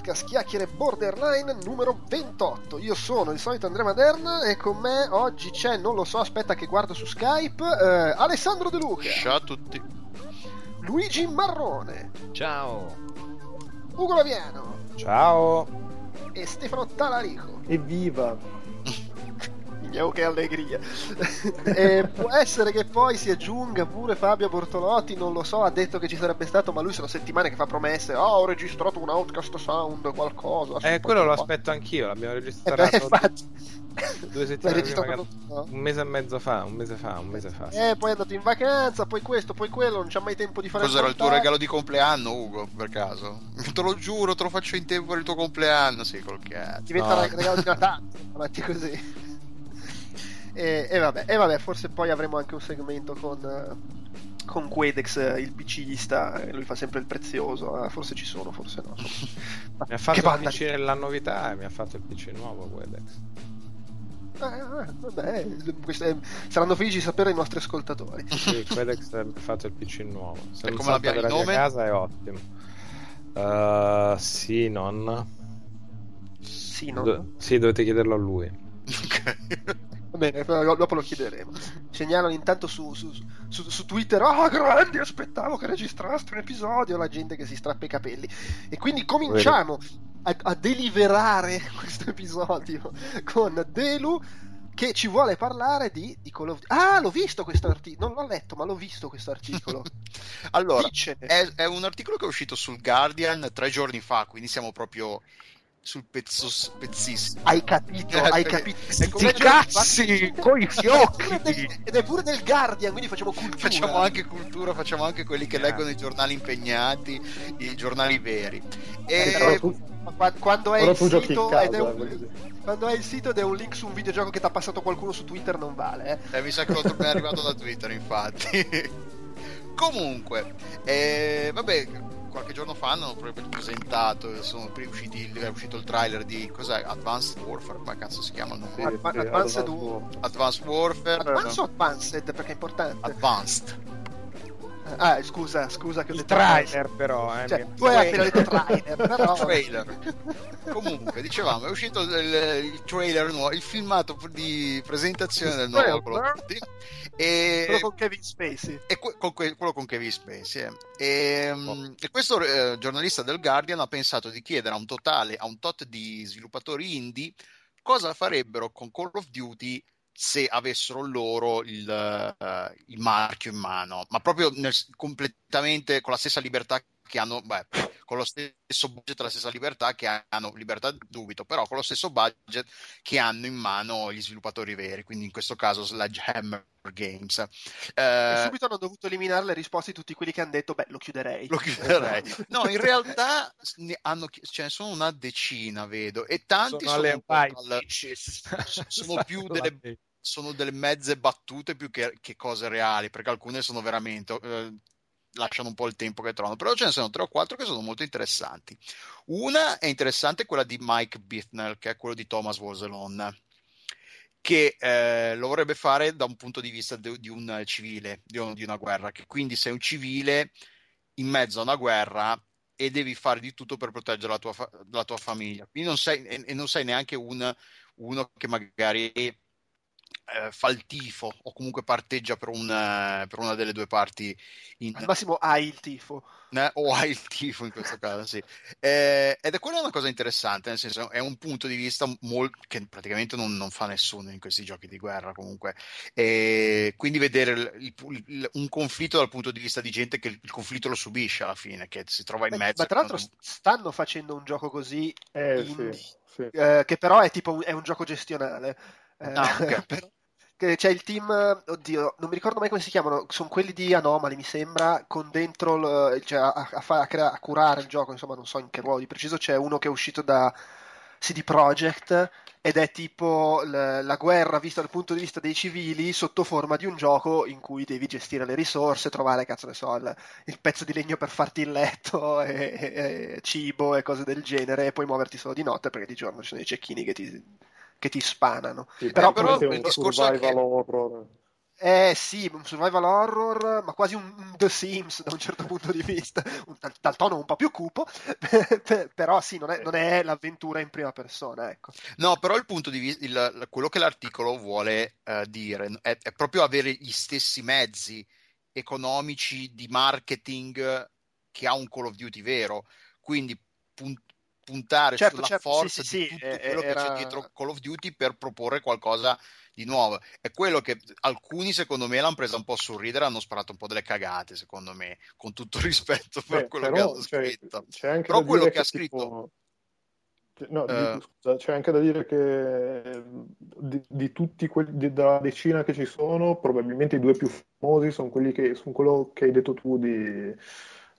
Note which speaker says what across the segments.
Speaker 1: Outcast Chiacchiere Borderline numero 28. Io sono il solito Andrea Maderna e con me oggi c'è, non lo so, aspetta che guardo su Skype, eh, Alessandro De Luca.
Speaker 2: Ciao a tutti.
Speaker 1: Luigi Marrone.
Speaker 3: Ciao.
Speaker 1: Ugo Laviano.
Speaker 4: Ciao.
Speaker 1: E Stefano Talarico.
Speaker 4: Evviva.
Speaker 1: Oh, che allegria. e può essere che poi si aggiunga pure Fabio Bortolotti, non lo so, ha detto che ci sarebbe stato, ma lui sono settimane che fa promesse. Oh, ho registrato un Outcast Sound, qualcosa.
Speaker 4: Eh, quello lo aspetto anch'io, l'abbiamo registrato. Eh beh, due settimane prima, quello... no? un mese e mezzo fa, un mese fa, un mese fa.
Speaker 1: Eh, poi è andato in vacanza, poi questo, poi quello, non c'ha mai tempo di fare
Speaker 2: Cos'era il tuo regalo di compleanno, Ugo, per caso? Te lo giuro, te lo faccio in tempo per il tuo compleanno, sì, col cazzo.
Speaker 1: Diventa no. regalo di Natale, avanti così. E, e, vabbè, e, vabbè, forse poi avremo anche un segmento con, con Quedex, il PCista, lui fa sempre il prezioso, eh, forse ci sono, forse no.
Speaker 4: mi ha fatto il PC la novità e mi ha fatto il PC nuovo Quedex.
Speaker 1: Eh, eh, vabbè, saranno felici di sapere i nostri ascoltatori.
Speaker 4: Sì, Quedex ha fatto il PC nuovo. Se e come l'abbiamo il nome? casa è ottimo. Uh, sì, non.
Speaker 1: Sì, non. Do-
Speaker 4: sì, dovete chiederlo a lui.
Speaker 1: Ok. Bene, dopo lo chiederemo. Segnalano intanto su, su, su, su Twitter: Ah, oh, grandi, aspettavo che registraste un episodio. La gente che si strappa i capelli. E quindi cominciamo a, a deliberare questo episodio con Delu che ci vuole parlare di, di Call of Duty. Ah, l'ho visto questo articolo, non l'ho letto, ma l'ho visto questo articolo.
Speaker 2: allora, è, è, un articolo che è uscito sul Guardian tre giorni fa, quindi siamo proprio sul pezzo spezzissimo.
Speaker 1: Hai capito? Eh, hai capito?
Speaker 2: Come cazzi coi fiocchi.
Speaker 1: Ed è pure del Guardian, quindi facciamo cultura.
Speaker 2: Facciamo anche cultura, facciamo anche quelli che leggono i giornali impegnati, i giornali veri. E
Speaker 1: tu, quando è il sito casa, ed è un, quando è il sito ed è un link su un videogioco che ti ha passato qualcuno su Twitter non vale.
Speaker 2: Eh, eh mi sa che l'altro è arrivato da Twitter, infatti. Comunque, eh, vabbè, qualche giorno fa hanno proprio presentato, sono usciti, è uscito il trailer di cos'è? Advanced Warfare, come cazzo si chiama il nome?
Speaker 1: Sì, Advanced, Advanced, Warfare.
Speaker 2: Advanced Warfare.
Speaker 1: Advanced o Advanced perché è importante.
Speaker 2: Advanced.
Speaker 1: Ah, scusa, scusa che ho
Speaker 4: il
Speaker 1: detto
Speaker 4: trailer però, eh,
Speaker 1: cioè, tu hai appena detto trailer, però
Speaker 2: trailer. Comunque, dicevamo, è uscito il, il, trailer nuovo, il filmato di presentazione del nuovo Call of Duty
Speaker 1: e... Quello con Kevin Spacey.
Speaker 2: E que- con que- quello con Kevin Spacey. Eh. E, oh. e, questo eh, giornalista del Guardian ha pensato di chiedere a un totale, a un tot di sviluppatori indie, cosa farebbero con Call of Duty se avessero loro il, uh, il marchio in mano, ma proprio nel, completamente con la stessa libertà che hanno, beh, con lo stesso budget la stessa libertà che hanno, libertà dubito, però con lo stesso budget che hanno in mano gli sviluppatori veri, quindi in questo caso Sledgehammer Games.
Speaker 1: Eh, e subito hanno dovuto eliminare le risposte di tutti quelli che hanno detto, beh, lo chiuderei.
Speaker 2: Lo chiuderei. no, in realtà hanno, ce ne sono una decina, vedo, e tanti sono, sono, al, sono più delle sono delle mezze battute più che, che, cose reali, perché alcune sono veramente eh, lasciano un po' il tempo che trovano, però ce ne sono tre o quattro che sono molto interessanti. Una è interessante, quella di Mike Bittner, che è quello di Thomas Woselon, che eh, lo vorrebbe fare da un punto di vista di, di un civile, di, un, di, una guerra, che quindi sei un civile in mezzo a una guerra e devi fare di tutto per proteggere la tua, fa- la tua famiglia. Quindi non sei, e, e non sei neanche un, uno che magari eh, fa il tifo o comunque parteggia per una, per una delle due parti.
Speaker 1: In... Al massimo hai il tifo.
Speaker 2: Eh, o hai il tifo in questo caso, sì. Eh, ed è quella una cosa interessante, nel senso è un punto di vista mol- che praticamente non, non, fa nessuno in questi giochi di guerra comunque. E quindi vedere il, il, il, un conflitto dal punto di vista di gente che il conflitto lo subisce alla fine, che si trova in Beh, mezzo.
Speaker 1: Ma tra l'altro non... stanno facendo un gioco così eh, indie, sì, sì. Eh, che però è tipo un, è un gioco gestionale. Eh,
Speaker 2: ah, okay.
Speaker 1: però c'è il team, oddio, non mi ricordo mai come si chiamano, sono quelli di Anomaly, mi sembra, con dentro, il, cioè a, a, a, crea, a, curare il gioco, insomma, non so in che ruolo di preciso, c'è uno che è uscito da CD Projekt ed è tipo l- la guerra vista dal punto di vista dei civili sotto forma di un gioco in cui devi gestire le risorse, trovare, cazzo ne so, il, il pezzo di legno per farti il letto, e, e, e cibo e cose del genere, e poi muoverti solo di notte perché di giorno ci sono i cecchini che ti che ti spanano.
Speaker 3: Sì, però, però il discorso è che... horror.
Speaker 1: Eh sì, un survival horror, ma quasi un, un The Sims da un certo punto di vista, un, dal, dal, tono un po' più cupo, però sì, non è, non è, l'avventura in prima persona. Ecco.
Speaker 2: No, però il punto di vista, quello che l'articolo vuole uh, dire è, è, proprio avere gli stessi mezzi economici di marketing che ha un Call of Duty vero, quindi punt- puntare certo, sulla certo, forza sì, sì, di tutto sì, quello era... che c'è dietro Call of Duty per proporre qualcosa di nuovo. È quello che alcuni, secondo me, l'hanno presa un po' sul ridere, hanno sparato un po' delle cagate, secondo me, con tutto il rispetto per Beh, quello però, che hanno cioè, scritto. C'è però quello che, che ha scritto... Tipo...
Speaker 3: No, uh, scusa, c'è anche da dire che di, di tutti quelli di, dalla decina che ci sono, probabilmente i due più famosi sono quelli che sono quello che hai detto tu di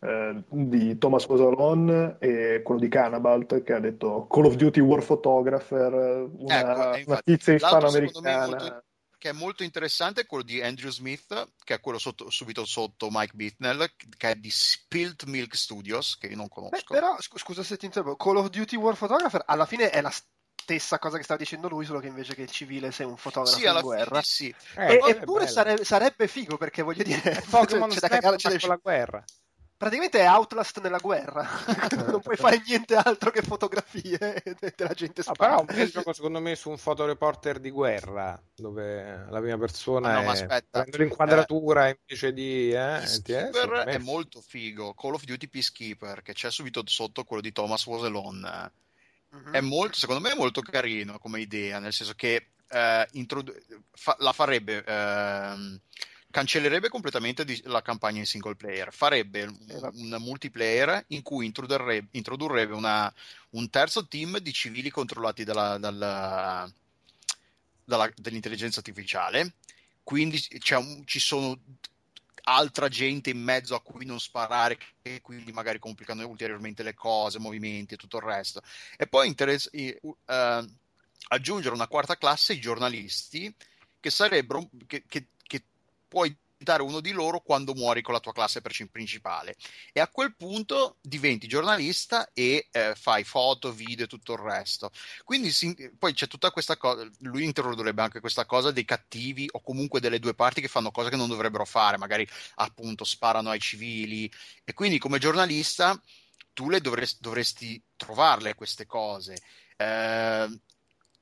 Speaker 3: eh, di Thomas Rosalon e quello di Cannabalt che ha detto Call of Duty War Photographer, una, ecco, una tizia ispanoamericana.
Speaker 2: Che è molto interessante è quello di Andrew Smith, che è quello sotto, subito sotto Mike Bittnell, che è di Spilt Milk Studios, che io non conosco. Beh,
Speaker 1: però, scusa se ti interrompo, Call of Duty War Photographer alla fine è la stessa cosa che stava dicendo lui, solo che invece che il civile sei un fotografo sì, in guerra.
Speaker 2: Sì.
Speaker 1: Eh, e, eppure sarebbe, sarebbe, figo perché voglio dire,
Speaker 4: Pokémon c'è da cagare, c'è da... la guerra
Speaker 1: praticamente è Outlast nella guerra. non puoi fare niente altro che fotografie e la gente spara.
Speaker 4: No, però un gioco secondo me su un fotoreporter di guerra, dove la prima persona ah, no, è... prende l'inquadratura eh, invece di... Eh,
Speaker 2: Peacekeeper è molto figo. Call of Duty Peacekeeper, che c'è subito sotto quello di Thomas Woselon. Mm-hmm. È molto, secondo me è molto carino come idea, nel senso che eh, introdu- fa- la farebbe... Eh, cancellerebbe completamente la campagna in single player, farebbe un multiplayer in cui introdurrebbe, introdurrebbe una, un terzo team di civili controllati dalla, dalla, dalla, dall'intelligenza artificiale, quindi un, ci sono altra gente in mezzo a cui non sparare e quindi magari complicano ulteriormente le cose, movimenti e tutto il resto. E poi interess- uh, aggiungere una quarta classe, i giornalisti, che sarebbero che, che puoi diventare uno di loro quando muori con la tua classe principale e a quel punto diventi giornalista e eh, fai foto, video e tutto il resto. Quindi si, poi c'è tutta questa cosa, lui introdurrebbe anche questa cosa dei cattivi o comunque delle due parti che fanno cose che non dovrebbero fare, magari appunto sparano ai civili e quindi come giornalista tu le dovresti, dovresti trovarle queste cose. Eh,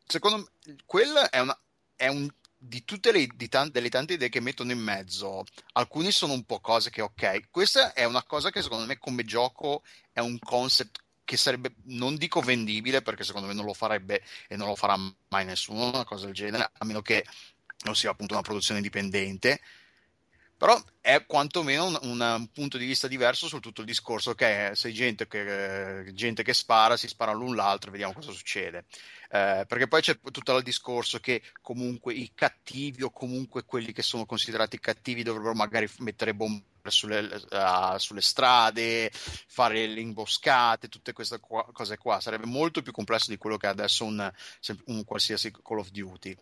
Speaker 2: secondo me, quella è una, è un di tutte le di t- delle tante idee che mettono in mezzo, alcuni sono un po' cose che ok, questa è una cosa che secondo me come gioco è un concept che sarebbe, non dico vendibile perché secondo me non lo farebbe e non lo farà mai nessuno, una cosa del genere, a meno che non sia appunto una produzione indipendente, però è quantomeno un, un, punto di vista diverso su tutto il discorso che sei gente che, gente che spara, si spara l'un l'altro e vediamo cosa succede. Eh, perché poi c'è tutto il discorso che comunque i cattivi o comunque quelli che sono considerati cattivi dovrebbero magari mettere bombe sulle, uh, sulle strade, fare le imboscate, tutte queste qua, cose qua. Sarebbe molto più complesso di quello che è adesso un, un qualsiasi Call of Duty.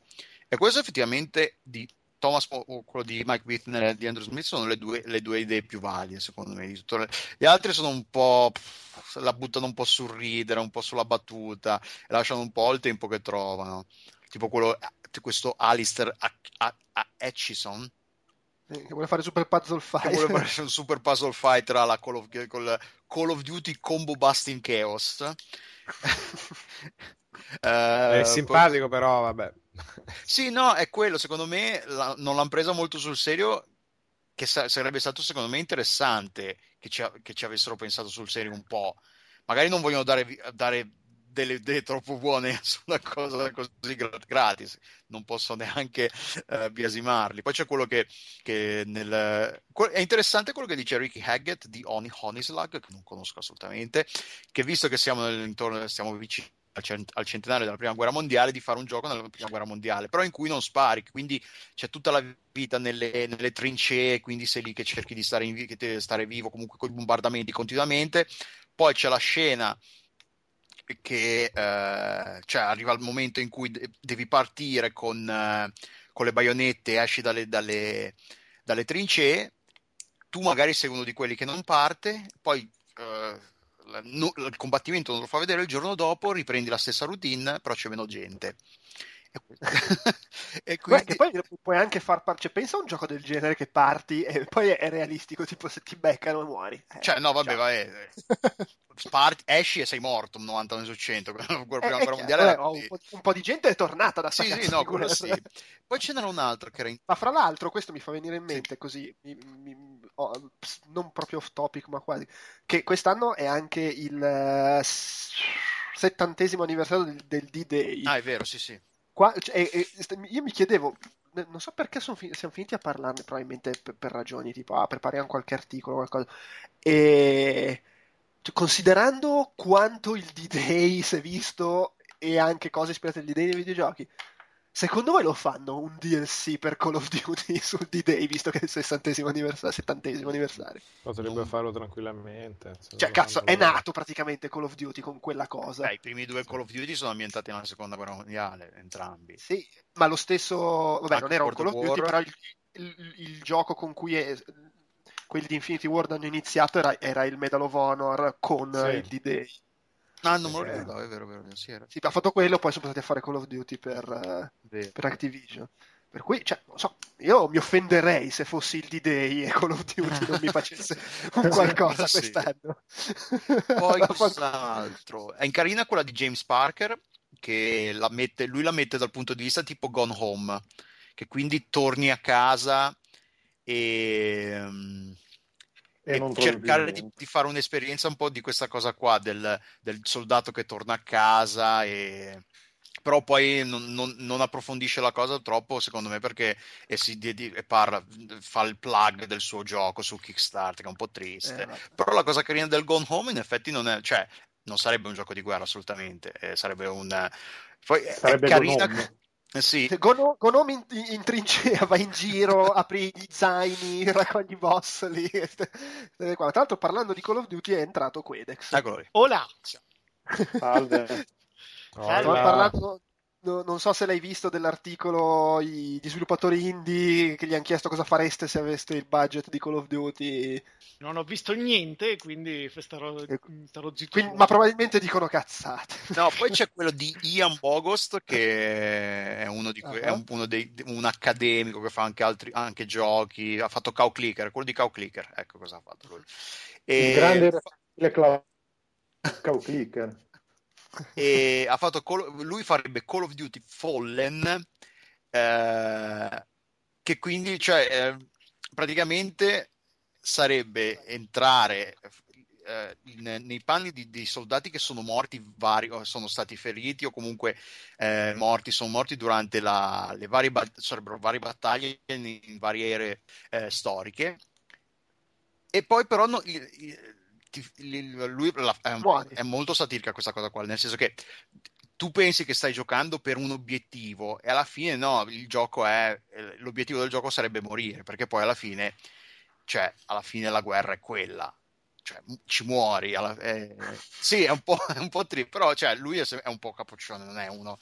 Speaker 2: E questo effettivamente di Thomas o quello di Mike Whitner e di Andrew Smith sono le due, le due idee più valide secondo me gli altri sono un po' la buttano un po' sul ridere un po' sulla battuta e lasciano un po' il tempo che trovano. Tipo quello questo Alistair Atchison.
Speaker 1: Che vuole fare super puzzle fight
Speaker 2: che vuole fare un super puzzle fight tra la Call of, col Call of Duty Combo Busting Chaos.
Speaker 4: È simpatico poi... però vabbè
Speaker 2: sì, no, è quello. Secondo me la, non l'hanno presa molto sul serio. Che sa- sarebbe stato secondo me interessante che ci, che ci, avessero pensato sul serio un po'. Magari non vogliono dare, dare delle idee troppo buone su una cosa così gratis, non posso neanche uh, biasimarli. Poi c'è quello che, che nel... è interessante quello che dice Ricky Haggett di Oni Honeyslug, che non conosco assolutamente, che visto che siamo nell'intorno, stiamo vicini al centenario della prima guerra mondiale di fare un gioco nella prima guerra mondiale, però in cui non spari, quindi c'è tutta la vita nelle, nelle trincee, quindi sei lì che cerchi di stare, in, stare vivo comunque con i bombardamenti continuamente, poi c'è la scena che eh, cioè arriva il momento in cui de- devi partire con, eh, con, le baionette esci dalle, dalle, dalle, trincee, tu magari sei uno di quelli che non parte, poi eh, il combattimento non lo fa vedere il giorno dopo, riprendi la stessa routine, però c'è meno gente.
Speaker 1: e quindi... Beh, poi puoi anche far parte, cioè, pensa a un gioco del genere che parti e poi è realistico, tipo se ti beccano muori.
Speaker 2: Eh, cioè, no, vabbè, vai. Eh, parti, esci e sei morto un 99 su 100
Speaker 1: prima guerra mondiale. Vabbè, un, po', un, po', di gente è tornata da
Speaker 2: Sì, sì, no, quello sì. Poi ce n'era un altro che era in...
Speaker 1: Ma fra l'altro, questo mi fa venire in mente sì. così, mi, mi, oh, non proprio off topic, ma quasi, che quest'anno è anche il uh, settantesimo anniversario del, del D-Day.
Speaker 2: Ah, è vero, sì, sì.
Speaker 1: Qua, cioè, e, e, io mi chiedevo, non so perché fi- siamo finiti a parlarne, probabilmente per, per ragioni tipo, ah, prepariamo qualche articolo, qualcosa. E cioè, considerando quanto il D-Day si è visto e anche cose ispirate al D-Day nei videogiochi, Secondo voi lo fanno un DLC per Call of Duty sul D-Day, visto che è il sessantesimo anniversario, settantesimo anniversario?
Speaker 4: Potrebbe farlo tranquillamente.
Speaker 1: Cioè, cazzo, è nato praticamente Call of Duty con quella cosa.
Speaker 2: Beh, I primi due Call of Duty sono ambientati nella seconda guerra mondiale, entrambi.
Speaker 1: Sì, ma lo stesso... Vabbè, Anche non era un Call of Duty, però il, il, il, gioco con cui è... quelli di Infinity Ward hanno iniziato era, era il Medal of Honor con sì. il D-Day.
Speaker 2: Ah, non me lo ricordo, è vero, è vero. Sì, era.
Speaker 1: sì, ha fatto quello, poi sono passati a fare Call of Duty per, uh, per Activision. Per cui, cioè, non so, io mi offenderei se fossi il D-Day e Call of Duty non mi facesse un qualcosa sì. quest'anno.
Speaker 2: Poi cos'altro? È carina quella di James Parker, che la mette, lui la mette dal punto di vista tipo Gone Home, che quindi torni a casa e... E, e cercare di, di, fare un'esperienza un po' di questa cosa qua del, del soldato che torna a casa e però poi non, non, non, approfondisce la cosa troppo secondo me perché e si, di, e parla, fa il plug del suo gioco su Kickstarter che è un po' triste. Eh, però la cosa carina del Gone Home in effetti non è cioè non sarebbe un gioco di guerra assolutamente eh, sarebbe un poi sarebbe è carina eh sì.
Speaker 1: Gono, Gonomi in, in, trincea, va in giro, apri gli zaini, raccogli i boss lì. Tra l'altro, parlando di Call of Duty, è entrato Quedex.
Speaker 2: Eccolo lì.
Speaker 1: Hola! Salve. Hola. Parlando, No, non so se l'hai visto dell'articolo i, gli sviluppatori indie che gli hanno chiesto cosa fareste se aveste il budget di Call of Duty.
Speaker 5: Non ho visto niente, quindi starò, starò zitto.
Speaker 1: Quindi, ma probabilmente dicono cazzate.
Speaker 2: No, poi c'è quello di Ian Bogost che è uno, di que- uh-huh. è un, uno dei, un, accademico che fa anche, altri, anche giochi. Ha fatto Cow Clicker, quello di Cow Clicker. Ecco cosa ha fatto lui.
Speaker 3: E... Il grande Cow Clicker
Speaker 2: e Call, lui farebbe Call of Duty Fallen eh, che quindi cioè, eh, praticamente sarebbe entrare eh, in, nei panni di, di, soldati che sono morti vari, sono stati feriti o comunque eh, morti, sono morti durante la, le varie, sarebbero varie battaglie in, in varie aree eh, storiche. E poi però no, lui è, è molto satirica questa cosa qua, nel senso che tu pensi che stai giocando per un obiettivo e alla fine no, il gioco è l'obiettivo del gioco sarebbe morire, perché poi alla fine cioè alla fine la guerra è quella cioè, ci muori. Alla, eh, sì, è un po', è un po' trip, però cioè, lui è, è, un po' capoccione, non è uno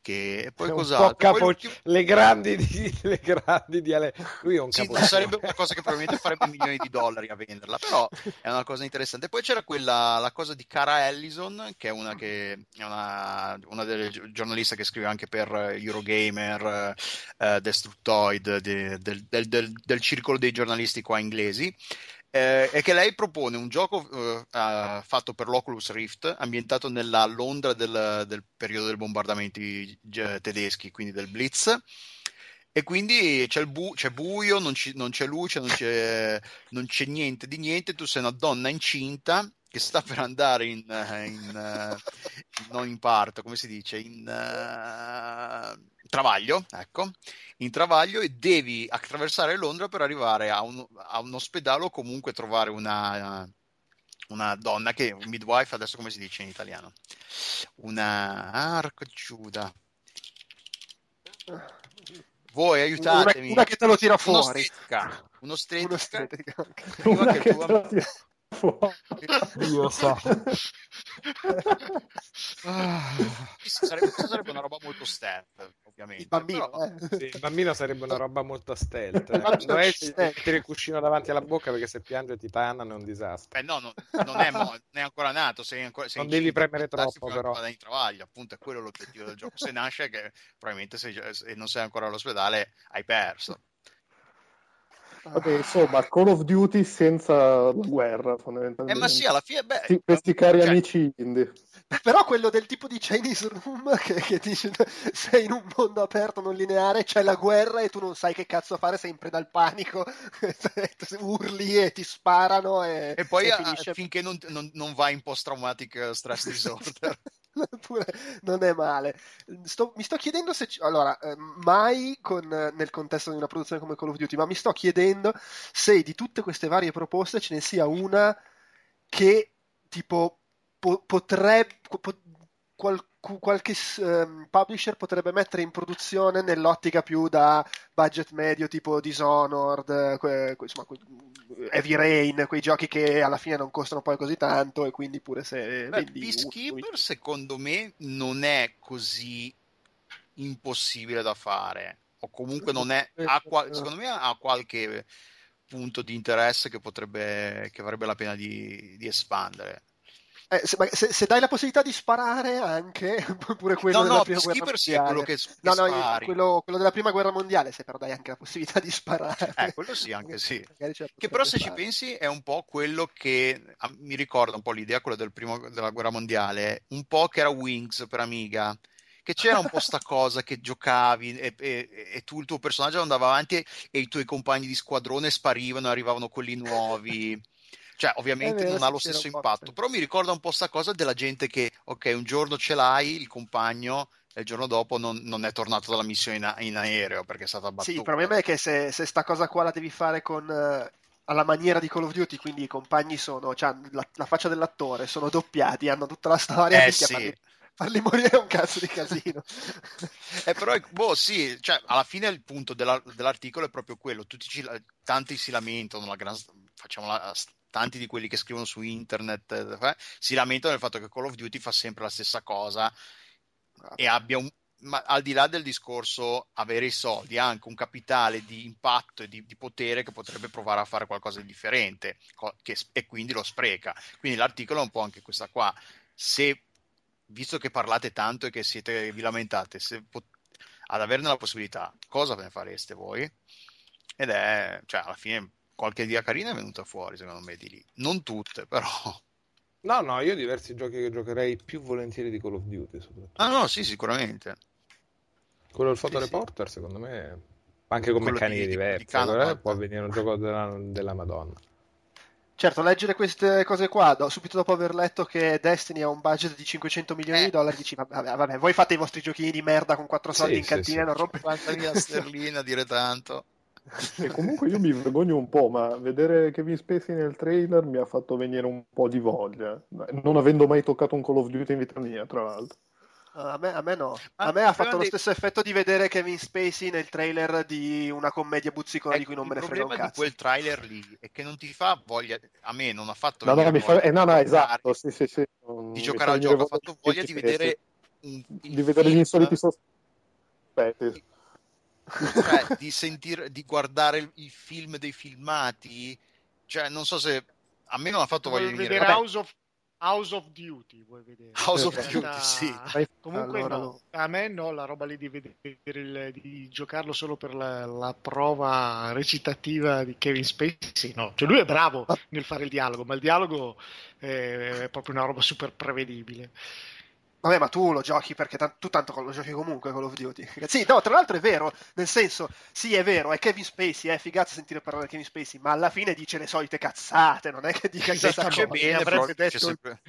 Speaker 2: che... Poi cos'altro?
Speaker 4: Capo... Le grandi, di... le grandi dialetti. Lui è un sì,
Speaker 2: sarebbe una cosa che probabilmente farebbe milioni di dollari a venderla, però è una cosa interessante. Poi c'era quella, la cosa di Cara Ellison, che è una, che è una, una delle giornaliste che scrive anche per Eurogamer, uh, Destructoid, de, del, del, del, del circolo dei giornalisti qua inglesi eh, è che lei propone un gioco eh, fatto per l'Oculus Rift ambientato nella Londra del, del periodo dei bombardamenti tedeschi, quindi del Blitz. E quindi c'è, bu- c'è buio, non, ci- non, c'è luce, non c'è, non c'è niente di niente. Tu sei una donna incinta che sta per andare in, in uh, non in parto, come si dice, in uh, travaglio, ecco, in travaglio e devi attraversare Londra per arrivare a un, a un ospedale o comunque trovare una, una donna che un midwife, adesso come si dice in italiano? Una arco Giuda. Voi aiutatemi.
Speaker 1: Una, una, che te lo tira fuori.
Speaker 2: Un'ostetica.
Speaker 1: Un'ostetica.
Speaker 3: Una, che te lo tira
Speaker 4: Dio sa.
Speaker 2: sarebbe, sarebbe una roba molto step, ovviamente.
Speaker 1: Il bambino,
Speaker 4: Però, eh. sì, il bambino sarebbe una roba molto stealth. Quando esci, metti il cuscino davanti alla bocca perché se piange ti tanano è un disastro.
Speaker 2: Eh no, no non, è, mo- non, è, ancora nato, sei ancora, sei
Speaker 4: non devi premere troppo però.
Speaker 2: In travaglio, appunto è quello l'obiettivo del gioco. Se nasce che probabilmente se non sei ancora all'ospedale hai perso.
Speaker 3: Vabbè, insomma, Call of Duty senza la guerra, fondamentalmente.
Speaker 2: Eh, ma sì, alla fine, beh...
Speaker 3: Sì, questi cari cioè... amici indie.
Speaker 1: Però quello del tipo di Chinese Room che, che dice sei in un mondo aperto non lineare, c'è la guerra e tu non sai che cazzo fare, sei sempre dal panico, urli e ti sparano e,
Speaker 2: e poi a, finché non, non, non vai in post-traumatic stress disorder.
Speaker 1: Pure non è male. Sto, mi sto chiedendo se. Allora, eh, mai con, nel contesto di una produzione come Call of Duty, ma mi sto chiedendo se di tutte queste varie proposte ce ne sia una che tipo po- potrebbe. Po- qual- qualche um, publisher potrebbe mettere in produzione nell'ottica più da budget medio tipo Dishonored, que- insomma, que- Heavy Rain, quei giochi che alla fine non costano poi così tanto e quindi pure se
Speaker 2: Beh, Peacekeeper un... secondo me non è così impossibile da fare. O comunque non è ha qual- secondo me ha qualche punto di interesse che potrebbe che avrebbe la pena di, di espandere
Speaker 1: eh, se, se, se, dai la possibilità di sparare anche, pure quello no, della
Speaker 2: no,
Speaker 1: prima guerra mondiale.
Speaker 2: Quello che, che
Speaker 1: no, no, quello, quello, della prima guerra mondiale, se però dai anche la possibilità di sparare.
Speaker 2: Eh, quello sì, anche sì. Che però se ci pensi è un po' quello che ah, mi ricorda un po' l'idea, quella del primo, della guerra mondiale, un po' che era Wings per Amiga che c'era un po' sta cosa che giocavi e, e, e, tu il tuo personaggio andava avanti e, e, i tuoi compagni di squadrone sparivano e arrivavano quelli nuovi cioè, ovviamente vero, non ha lo stesso impatto, però mi ricorda un po' sta cosa della gente che, ok, un giorno ce l'hai, il compagno, e il giorno dopo non, non è tornato dalla missione in, in, aereo perché è stata abbattuta.
Speaker 1: Sì, il problema è che se, se sta cosa qua la devi fare con... Uh alla maniera di Call of Duty, quindi i compagni sono, cioè, la, la, faccia dell'attore, sono doppiati, hanno tutta la storia.
Speaker 2: Eh sì.
Speaker 1: farli, farli, morire è un cazzo di casino.
Speaker 2: eh, però, boh, sì, cioè, alla fine il punto della, dell'articolo è proprio quello. Tutti ci, tanti si lamentano, la gran, facciamo la, tanti di quelli che scrivono su internet eh, si lamentano del fatto che Call of Duty fa sempre la stessa cosa e abbia un, ma al di là del discorso avere i soldi, ha anche un capitale di impatto e di, di, potere che potrebbe provare a fare qualcosa di differente che, e quindi lo spreca. Quindi l'articolo è un po' anche questa qua. Se, visto che parlate tanto e che siete, vi lamentate, pot- ad averne la possibilità, cosa ve ne fareste voi? Ed è, cioè, alla fine qualche idea carina è venuta fuori, secondo me, di lì. Non tutte, però.
Speaker 4: No, no, io diversi giochi che giocherei più volentieri di Call of Duty.
Speaker 2: Ah, no, sì, sicuramente.
Speaker 4: Quello del fotoreporter, sì, sì. secondo me, anche con Quello meccaniche di, diverse, di eh, può venire un gioco della, della Madonna.
Speaker 1: Certo, leggere queste cose qua, do, subito dopo aver letto che Destiny ha un budget di 500 milioni eh. di dollari, dici, vabbè, vabbè, voi fate i vostri giochini di merda con 4 soldi sì, in cantina e non rompete...
Speaker 2: 50.000 sterline a dire tanto.
Speaker 3: E comunque io mi vergogno un po', ma vedere Kevin Spacey nel trailer mi ha fatto venire un po' di voglia, non avendo mai toccato un Call of Duty in vita mia, tra l'altro.
Speaker 1: A me, a me no. Ma a me ha fatto lo stesso effetto di vedere Kevin Spacey nel trailer di una commedia buzzicona di cui non me ne frega un cazzo. Il
Speaker 2: problema di quel trailer lì è che non ti fa voglia, a me non ha fatto
Speaker 3: no, no, mi fa... eh, no, no, esatto, sì, sì, sì.
Speaker 2: di giocare al gioco, ha fatto voglia di vedere un,
Speaker 3: di vedere gli insoliti sospetti
Speaker 2: cioè, di, sentire, di guardare i film dei filmati, cioè non so se a me non ha fatto voglia di
Speaker 5: vedere House of, House of Duty vuoi vedere?
Speaker 2: House of Duty da... sì.
Speaker 5: Comunque allora, no. a me no la roba lì di, vedere, il, di giocarlo solo per la, la, prova recitativa di Kevin Spacey no. Cioè lui è bravo nel fare il dialogo ma il dialogo è proprio una roba super prevedibile
Speaker 1: Vabbè, ma tu lo giochi perché t- tu tanto lo giochi comunque Call of Duty. Sì, no, tra l'altro è vero, nel senso, sì, è vero, è Kevin Spacey, è figazza sentire parlare di Kevin Spacey, ma alla fine dice le solite cazzate, non è che dica chissà
Speaker 2: che bene, avrebbe detto sempre...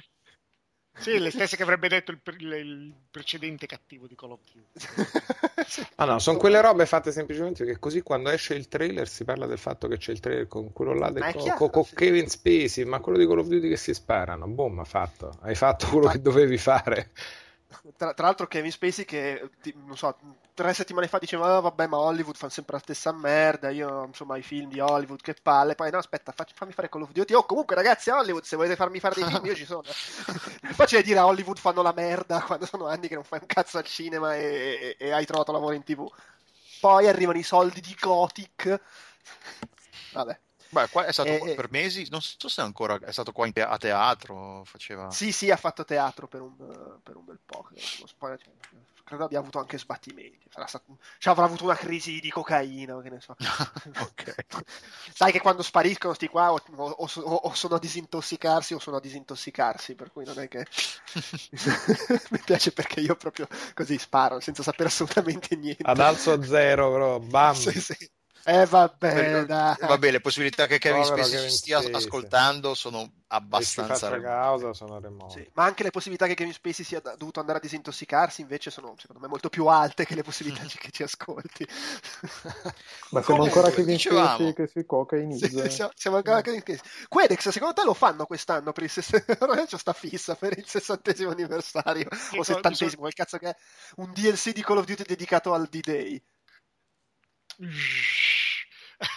Speaker 5: Sì, le stesse che avrebbe detto il, il, il precedente cattivo di Call of
Speaker 4: Duty. ah no, sono quelle robe fatte semplicemente perché così quando esce il trailer si parla del fatto che c'è il trailer con quello là del co- chiaro, con sì. Kevin Spacey, ma quello di Call of Duty che si sparano. Boom, ha fatto. Hai fatto quello ma... che dovevi fare.
Speaker 1: Tra, tra, l'altro Kevin Spacey che, non so, tre settimane fa diceva, oh, vabbè, ma Hollywood fanno sempre la stessa merda, io, insomma, i film di Hollywood, che palle, poi no, aspetta, facci, fammi fare Call of Duty, oh, comunque ragazzi, Hollywood, se volete farmi fare dei film, io ci sono. È facile dire a Hollywood fanno la merda quando sono anni che non fai un cazzo al cinema e, e, e hai trovato lavoro in tv. Poi arrivano i soldi di Gothic. Vabbè.
Speaker 2: Beh, qua è stato e, per mesi, non so se ancora è stato qua te- a teatro. Faceva...
Speaker 1: Sì, sì, ha fatto teatro per un, per un bel po'. Poi, cioè, credo abbia avuto anche sbattimenti. Sarà stato, cioè, avrà avuto una crisi di cocaina, che ne so. Sai che quando spariscono sti qua o, o, o, sono a disintossicarsi o sono a disintossicarsi, per cui non è che mi piace perché io proprio così sparo senza sapere assolutamente niente.
Speaker 4: Ad alzo zero, però, bam. sì, sì.
Speaker 1: Eh vabbè, dai.
Speaker 2: vabbè, le possibilità che Kevin Spacey Kevin stia Spacey. ascoltando sono abbastanza
Speaker 4: remote. causa sono remote.
Speaker 1: Sì, ma anche le possibilità che Kevin Spacey sia dovuto andare a disintossicarsi invece sono secondo me molto più alte che le possibilità che ci ascolti.
Speaker 3: ma siamo ancora Kevin Spacey che si cocainizza.
Speaker 1: Sì, siamo, siamo ancora Kevin Spacey. Quedex, secondo te lo fanno quest'anno per il sessantesimo? sta fissa per il sessantesimo anniversario o settantesimo, quel cazzo che è un DLC di Call of Duty dedicato al D-Day.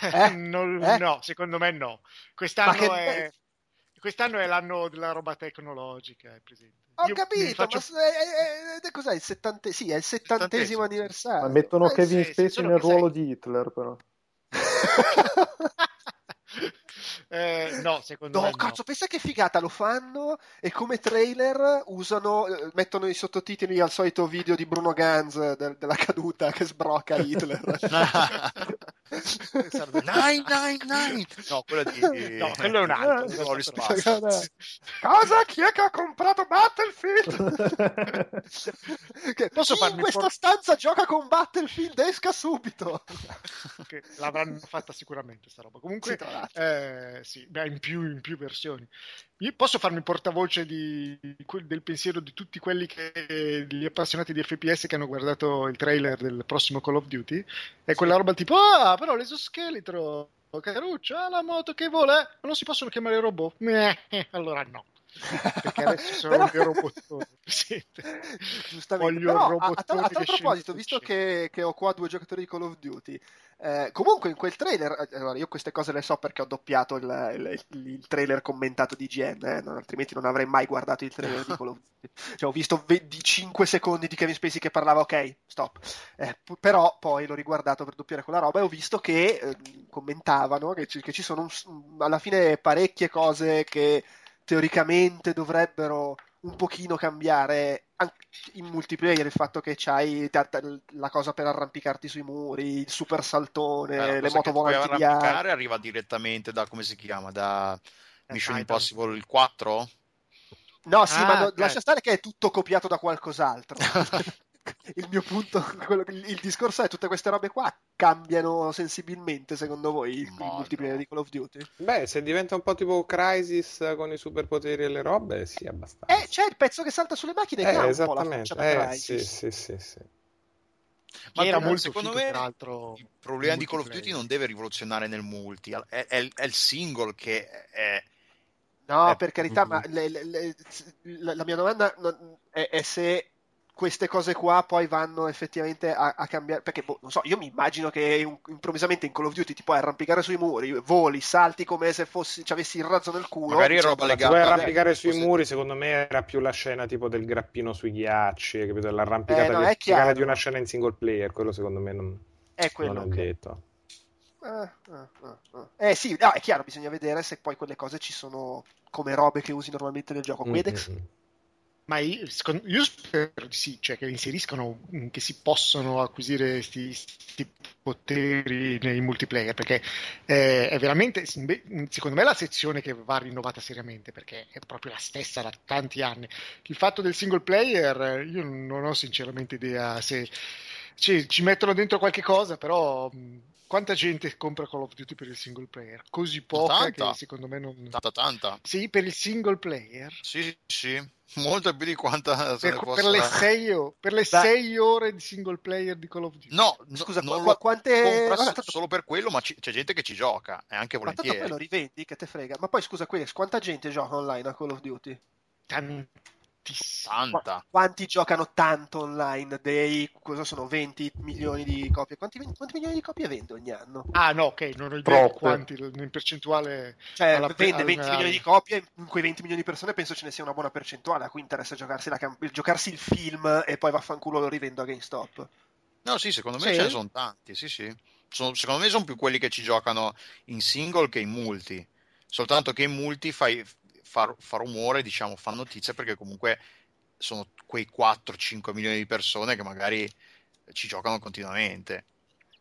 Speaker 5: Eh? non, eh? No, secondo me no. Quest'anno, che... è... Quest'anno è l'anno della roba tecnologica, è presente.
Speaker 1: Ho Io capito, faccio... ma è, è, è, cos'è il, settante... sì, è il settantesimo anniversario.
Speaker 3: Ma mettono eh, Kevin sì, Spacey nel ruolo sei... di Hitler, però.
Speaker 5: Eh, no, secondo no, me.
Speaker 1: cazzo,
Speaker 5: no.
Speaker 1: pensa che figata lo fanno e come trailer usano, eh, mettono i sottotitoli al solito video di Bruno Ganz de- della caduta che sbrocca Hitler.
Speaker 2: nine, nine, nine. No, quello di...
Speaker 5: No, quello è un altro.
Speaker 1: Cosa? Chi è che ha comprato Battlefield? che, Posso farmi in questa por- stanza gioca con Battlefield? Esca subito.
Speaker 5: che l'avranno fatta sicuramente sta roba. Comunque, sì, eh, sì, beh, in, più, in più versioni. Io posso farmi portavoce di, del pensiero di tutti quelli che gli appassionati di FPS che hanno guardato il trailer del prossimo Call of Duty? E quella roba tipo ah però l'esoscheletro caruccio ha la moto che vola ma non si possono chiamare robot? Eh, allora no perché adesso sono però... il robottone
Speaker 1: giustamente. Voglio però, a, a, a, tal proposito visto che, che, ho qua due giocatori di Call of Duty eh, comunque in quel trailer eh, allora io queste cose le so perché ho doppiato il, il, il trailer commentato di GN eh, non, altrimenti non avrei mai guardato il trailer di Call of Duty. Cioè, ho visto 25 secondi di Kevin Spacey che parlava ok stop. Eh, però poi l'ho riguardato per doppiare quella roba e ho visto che eh, commentavano che ci, che ci sono un, alla fine parecchie cose che teoricamente dovrebbero un pochino cambiare anche in multiplayer il fatto che c'hai la cosa per arrampicarti sui muri, il super saltone, eh, le moto volanti di
Speaker 2: arrampicare arriva direttamente da come si chiama da Mission Impossible il 4?
Speaker 1: No, sì, ah, ma no, lascia stare che è tutto copiato da qualcos'altro. il mio punto, quello, il discorso è tutte queste robe qua cambiano sensibilmente secondo voi il, multiplayer di Call of Duty?
Speaker 4: Beh, se diventa un po' tipo Crisis con i superpoteri e le robe, sì, abbastanza.
Speaker 1: Eh, c'è il pezzo che salta sulle macchine e
Speaker 4: eh, esattamente. Eh, sì, sì, sì, sì.
Speaker 2: Ma era molto secondo me il problema di Call of Duty non deve rivoluzionare nel multi, è, è, è il single che è...
Speaker 1: No, è... per carità, ma le, le, le, la mia domanda è, è se queste cose qua poi vanno effettivamente a, a cambiare. Perché, boh, non so, io mi immagino che un, improvvisamente in Call of Duty ti puoi arrampicare sui muri, voli, salti come se fossi, ci avessi il razzo nel culo.
Speaker 4: Magari roba legata. Puoi arrampicare sui così. muri, secondo me era più la scena tipo del grappino sui ghiacci, capito? L'arrampicata eh, no, verticale di una scena in single player, quello secondo me non è, quello non è che... detto.
Speaker 1: Eh, eh, eh, eh sì, no, è chiaro, bisogna vedere se poi quelle cose ci sono come robe che usi normalmente nel gioco. Quedex? Mm-hmm
Speaker 5: ma io, io spero di sì, cioè che inseriscono, che si possono acquisire questi poteri nei multiplayer, perché eh, è veramente, secondo me, la sezione che va rinnovata seriamente, perché è proprio la stessa da tanti anni. Il fatto del single player, io non ho sinceramente idea se cioè, ci mettono dentro qualche cosa, però quanta gente compra Call of Duty per il single player? Così poca tanta. che secondo me non...
Speaker 2: Tanta, tanta.
Speaker 5: Sì, per il single player?
Speaker 2: Sì, sì, molto più di quanta se
Speaker 5: per, ne per le, sei, per le sei, ore di single player di Call of Duty?
Speaker 2: No, no scusa, non qua, quante... Compra solo per quello, ma ci, c'è gente che ci gioca, e anche volentieri. Ma
Speaker 1: tanto poi rivendi, che te frega. Ma poi scusa, Quest, quanta gente gioca online a Call of Duty?
Speaker 5: Tantissimo
Speaker 2: 60.
Speaker 1: quanti giocano tanto online? Dei cosa sono 20 milioni di copie? Quanti, quanti milioni di copie vende ogni anno?
Speaker 5: Ah, no, ok, non ho idea Troppe. quanti in percentuale.
Speaker 1: Cioè, alla, vende 20 alla... milioni di copie, in quei 20 milioni di persone penso ce ne sia una buona percentuale. A cui interessa giocarsi, la, giocarsi il film e poi vaffanculo lo rivendo a GameStop.
Speaker 2: No, sì, secondo me sì. ce ne sono tanti, sì, sì. Sono, secondo me sono più quelli che ci giocano in single che in multi. Soltanto che in multi fai, fa, fa rumore, diciamo, fa notizia perché comunque sono quei 4-5 milioni di persone che magari ci giocano continuamente.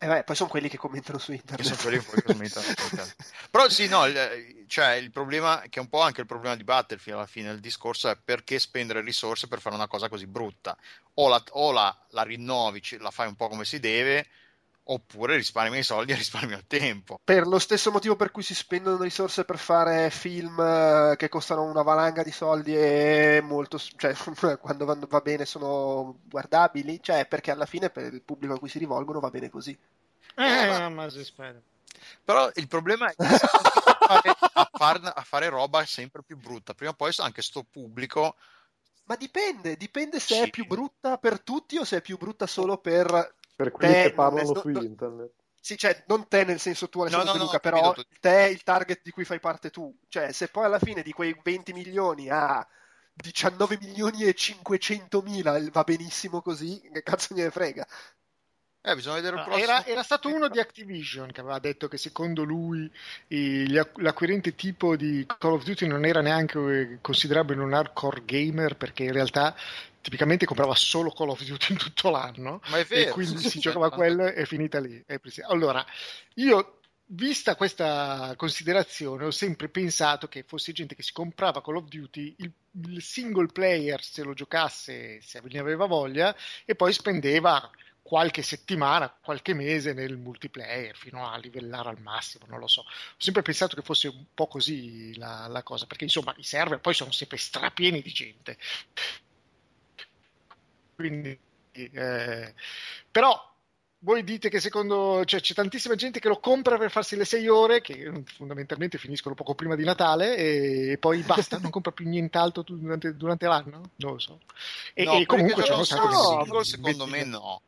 Speaker 1: Eh beh, poi sono quelli che commentano su internet. Sono quelli che commentano
Speaker 2: su internet. Però sì, no, il, cioè, il problema, che è un po' anche il problema di Battlefield alla fine del discorso, è perché spendere risorse per fare una cosa così brutta. O la, o la, la rinnovi, la fai un po' come si deve, oppure risparmi i soldi e risparmi il tempo.
Speaker 1: Per lo stesso motivo per cui si spendono risorse per fare film eh, che costano una valanga di soldi e molto, cioè, quando va bene sono guardabili, cioè perché alla fine per il pubblico a cui si rivolgono va bene così.
Speaker 5: Eh, eh ma si spera.
Speaker 2: Però il problema è che a, far, a fare roba sempre più brutta, prima o poi anche sto pubblico
Speaker 1: ma dipende, dipende se sì. è più brutta per tutti o se è più brutta solo per
Speaker 3: per quelli te, che parlano su no, internet.
Speaker 1: Sì, cioè, non te nel senso tuo, nel no, senso no, Luca, però te è il target di cui fai parte tu. Cioè, se poi alla fine di quei 20 milioni a 19 milioni e 500 mila va benissimo così, che cazzo ne frega.
Speaker 2: Eh, bisogna vedere il
Speaker 5: prossimo. Era, era, stato uno di Activision che aveva detto che secondo lui l'acquirente tipo di Call of Duty non era neanche eh, considerabile un hardcore gamer perché in realtà tipicamente comprava solo Call of Duty in tutto l'anno
Speaker 2: Ma è vero.
Speaker 5: e quindi si giocava quello e è finita lì. Allora, io vista questa considerazione, ho sempre pensato che fosse gente che si comprava Call of Duty, il, il, single player se lo giocasse, se ne aveva voglia, e poi spendeva qualche settimana, qualche mese nel multiplayer fino a livellare al massimo, non lo so. Ho sempre pensato che fosse un po' così la, la cosa, perché insomma i server poi sono sempre strapieni di gente. Quindi, eh, però voi dite che secondo cioè, c'è tantissima gente che lo compra per farsi le sei ore che fondamentalmente finiscono poco prima di Natale e poi basta, non compra più nient'altro durante, durante l'anno? Non lo so.
Speaker 2: E, no, e comunque c'è un sacco no, secondo me no.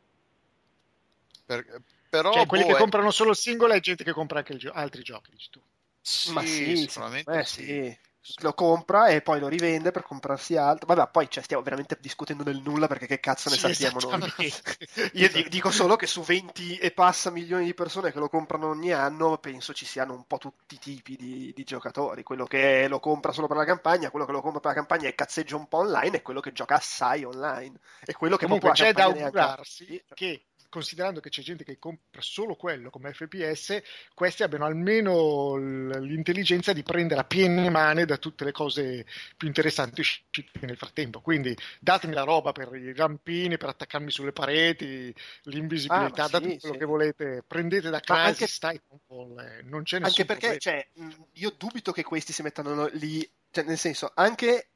Speaker 5: Per, però cioè, quelli boh, che è... comprano solo il singolo è gente che compra anche gio- altri giochi, dici tu.
Speaker 1: Sì, Ma sì, sicuramente eh, sì. sì. Lo compra e poi lo rivende per comprarsi altro. Vabbè, poi cioè, stiamo veramente discutendo nel nulla perché che cazzo ne sì, sappiamo noi. Io dico solo che su 20 e passa milioni di persone che lo comprano ogni anno, penso ci siano un po' tutti i tipi di, di giocatori. Quello che lo compra solo per la campagna, quello che lo compra per la campagna e cazzeggia un po' online, e quello che gioca assai online. E quello che
Speaker 5: Comunque c'è da augurarsi che considerando che c'è gente che compra solo quello come FPS, questi abbiano almeno l'intelligenza di prendere a piene mani da tutte le cose più interessanti uscite nel frattempo. Quindi datemi la roba per i rampini, per attaccarmi sulle pareti, l'invisibilità, ah, sì, date quello sì. che volete, prendete da casa, stai non c'è nessun
Speaker 1: Anche perché cioè, io dubito che questi si mettano lì, cioè, nel senso, anche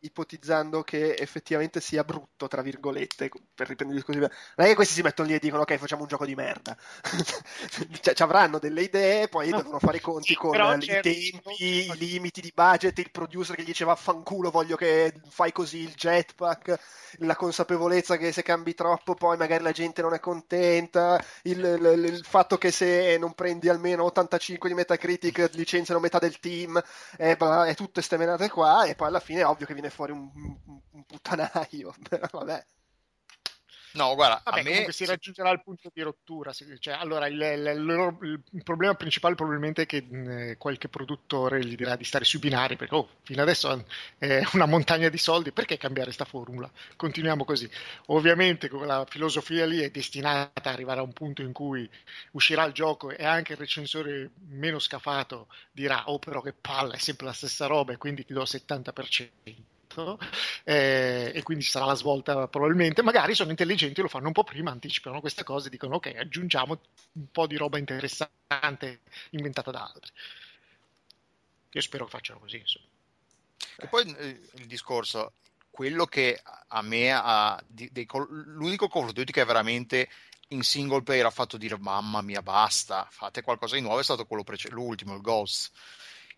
Speaker 1: ipotizzando che effettivamente sia brutto, tra virgolette, per riprendere il discorso. Non è che questi si mettono lì e dicono ok, facciamo un gioco di merda. cioè, ci avranno delle idee, poi no. devono fare i conti con i certo. tempi, i limiti di budget, il producer che gli diceva fanculo, voglio che fai così il jetpack, la consapevolezza che se cambi troppo poi magari la gente non è contenta, il, il, il fatto che se non prendi almeno 85 di Metacritic licenziano metà del team, è, è tutte ste menate qua e poi alla fine è ovvio che viene viene fuori un, un, un puttanaio, però vabbè.
Speaker 2: No, guarda,
Speaker 5: Vabbè,
Speaker 2: a me
Speaker 5: si raggiungerà il punto di rottura. Cioè, allora, il, il, il, il, problema principale probabilmente è che mh, qualche produttore gli dirà di stare sui binari perché oh, fino adesso è una montagna di soldi, perché cambiare questa formula? Continuiamo così. Ovviamente la filosofia lì è destinata ad arrivare a un punto in cui uscirà il gioco e anche il recensore meno scafato dirà oh però che palla, è sempre la stessa roba e quindi ti do il 70% eh, e quindi sarà la svolta probabilmente. Magari sono intelligenti, lo fanno un po' prima, anticipano queste cose, dicono ok, aggiungiamo un po' di roba interessante inventata da altri. Io spero che facciano così. Insomma.
Speaker 2: E poi eh, il discorso, quello che a me ha, di, dei, l'unico Call of Duty che veramente in single player ha fatto dire mamma mia basta, fate qualcosa di nuovo è stato quello prece- l'ultimo, il Ghost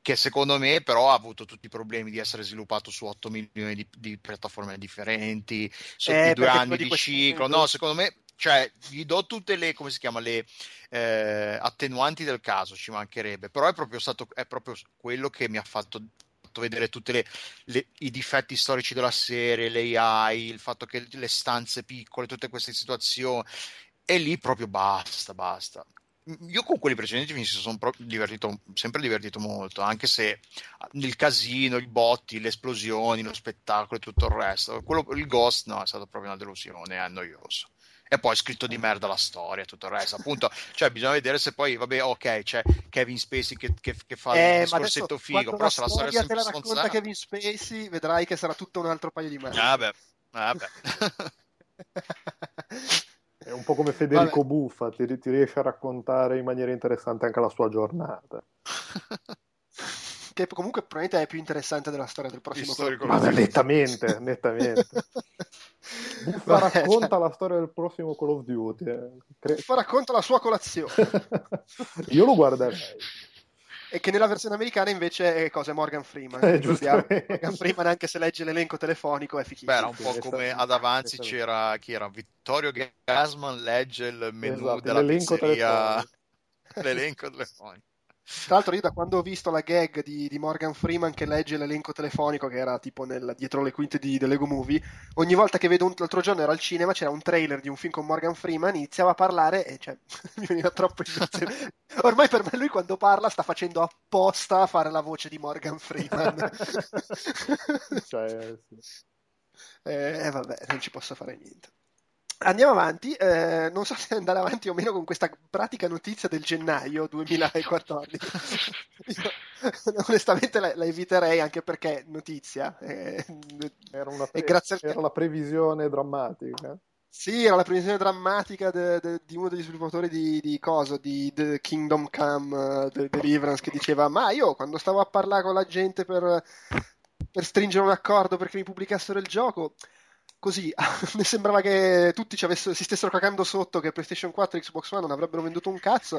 Speaker 2: che secondo me però ha avuto tutti i problemi di essere sviluppato su 8 milioni di, di piattaforme differenti, su eh, due anni di, ciclo. No, secondo me cioè gli do tutte le come si chiama le eh, attenuanti del caso ci mancherebbe però è proprio stato è proprio quello che mi ha fatto vedere tutti i difetti storici della serie, l'AI, il fatto che le stanze piccole, tutte queste situazioni, e lì proprio basta, basta. Io con quelli precedenti mi sono divertito, sempre divertito molto, anche se il casino, i botti, le esplosioni, lo spettacolo e tutto il resto. Quello, il Ghost no, è stato proprio una delusione, è noioso e poi scritto di merda la storia, tutto il resto. Appunto, cioè, bisogna vedere se poi, vabbè, ok, c'è Kevin Spacey che, che, che fa eh, il discorsetto figo, però se la storia
Speaker 1: è sempre te la racconta Kevin Spacey, vedrai che sarà tutto un altro paio di merda.
Speaker 2: Vabbè, vabbè.
Speaker 3: È un po' come Federico Vabbè. Buffa, ti, ti, riesce a raccontare in maniera interessante anche la sua giornata.
Speaker 1: che comunque probabilmente è più interessante della storia del prossimo
Speaker 3: corso. Ma nettamente, nettamente. Buffa racconta cioè... la storia del prossimo Call of Duty. Eh.
Speaker 1: Cre... Buffa racconta la sua colazione.
Speaker 3: Io lo guarderei.
Speaker 1: E che nella versione americana invece è cosa? Morgan Freeman. Eh, Morgan Freeman, anche se legge l'elenco telefonico, è fichissimo.
Speaker 2: Beh, era un po' come ad avanzi c'era chi era? Vittorio Gasman legge il menu esatto, della l'elenco pizzeria. Telefonico. l'elenco telefonico.
Speaker 1: Tra l'altro, io da quando ho visto la gag di, di, Morgan Freeman che legge l'elenco telefonico, che era tipo nel, dietro le quinte di Lego Movie, ogni volta che vedo un, l'altro giorno ero al cinema, c'era un trailer di un film con Morgan Freeman, iniziava a parlare e cioè, mi veniva troppo emozione. Ormai per me lui quando parla sta facendo apposta a fare la voce di Morgan Freeman. cioè, sì. eh, eh, vabbè, non ci posso fare niente. Andiamo avanti, eh, non so se andare avanti o meno con questa pratica notizia del gennaio 2014. Io, onestamente la, la, eviterei anche perché notizia. Eh,
Speaker 3: era, una pre- grazie al... era la previsione drammatica.
Speaker 1: Sì, era la previsione drammatica de, de, di uno degli sviluppatori di, di cosa, di The Kingdom Come uh, Deliverance, che diceva: Ma io quando stavo a parlare con la gente per, per stringere un accordo perché mi pubblicassero il gioco così mi sembrava che tutti si stessero cagando sotto che PlayStation 4 e Xbox One non avrebbero venduto un cazzo.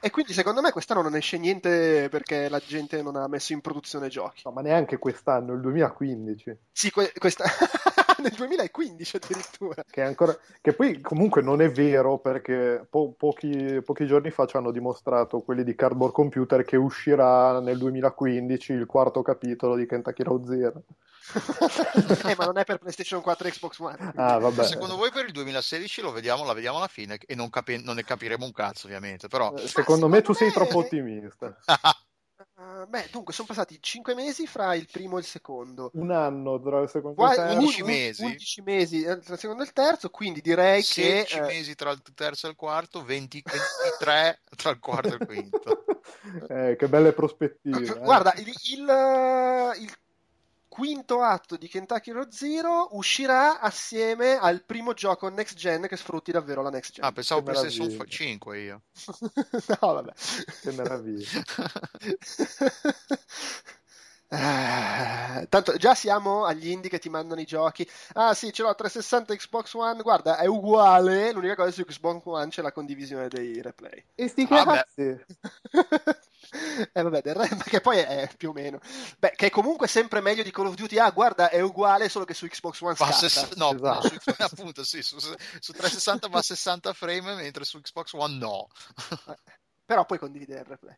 Speaker 1: E quindi secondo me quest'anno non esce niente perché la gente non ha messo in produzione giochi.
Speaker 3: No, ma neanche quest'anno, il 2015
Speaker 1: sì, que- questa... nel 2015 addirittura
Speaker 3: che, ancora... che, poi comunque non è vero perché po- pochi, pochi giorni fa ci hanno dimostrato quelli di Cardboard Computer che uscirà nel 2015 il quarto capitolo di Kentucky Road Zero
Speaker 1: eh, ma non è per PlayStation 4 e Xbox One.
Speaker 3: Ah, vabbè.
Speaker 2: Secondo voi per il 2016 lo vediamo, la vediamo alla fine e non, capi- non ne capiremo un cazzo, ovviamente. Però...
Speaker 3: Eh, secondo me tu sei troppo ottimista.
Speaker 1: Uh, beh, dunque, sono passati 5 mesi fra il primo e il secondo.
Speaker 3: Un anno tra il secondo e il terzo.
Speaker 2: 11 mesi.
Speaker 1: 11 mesi tra il secondo e il terzo, quindi direi
Speaker 2: 16
Speaker 1: che...
Speaker 2: 16 mesi tra il terzo e il quarto, 20, 23 tra il quarto e il quinto.
Speaker 3: eh, che belle prospettive. Eh.
Speaker 1: Guarda, il, il, il quinto atto di Kentucky Road Zero uscirà assieme al primo gioco next gen che sfrutti davvero la next gen.
Speaker 2: Ah, pensavo che PlayStation 5 io.
Speaker 1: no, vabbè.
Speaker 3: Che meraviglia.
Speaker 1: Eh, tanto già siamo agli indie che ti mandano i giochi. Ah sì, ce l'ho 360 Xbox One. Guarda, è uguale. L'unica cosa su Xbox One c'è la condivisione dei replay.
Speaker 3: E sti cazzi.
Speaker 1: eh, vabbè, del re, che poi è più o meno. Beh, che è comunque sempre meglio di Call of Duty. Ah, guarda, è uguale, solo che su Xbox One scatta.
Speaker 2: Ses- no, esatto. su, appunto, sì, su, su 360 va a 60 frame, mentre su Xbox One no.
Speaker 1: Eh però puoi condividere il replay.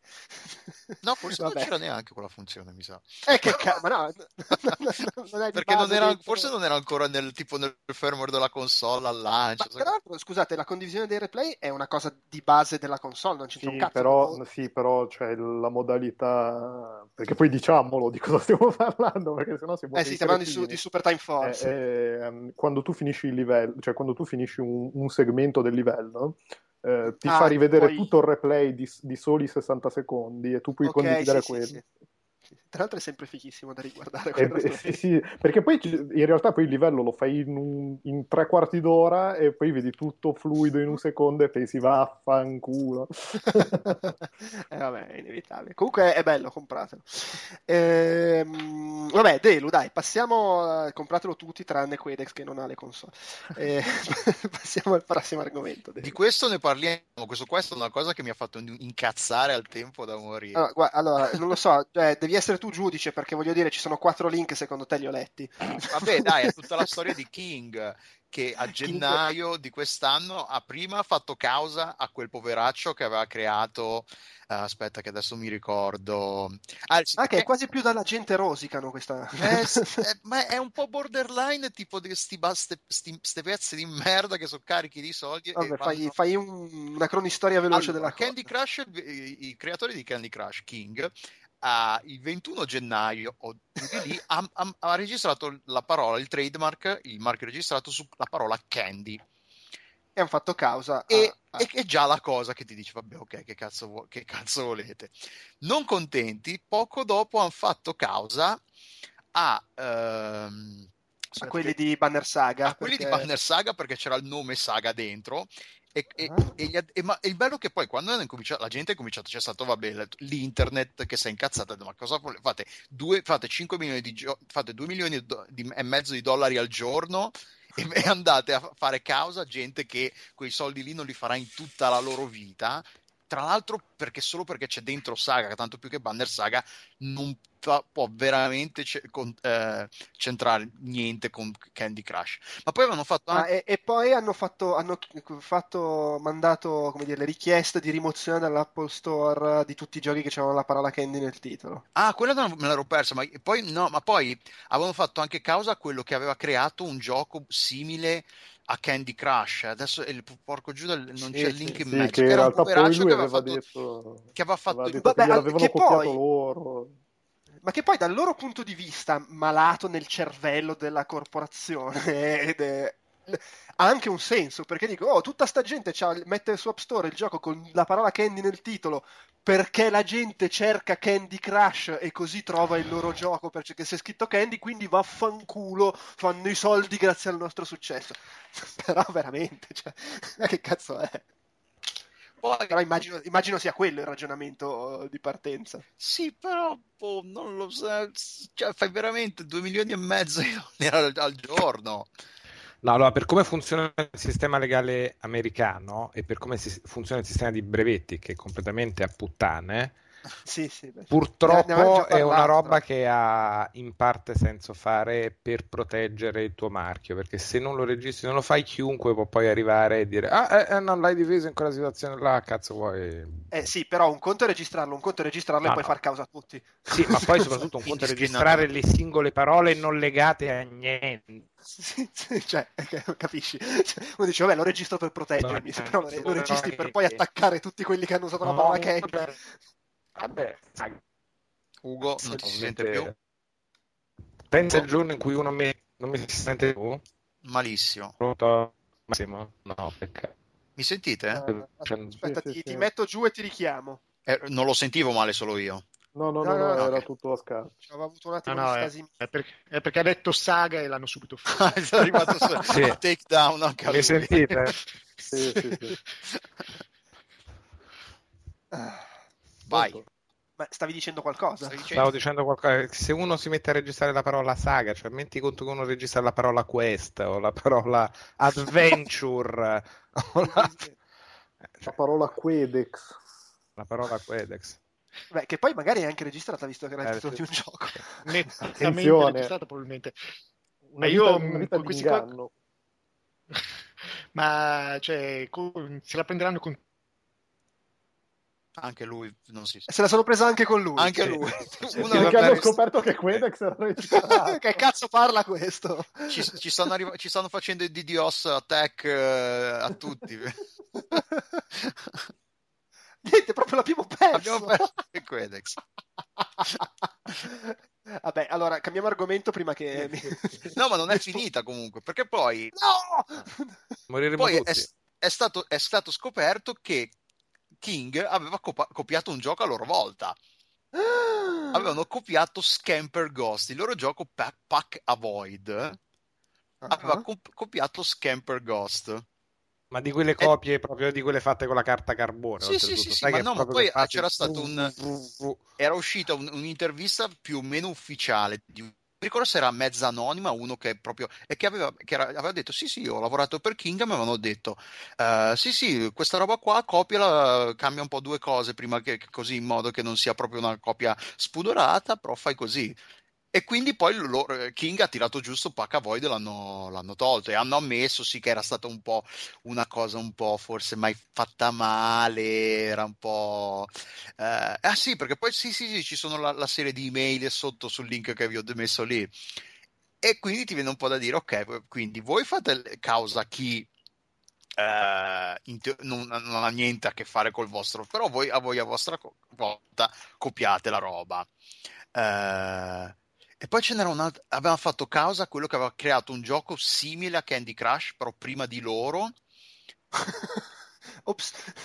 Speaker 2: No, forse non c'era neanche quella funzione, mi sa.
Speaker 1: Eh, che cazzo, ma no,
Speaker 2: non perché non era, forse non era ancora nel tipo nel firmware della console al lancio.
Speaker 1: Ma, tra l'altro, scusate, la condivisione dei replay è una cosa di base della console, non c'è
Speaker 3: sì,
Speaker 1: un cazzo.
Speaker 3: Però, no? Sì, però c'è la modalità, perché poi diciamolo di cosa stiamo parlando, perché sennò si può...
Speaker 1: Eh sì, stiamo parlando di, di, Super Time Force.
Speaker 3: Eh, eh, quando tu finisci il livello, cioè quando tu finisci un, un segmento del livello eh, ti ah, fa rivedere poi... tutto il replay di, di, soli 60 secondi e tu puoi okay, condividere
Speaker 1: sì,
Speaker 3: quello.
Speaker 1: Sì, sì. Tra l'altro è sempre fichissimo da riguardare.
Speaker 3: Eh, sì, sì, perché poi in realtà poi il livello lo fai in, un, in, tre quarti d'ora e poi vedi tutto fluido in un secondo e pensi vaffanculo.
Speaker 1: eh, vabbè, è inevitabile. Comunque è bello, compratelo. Ehm, vabbè, Delu, dai, passiamo, compratelo tutti tranne Quedex che non ha le console. Eh, passiamo al prossimo argomento.
Speaker 2: Delu. Di questo ne parliamo, questo, questo è una cosa che mi ha fatto incazzare al tempo da morire.
Speaker 1: Allora, guarda, allora non lo so, cioè, devi essere tu giudice perché voglio dire ci sono quattro link secondo te li ho letti.
Speaker 2: Vabbè dai, è tutta la storia di King che a gennaio di quest'anno ha prima fatto causa a quel poveraccio che aveva creato uh, aspetta che adesso mi ricordo
Speaker 1: ah, ah che è quasi più dalla gente rosicano questa
Speaker 2: è, è, ma è un po' borderline tipo di sti, sti, sti, sti pezzi di merda che sono carichi di soldi
Speaker 1: Vabbè, fai, vanno... fai un, una cronistoria veloce
Speaker 2: allora,
Speaker 1: della
Speaker 2: Candy
Speaker 1: cosa.
Speaker 2: Crush i, i creatori di Candy Crush King uh, il 21 gennaio o lì, ha, ha, ha, registrato la parola, il trademark, il marchio registrato sulla parola candy.
Speaker 1: E hanno fatto causa.
Speaker 2: E, a... e, è già la cosa che ti dice, vabbè, ok, che cazzo, che cazzo volete? Non contenti, poco dopo hanno fatto causa a... Ehm,
Speaker 1: a quelli di Banner Saga.
Speaker 2: A quelli di Banner Saga perché c'era il nome Saga dentro e, e, e, e, ma il bello è che poi quando la gente ha cominciato, c'è stato vabbè, l'internet che si è incazzata, ma cosa fate? Due, fate 5 milioni di fate 2 milioni di, e mezzo di dollari al giorno e, e andate a fare causa a gente che quei soldi lì non li farà in tutta la loro vita tra l'altro perché solo perché c'è dentro Saga, tanto più che Banner Saga, non fa, può veramente ce- con, eh, centrare niente con Candy Crush. Ma poi hanno fatto
Speaker 1: anche... ah, e, e, poi hanno fatto, hanno fatto mandato come dire, le richieste di rimozione dall'Apple Store di tutti i giochi che avevano la parola Candy nel titolo.
Speaker 2: Ah, quella me l'ero persa, ma poi, no, ma poi avevano fatto anche causa a quello che aveva creato un gioco simile a Candy Crush. Adesso il porco Giuda non sì, c'è il link in mezzo.
Speaker 3: Che,
Speaker 2: che
Speaker 3: era un poveraccio che aveva, fatto, detto,
Speaker 2: che aveva fatto
Speaker 3: aveva detto Vabbè, che copiato poi, loro.
Speaker 1: Ma che poi dal loro punto di vista malato nel cervello della corporazione ed è, ha anche un senso perché dico oh tutta sta gente mette su App Store il gioco con la parola Candy nel titolo perché la gente cerca Candy Crush e così trova il loro gioco perché se è scritto Candy quindi vaffanculo fanno i soldi grazie al nostro successo però veramente cioè, che cazzo è poi, però immagino, immagino, sia quello il ragionamento di partenza.
Speaker 2: Sì, però boh, non lo so. Cioè, fai veramente 2 milioni e mezzo al, al giorno.
Speaker 4: No, allora, per come funziona il sistema legale americano e per come funziona il sistema di brevetti, che è completamente a puttane,
Speaker 1: sì, sì,
Speaker 4: purtroppo è una roba che ha in parte senso fare per proteggere il tuo marchio, perché se non lo registri, non lo fai, chiunque può poi arrivare e dire ah, eh, eh non l'hai diviso in quella situazione là, cazzo vuoi...
Speaker 1: Eh sì, però un conto è registrarlo, un conto è registrarlo no, e poi no. far causa a tutti.
Speaker 4: Sì, ma poi soprattutto un conto è registrare le singole parole non legate a niente
Speaker 1: sì, sì, cioè, capisci? Cioè, uno dice, vabbè, lo registro per proteggermi, no, però lo, lo registri per poi attaccare tutti quelli che hanno usato la parola Ken. Vabbè,
Speaker 2: vabbè sai. Ugo, non si sente più?
Speaker 4: Pensa al giorno in cui uno mi, non mi si sente più?
Speaker 2: Malissimo.
Speaker 4: Pronto? Massimo? No, peccato.
Speaker 2: Mi sentite?
Speaker 1: Uh, aspetta, sì, ti, sì, ti metto giù e ti richiamo.
Speaker 2: Eh, non lo sentivo male solo io.
Speaker 3: No, no, no, no, no era okay. tutto a scarto.
Speaker 1: Avevo avuto un attimo
Speaker 5: no, no,
Speaker 1: di
Speaker 5: è, perché, è, perché, ha detto saga e l'hanno subito fatto. è
Speaker 2: arrivato su sì. take down anche
Speaker 4: Mi sentite?
Speaker 3: sì, sì, sì.
Speaker 2: Vai.
Speaker 1: Ma stavi dicendo qualcosa?
Speaker 4: Dicendo... Stavo dicendo qualcosa. Se uno si mette a registrare la parola saga, cioè metti conto che uno registra la parola quest o la parola adventure o
Speaker 3: la... la parola quedex.
Speaker 4: La parola quedex.
Speaker 1: Beh, che poi magari è anche registrata visto che era il eh, titolo sì. di un gioco.
Speaker 5: Nettamente registrata probabilmente.
Speaker 3: Una io una vita con questi qua...
Speaker 5: Ma cioè, con... se la prenderanno con
Speaker 2: anche lui non si
Speaker 1: se la sono presa anche con lui
Speaker 2: anche sì. lui
Speaker 3: Uno perché hanno scoperto che Quedex era registrato
Speaker 1: che cazzo parla questo
Speaker 2: ci, ci, stanno, arriva- ci stanno facendo i DDoS attack uh, a tutti
Speaker 1: Niente, proprio l'abbiamo perso.
Speaker 2: Abbiamo perso il Quedex.
Speaker 1: Vabbè, allora cambiamo argomento prima che.
Speaker 2: no, ma non è finita comunque, perché poi.
Speaker 1: No!
Speaker 2: poi è, è, stato, è, stato, scoperto che King aveva copa- copiato un gioco a loro volta. avevano copiato Scamper Ghost, il loro gioco Pack, Pack Avoid. Uh-huh. Aveva comp- copiato Scamper Ghost.
Speaker 4: Ma di quelle copie, e... proprio di quelle fatte con la carta carbone.
Speaker 2: Sì, sì, sì, sì ma no, ma poi c'era stato un... Era uscita un, un'intervista più o meno ufficiale di ricordo se era mezza anonima uno che proprio e che aveva, che era, aveva detto sì sì ho lavorato per King mi avevano detto uh, sì sì questa roba qua copiala cambia un po' due cose prima che così in modo che non sia proprio una copia spudorata però fai così e quindi poi lo, King ha tirato giusto Pac Void l'hanno, l'hanno tolto e hanno ammesso sì che era stata un po' una cosa un po' forse mai fatta male, era un po'... Eh, ah sì, perché poi sì sì sì ci sono la, la serie di email sotto sul link che vi ho messo lì e quindi ti viene un po' da dire ok, quindi voi fate causa chi Uh, non, non, ha niente a che fare col vostro, però voi a voi a vostra volta copiate la roba. Uh, e poi ce n'era un altro, aveva fatto causa a quello che aveva creato un gioco simile a Candy Crush, però prima di loro.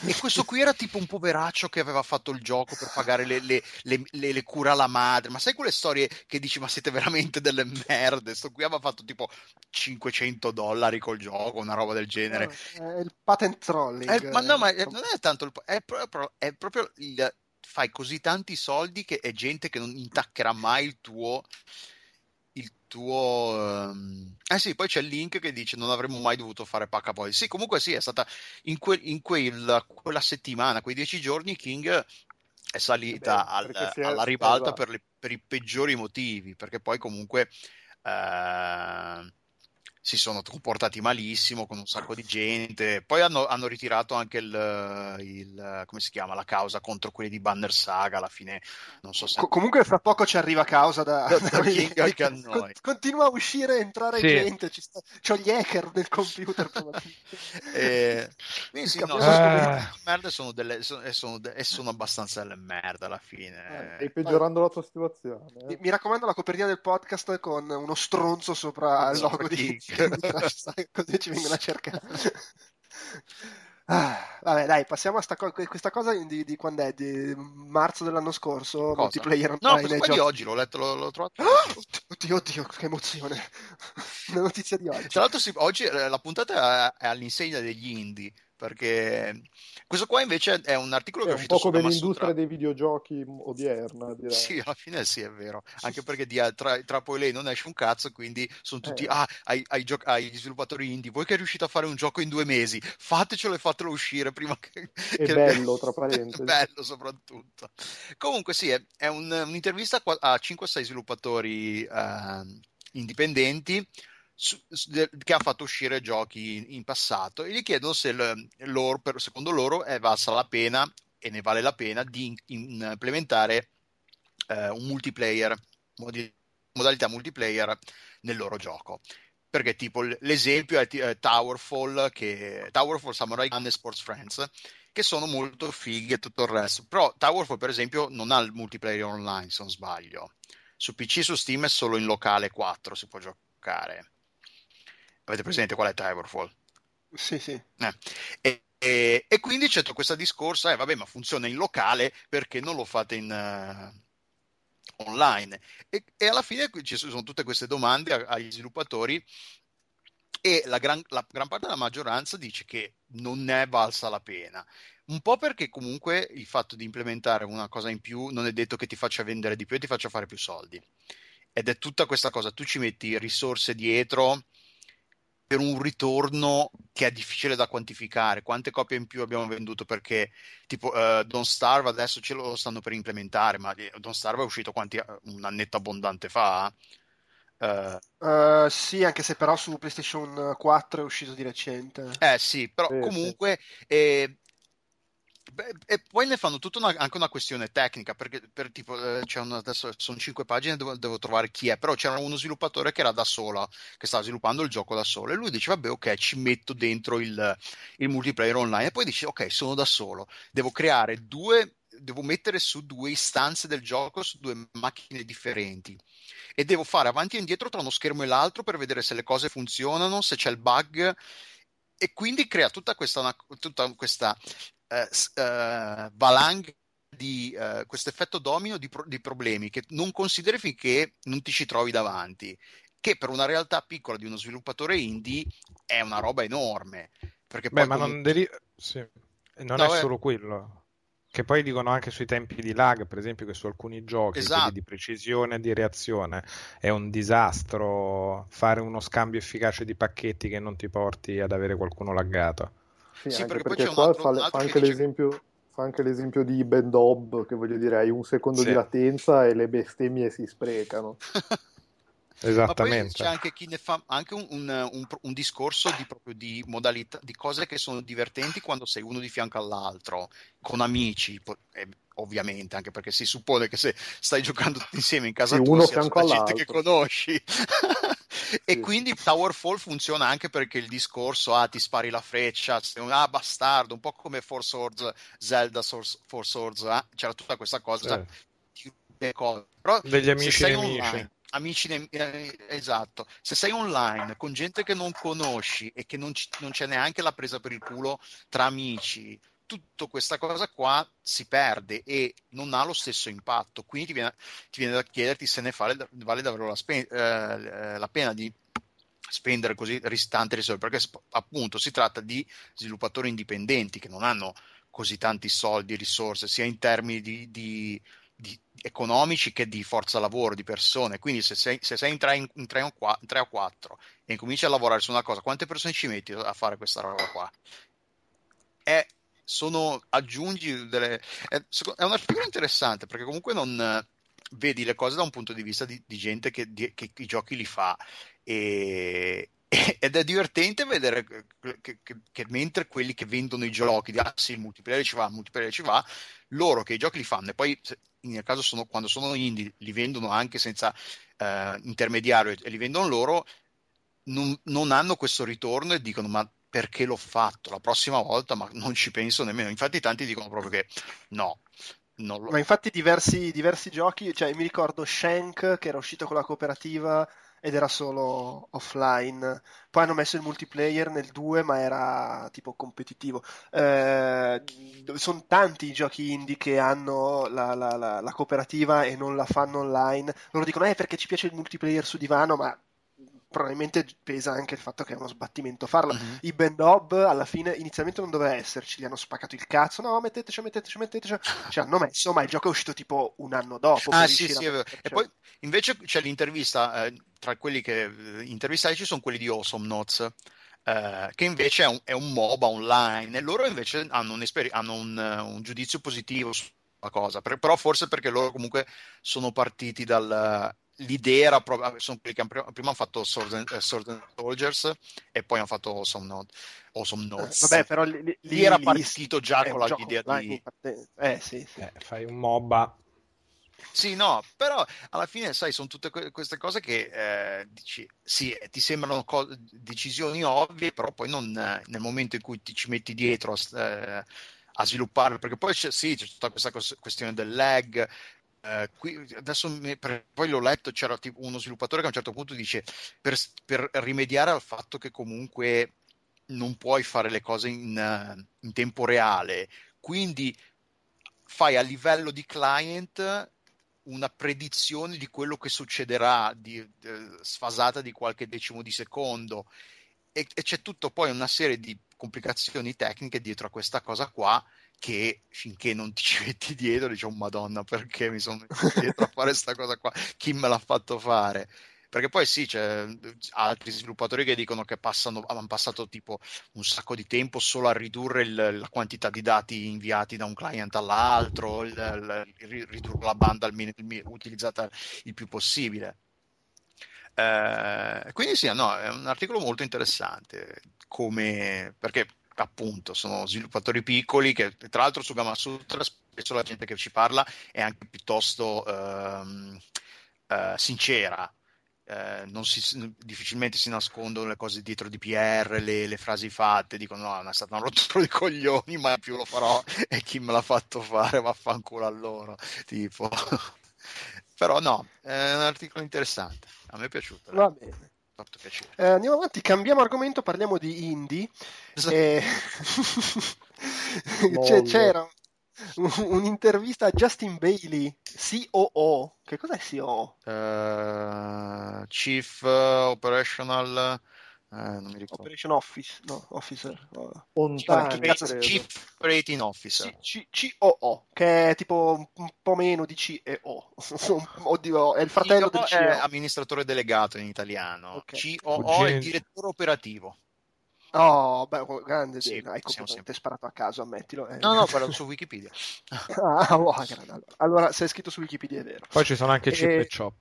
Speaker 2: e questo qui era tipo un poveraccio che aveva fatto il gioco per pagare le, le, le, le, cure alla madre. Ma sai quelle storie che dici, ma siete veramente delle merde? Sto qui aveva fatto tipo 500 dollari col gioco, una roba del genere.
Speaker 1: No, è il patent trolling.
Speaker 2: È, ma no, ma è, non è tanto il, è proprio, è proprio il, fai così tanti soldi che è gente che non intaccherà mai il tuo il tuo um... eh sì poi c'è il link che dice non avremmo mai dovuto fare pacca poi sì comunque sì è stata in, que... in quel... quella settimana quei dieci giorni King è salita Beh, al... alla ribalta per, le... per, i peggiori motivi perché poi comunque uh si sono comportati malissimo con un sacco di gente. Poi hanno, hanno ritirato anche il, il, come si chiama, la causa contro quelli di Banner Saga. Alla fine, non so se.
Speaker 1: Co- comunque, fra poco ci arriva causa da, da, da King anche a noi. Continua a uscire e entrare sì. gente. Ci sta... C'ho gli hacker nel computer.
Speaker 2: eh, sì, no, ah. merda sono delle, sono, sono, sono, abbastanza delle merda alla fine.
Speaker 3: Eh, stai peggiorando la tua situazione.
Speaker 1: Eh. Mi, mi, raccomando la copertina del podcast con uno stronzo sopra il logo di così ci vengono a cercare. Ah, vabbè, dai, passiamo a co- questa cosa di, di, quando è? Di marzo dell'anno scorso? Cosa? Multiplayer
Speaker 2: No, questo di oggi, l'ho letto, l'ho, l'ho trovato.
Speaker 1: Ah, oddio, oddio, che emozione. Una notizia di oggi.
Speaker 2: Tra l'altro, sì, oggi eh, la puntata è all'insegna degli indie perché questo qua invece è un articolo è che è
Speaker 3: uscito un poco dell'industria dei videogiochi odierna direi.
Speaker 2: sì alla fine sì è vero. Anche perché di, tra, tra, poi lei non esce un cazzo quindi sono tutti eh. ah ai, ai, gio- ai, sviluppatori indie voi che riuscite a fare un gioco in due mesi fatecelo e fatelo uscire prima che
Speaker 3: è che... bello tra parentesi.
Speaker 2: bello soprattutto. Comunque sì è, è un, un'intervista a 5-6 sviluppatori uh, indipendenti che ha fatto uscire giochi in, in passato e gli chiedono se il, loro, per, secondo loro è valsa la pena e ne vale la pena di in, in implementare eh, un multiplayer, modi, modalità multiplayer nel loro gioco. Perché tipo l'esempio è eh, Towerfall, che, Towerfall Samurai Gun e Sports Friends, che sono molto fighe e tutto il resto. Però Towerfall, per esempio, non ha il multiplayer online, se non sbaglio. Su PC su Steam è solo in locale 4 si può giocare. Avete presente qual è Towerfall?
Speaker 1: Sì, sì.
Speaker 2: Eh. E, e, e, quindi c'è questa discorsa, eh, vabbè, ma funziona in locale perché non lo fate in uh, online? E, e, alla fine ci sono tutte queste domande agli sviluppatori e la gran, la gran parte della maggioranza dice che non ne è valsa la pena. Un po' perché comunque il fatto di implementare una cosa in più non è detto che ti faccia vendere di più e ti faccia fare più soldi. Ed è tutta questa cosa, tu ci metti risorse dietro per un ritorno che è difficile da quantificare. Quante copie in più abbiamo venduto? Perché tipo uh, Don't Starve adesso ce lo stanno per implementare, ma Don't Starve è uscito quanti, un annetto abbondante fa.
Speaker 1: Uh, uh, sì, anche se però su PlayStation 4 è uscito di recente.
Speaker 2: Eh sì, però sì, comunque sì. Eh, Beh, e poi ne fanno tutta una, anche una questione tecnica, perché per tipo, eh, una, adesso sono cinque pagine, devo, devo, trovare chi è, però c'era uno sviluppatore che era da sola, che stava sviluppando il gioco da solo, e lui dice, vabbè, ok, ci metto dentro il, il multiplayer online, e poi dice, ok, sono da solo, devo creare due, devo mettere su due istanze del gioco, su due macchine differenti, e devo fare avanti e indietro tra uno schermo e l'altro per vedere se le cose funzionano, se c'è il bug, e quindi crea tutta questa, una, tutta questa valanga di uh, questo effetto domino di, pro- di, problemi che non consideri finché non ti ci trovi davanti, che per una realtà piccola di uno sviluppatore indie è una roba enorme. Perché
Speaker 4: Beh,
Speaker 2: ma
Speaker 4: comunque... non, deri- sì. non no, è solo quello. Che poi dicono anche sui tempi di lag, per esempio, che su alcuni giochi esatto. di precisione e di reazione è un disastro fare uno scambio efficace di pacchetti che non ti porti ad avere qualcuno laggato.
Speaker 3: Sì, sì perché, perché qua altro, fa, fa, anche l'esempio, fa, anche l'esempio, di Ben Dobb, che voglio dire, hai un secondo sì. di latenza e le bestemmie si sprecano.
Speaker 4: Esattamente.
Speaker 2: c'è anche chi ne fa anche un, un, un, un discorso di, proprio di modalità, di cose che sono divertenti quando sei uno di fianco all'altro, con amici, eh, ovviamente, anche perché si suppone che se stai giocando tutti insieme in casa sì, tua sia tutta gente che conosci. e sì. quindi Towerfall funziona anche perché il discorso, ah, ti spari la freccia, sei un ah, bastardo, un po' come Force Swords, Zelda Force Swords, eh? c'era tutta questa cosa. Sì. Cose. Però
Speaker 4: degli amici.
Speaker 2: Online, amici ne- eh, esatto se sei online con gente che non conosci e che non, ci, non, c'è neanche la presa per il culo tra amici tutta questa cosa qua si perde e non ha lo stesso impatto quindi ti viene, ti viene da chiederti se ne vale, vale davvero la, spe- eh, la pena di spendere così tante risorse perché appunto si tratta di sviluppatori indipendenti che non hanno così tanti soldi e risorse sia in termini di, di di, economici che di forza lavoro, di persone. Quindi se sei, se sei in, tre, in, in, tre o qua, in, tre, o quattro e incominci a lavorare su una cosa, quante persone ci metti a fare questa roba qua? È, sono aggiungi delle... È, è una figura interessante perché comunque non vedi le cose da un punto di vista di, di gente che, di, che, i giochi li fa. E, ed è divertente vedere che, che, che, mentre quelli che vendono i giochi di ah sì il multiplayer ci va, il multiplayer ci va loro che i giochi li fanno e poi nel caso sono, quando sono indie li vendono anche senza uh, intermediario e li vendono loro non, non, hanno questo ritorno e dicono ma perché l'ho fatto la prossima volta ma non ci penso nemmeno infatti tanti dicono proprio che no
Speaker 1: lo... ma infatti diversi, diversi giochi cioè mi ricordo Shank che era uscito con la cooperativa ed era solo offline. Poi hanno messo il multiplayer nel 2, ma era tipo competitivo. Eh, sono tanti i giochi indie che hanno la, la, la, la, cooperativa e non la fanno online. Loro dicono, eh, perché ci piace il multiplayer su divano, ma probabilmente pesa anche il fatto che è uno sbattimento farlo. Uh-huh. I band hub alla fine inizialmente non doveva esserci, gli hanno spaccato il cazzo, no metteteci, metteteci, metteteci, ci hanno messo, ma il gioco è uscito tipo un anno dopo.
Speaker 2: Ah sì sì, e poi invece c'è l'intervista, eh, tra quelli che eh, intervistati ci sono quelli di Awesome Notes. Uh, che invece è un, è un, MOBA online e loro invece hanno un, hanno un, un giudizio positivo sulla cosa, per, però forse perché loro comunque sono partiti dal, l'idea era proprio, sono quelli che prima, prima hanno fatto Sword and, uh, Sword and, Soldiers e poi hanno fatto Awesome, Note, awesome eh, Notes.
Speaker 1: Eh, vabbè, però lì, lì,
Speaker 2: lì era partito già con l'idea di...
Speaker 1: Eh, sì, sì.
Speaker 4: Eh, fai un MOBA.
Speaker 2: Sì, no, però alla fine, sai, sono tutte queste cose che eh, dici, sì, ti sembrano co- decisioni ovvie, però poi non, nel momento in cui ti ci metti dietro a, a sviluppare, perché poi c'è, sì, c'è tutta questa questione del lag, Uh, qui, adesso per, poi l'ho letto, c'era tipo uno sviluppatore che a un certo punto dice per, per rimediare al fatto che comunque non puoi fare le cose in, in, tempo reale, quindi fai a livello di client una predizione di quello che succederà di, uh, sfasata di qualche decimo di secondo. E, e c'è tutto poi una serie di complicazioni tecniche dietro a questa cosa qua che finché non ti ci metti dietro diciamo madonna perché mi sono messo dietro a fare questa cosa qua? Chi me l'ha fatto fare? Perché poi sì c'è altri sviluppatori che dicono che passano, hanno passato tipo un sacco di tempo solo a ridurre il, la quantità di dati inviati da un client all'altro il, il, ridurre la banda utilizzata il più possibile. Eh, quindi sì, no, è un articolo molto interessante come, perché appunto sono sviluppatori piccoli che tra l'altro su Gamma Sutra spesso la gente che ci parla è anche piuttosto ehm, eh, sincera eh, si, difficilmente si nascondono le cose dietro di PR, le, le frasi fatte, dicono no, è stata una rottura di coglioni, mai più lo farò e chi me l'ha fatto fare vaffanculo a loro, tipo. Però no, è un articolo interessante, a me è piaciuto.
Speaker 1: Va bene
Speaker 2: fatto piacere.
Speaker 1: Eh, andiamo avanti, cambiamo argomento, parliamo di indie. Esatto. Eh... c'era, un'intervista a Justin Bailey, COO. Che cos'è COO?
Speaker 2: Uh, eh, Chief Operational eh, non mi ricordo.
Speaker 1: Operation Office, no, Officer.
Speaker 2: On time, Chief Operating Officer.
Speaker 1: COO, che è tipo un po' meno di C e O. Oddio, è il fratello del CEO.
Speaker 2: È amministratore delegato in italiano. Okay. COO è direttore operativo.
Speaker 1: Oh, beh, grande sì, hai completamente sparato a caso, ammettilo.
Speaker 2: Eh. No, no, guarda su Wikipedia.
Speaker 1: ah, oh, allora, se è scritto su Wikipedia è vero.
Speaker 4: Poi ci sono anche chip e chop.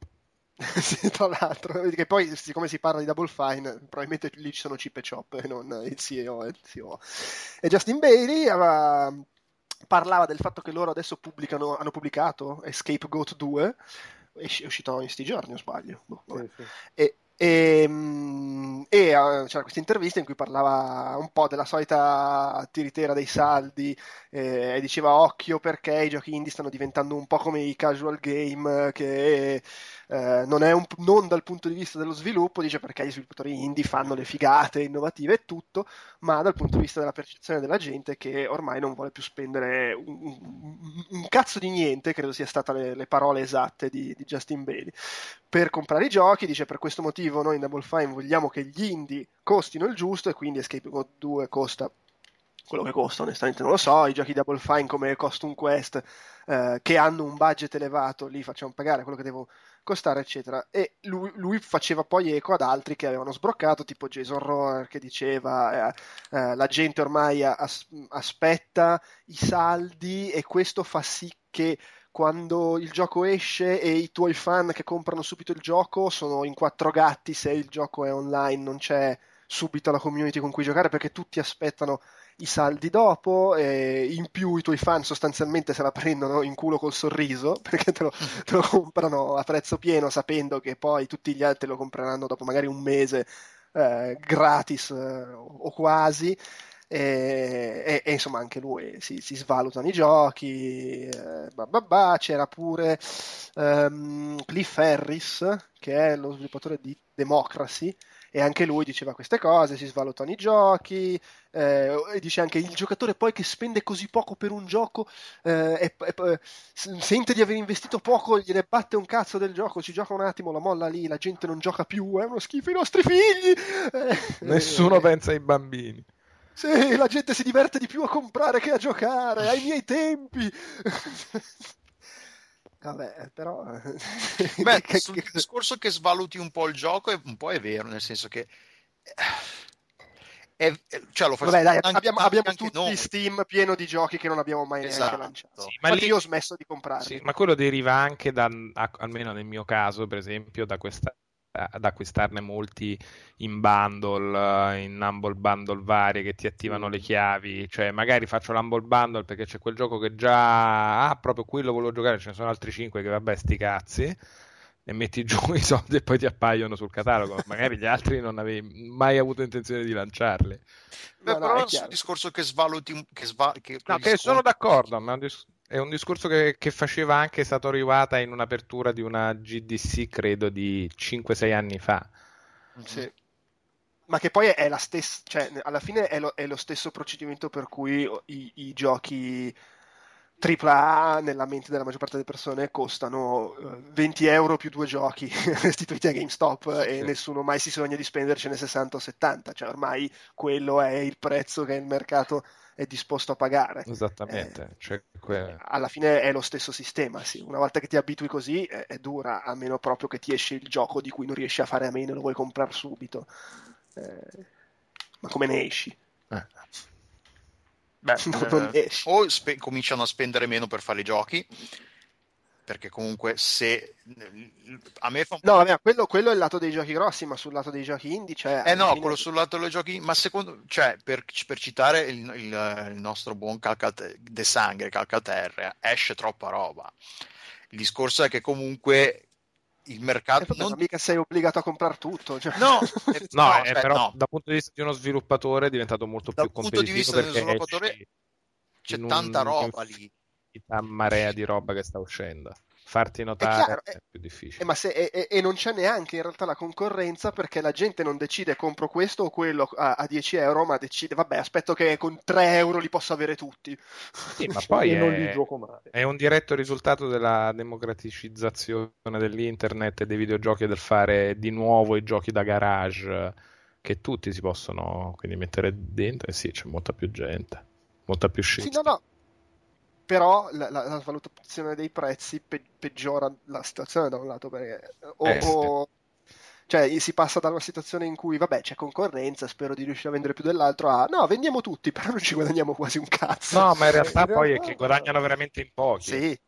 Speaker 1: sì, tra l'altro, che poi siccome si parla di Double Fine, probabilmente lì ci sono chip e chop e non il CEO e il CEO. E Justin Bailey aveva, parlava del fatto che loro adesso pubblicano, hanno pubblicato Escape Goat 2, è uscito in sti giorni, o sbaglio. Boh, sì, sì. E, e, ehm, e, eh, c'era questa intervista in cui parlava un po' della solita tiritera dei saldi eh, e diceva occhio perché i giochi indie stanno diventando un po' come i casual game che eh, non, è un, non dal punto di vista dello sviluppo, dice perché gli sviluppatori indie fanno le figate innovative e tutto, ma dal punto di vista della percezione della gente che ormai non vuole più spendere un, un, un cazzo di niente, credo sia state le, le parole esatte di, di, Justin Bailey, per comprare i giochi, dice per questo motivo noi in Double Fine vogliamo che gli indie costino il giusto e quindi Escape God 2 costa quello che costa, onestamente non lo so, i giochi Double Fine come Cost Quest eh, che hanno un budget elevato, lì facciamo pagare quello che devo costare, eccetera. E lui, lui, faceva poi eco ad altri che avevano sbroccato, tipo Jason Rohrer che diceva eh, eh, la gente ormai as- aspetta i saldi e questo fa sì che quando il gioco esce e i tuoi fan che comprano subito il gioco sono in quattro gatti se il gioco è online, non c'è subito la community con cui giocare perché tutti aspettano i saldi dopo, e in più i tuoi fan sostanzialmente se la prendono in culo col sorriso perché te lo, te lo comprano a prezzo pieno sapendo che poi tutti gli altri lo compreranno dopo magari un mese eh, gratis eh, o quasi. E, e, e, insomma anche lui si, si svalutano i giochi eh, bah, c'era pure um, Cliff Harris che è lo sviluppatore di Democracy e anche lui diceva queste cose, si svalutano i giochi, eh, e dice anche il giocatore poi che spende così poco per un gioco eh, e, e, sente di aver investito poco, gliene batte un cazzo del gioco, ci gioca un attimo, la molla lì, la gente non gioca più, è uno schifo i nostri figli!
Speaker 4: Eh, Nessuno pensa ai bambini.
Speaker 1: Sì, la gente si diverte di più a comprare che a giocare, ai miei tempi. Vabbè, però...
Speaker 2: Beh, sul discorso che svaluti un po' il gioco è un po' è vero, nel senso che...
Speaker 1: È, cioè lo Vabbè, dai, anche, abbiamo, abbiamo tutti noi. Steam pieno di giochi che non abbiamo mai esatto. lanciato. Sì, ma lì... io ho smesso di comprare. Sì,
Speaker 4: ma quello deriva anche da, almeno nel mio caso, per esempio, da questa ad acquistarne molti in bundle, in humble bundle varie che ti attivano le chiavi, cioè magari faccio l'humble bundle perché c'è quel gioco che già ah, proprio quello volevo giocare, ce ne sono altri 5 che vabbè sti cazzi e metti giù i soldi e poi ti appaiono sul catalogo, magari gli altri non avevi mai avuto intenzione di lanciarli.
Speaker 2: Beh, no, però no, sul discorso che svaluti che, sva-
Speaker 4: che, no, che sono d'accordo, ma è un, dis- è un discorso che, che, faceva anche Satoru Iwata in un'apertura di una GDC, credo, di 5-6 anni fa.
Speaker 1: Sì. Ma che poi è la stessa, cioè alla fine è lo, è lo stesso procedimento per cui i, i giochi AAA nella mente della maggior parte delle persone costano 20 eh, euro più due giochi restituiti a GameStop sì. e nessuno mai si sogna di spendercene 60 o 70, cioè ormai quello è il prezzo che il mercato è disposto a pagare.
Speaker 4: Esattamente. Eh, cioè, que...
Speaker 1: Alla fine è lo stesso sistema, sì. Una volta che ti abitui così è, è, dura, a meno proprio che ti esce il gioco di cui non riesci a fare a meno e lo vuoi comprare subito. Eh, ma come ne esci? Eh.
Speaker 2: Beh, eh, o spe- cominciano a spendere meno per fare i giochi, perché comunque se
Speaker 1: a me fa un no vabbè, quello, quello, è il lato dei giochi grossi ma sul lato dei giochi indie cioè,
Speaker 2: eh no fine... quello sul lato dei giochi ma secondo cioè per, per citare il, il, il, nostro buon Calcat- De Sangre Calcaterra esce troppa roba. Il discorso è che comunque il mercato
Speaker 1: eh, non mica sei obbligato a comprare tutto cioè...
Speaker 2: no,
Speaker 4: eh, no, no aspetta, però no. dal punto di vista di uno sviluppatore è diventato molto
Speaker 2: dal
Speaker 4: più competitivo
Speaker 2: dal punto di vista dello sviluppatore c'è tanta roba lì
Speaker 4: marea di roba che sta uscendo. farti notare è, chiaro, è, più difficile.
Speaker 1: Eh, se, e, e, non c'è neanche in realtà la concorrenza perché la gente non decide compro questo o quello a, a 10 euro, ma decide vabbè aspetto che con 3 euro li posso avere tutti.
Speaker 4: Sì, ma poi è, è, un diretto risultato della democraticizzazione dell'internet e dei videogiochi e del fare di nuovo i giochi da garage che tutti si possono quindi mettere dentro e sì c'è molta più gente, molta più scelta.
Speaker 1: Sì, no, no però la, la, la, svalutazione dei prezzi pe- peggiora la situazione da un lato perché o, eh, o cioè si passa da una situazione in cui vabbè c'è concorrenza spero di riuscire a vendere più dell'altro a no vendiamo tutti però non ci guadagniamo quasi un cazzo
Speaker 4: no ma in realtà in poi realtà... è che guadagnano veramente in pochi.
Speaker 1: Sì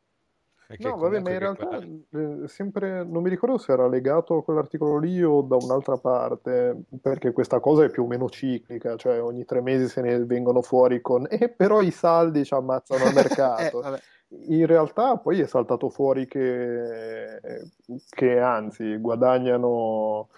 Speaker 3: No, vabbè, ma in realtà eh, sempre, non mi ricordo se era legato a quell'articolo lì o da un'altra parte, perché questa cosa è più o meno ciclica, cioè ogni tre mesi se ne vengono fuori con eh, però i saldi ci ammazzano al mercato. eh, in realtà poi è saltato fuori che, che anzi guadagnano,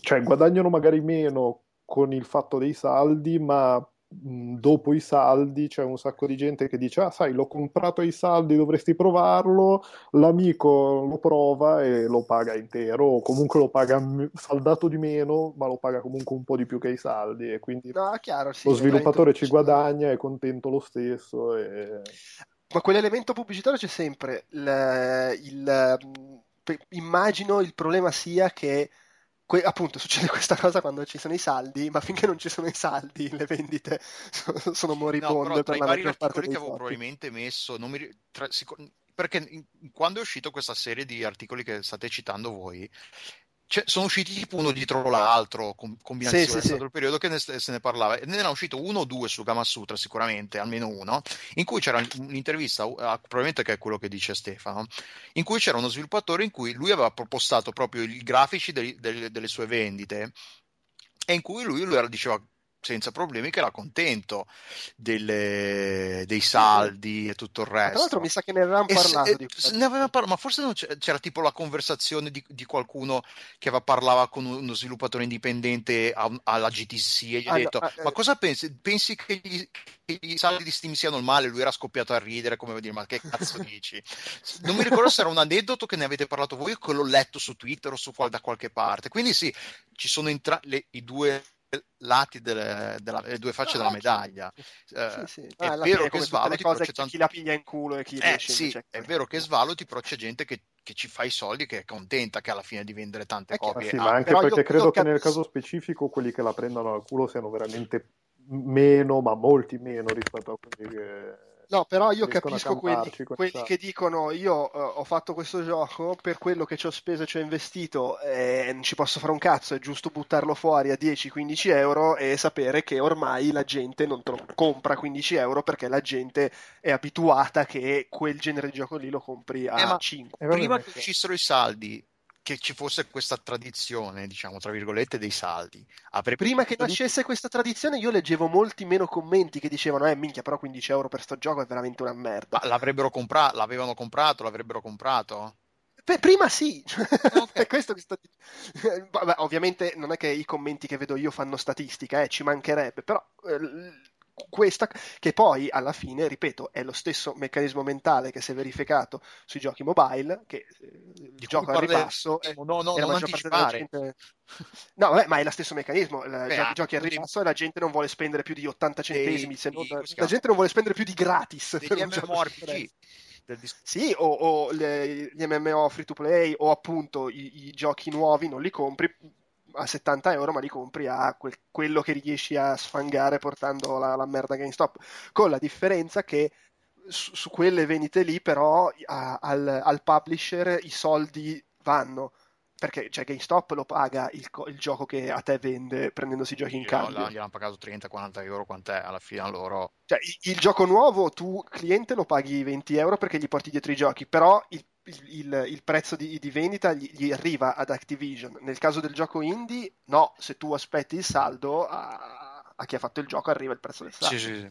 Speaker 3: cioè guadagnano magari meno con il fatto dei saldi, ma dopo i saldi c'è un sacco di gente che dice ah sai l'ho comprato ai saldi dovresti provarlo l'amico lo prova e lo paga intero o comunque lo paga saldato di meno ma lo paga comunque un po' di più che i saldi e quindi
Speaker 1: no, chiaro, sì,
Speaker 3: lo sviluppatore ci guadagna è contento lo stesso e...
Speaker 1: ma quell'elemento pubblicitario c'è sempre il, il, immagino il problema sia che Que- appunto succede questa cosa quando ci sono i saldi, ma finché non ci sono i saldi le vendite sono, sono moribonde no, per la maggior parte dei che avevo
Speaker 2: probabilmente messo, mi, tra, sicur- perché in, quando è uscito questa serie di articoli che state citando voi, cioè, sono usciti tipo uno dietro l'altro, com- combinazione, sì, sì, è stato sì. il periodo che ne, se ne parlava, e ne era uscito uno o due su Gamma Sutra sicuramente, almeno uno, in cui c'era un'intervista, probabilmente che è quello che dice Stefano, in cui c'era uno sviluppatore in cui lui aveva propostato proprio i grafici dei, dei, delle sue vendite, e in cui lui, lui era, diceva senza problemi che era contento delle, dei saldi e tutto il resto.
Speaker 1: Tra l'altro mi sa che ne avevamo parlato.
Speaker 2: E, ne avevamo parlato, ma forse c'era, c'era, tipo la conversazione di, di, qualcuno che parlava con uno sviluppatore indipendente a, alla GTC e gli ha ah, detto no, ma eh, cosa pensi? Pensi che gli, che gli, saldi di Steam siano il male? Lui era scoppiato a ridere come dire ma che cazzo dici? non mi ricordo se era un aneddoto che ne avete parlato voi o che l'ho letto su Twitter o su, da qualche parte. Quindi sì, ci sono entra- le, i due lati delle, della, le due facce no, della medaglia.
Speaker 1: Eh, sì, sì. Ah, è vero che svaluti, però c'è tanto... chi la piglia in culo e chi
Speaker 2: eh, riesce sì, è vero che svaluti, però c'è gente che, che, ci fa i soldi, che è contenta che alla fine di vendere tante è copie.
Speaker 3: Sì, ah, ma anche perché io, credo io che nel caso specifico quelli che la prendono al culo siano veramente meno, ma molti meno rispetto a quelli che
Speaker 1: No, però io capisco quelli, quelli, che dicono io uh, ho fatto questo gioco per quello che ci ho speso e ci ho investito e non ci posso fare un cazzo, è giusto buttarlo fuori a 10-15 euro e sapere che ormai la gente non te lo compra a 15 euro perché la gente è abituata che quel genere di gioco lì lo compri a eh, 5.
Speaker 2: Prima che uscissero i saldi che ci fosse questa tradizione, diciamo, tra virgolette, dei saldi.
Speaker 1: Apre... Prima che nascesse questa tradizione, io leggevo molti meno commenti che dicevano: Eh, minchia, però 15 euro per sto gioco è veramente una merda.
Speaker 2: Ma l'avrebbero comprato, l'avevano comprato, l'avrebbero comprato?
Speaker 1: Beh, prima sì, okay. è questo che sto dicendo. ovviamente non è che i commenti che vedo io fanno statistica, eh, ci mancherebbe, però eh, questa che poi alla fine, ripeto, è lo stesso meccanismo mentale che si è verificato sui giochi mobile, che eh, il gioco a ribasso
Speaker 2: è, no, no, non anticipare.
Speaker 1: Gente... No, vabbè, ma è lo stesso meccanismo, il Beh, giochi, giochi a ribasso e la gente non vuole spendere più di 80 centesimi, dei, non... la gente non vuole spendere più di gratis
Speaker 2: degli MMORPG.
Speaker 1: Sì, o, o le, gli MMO free to play o appunto i, i, giochi nuovi non li compri a 70 euro, ma li compri a quel, quello che riesci a sfangare portando la, la merda GameStop. Con la differenza che su, su quelle vendite lì, però, a, al, al, publisher i soldi vanno. Perché cioè, GameStop lo paga il, il, gioco che a te vende prendendosi i giochi in cambio.
Speaker 2: Gli hanno pagato 30-40 euro, quant'è alla fine loro?
Speaker 1: Cioè, il, il, gioco nuovo tu, cliente, lo paghi 20 euro perché gli porti dietro i giochi, però il il, il, prezzo di, di vendita gli, gli, arriva ad Activision. Nel caso del gioco indie, no, se tu aspetti il saldo, a, a, chi ha fatto il gioco arriva il prezzo del saldo.
Speaker 2: Sì, sì, sì.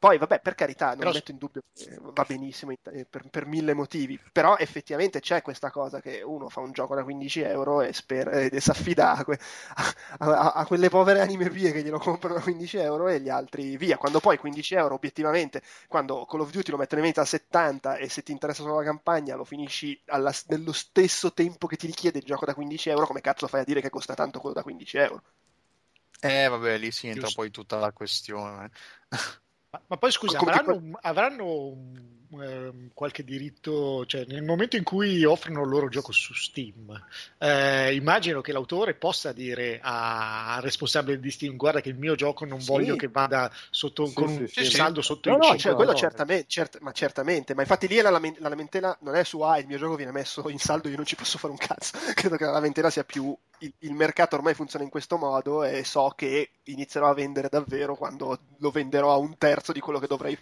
Speaker 1: Poi, vabbè, per carità, non però... metto in dubbio che va benissimo per, per, mille motivi, però effettivamente c'è questa cosa che uno fa un gioco da 15 euro e, spera, e si affida a, que, a, a, a, quelle povere anime vie che glielo comprano da 15 euro e gli altri via. Quando poi 15 euro, obiettivamente, quando Call of Duty lo mettono in vendita a 70 e se ti interessa solo la campagna lo finisci alla, nello stesso tempo che ti richiede il gioco da 15 euro, come cazzo fai a dire che costa tanto quello da 15 euro?
Speaker 2: Eh, vabbè, lì si entra Giusto. poi tutta la questione.
Speaker 5: Ma, ma poi scusa, avranno, avranno eh, qualche diritto, cioè nel momento in cui offrono il loro gioco su Steam, eh, immagino che l'autore possa dire al responsabile di Steam: Guarda, che il mio gioco non sì. voglio che vada sotto, sì, con un sì, saldo sotto
Speaker 1: no,
Speaker 5: il
Speaker 1: no, cioè, quello certamente, cert- ma certamente, ma infatti lì la, la, lamentela non è su ah, il mio gioco viene messo in saldo, io non ci posso fare un cazzo. Credo che la lamentela sia più il, il, mercato ormai funziona in questo modo e so che inizierò a vendere davvero quando lo venderò a un terzo di quello che dovrei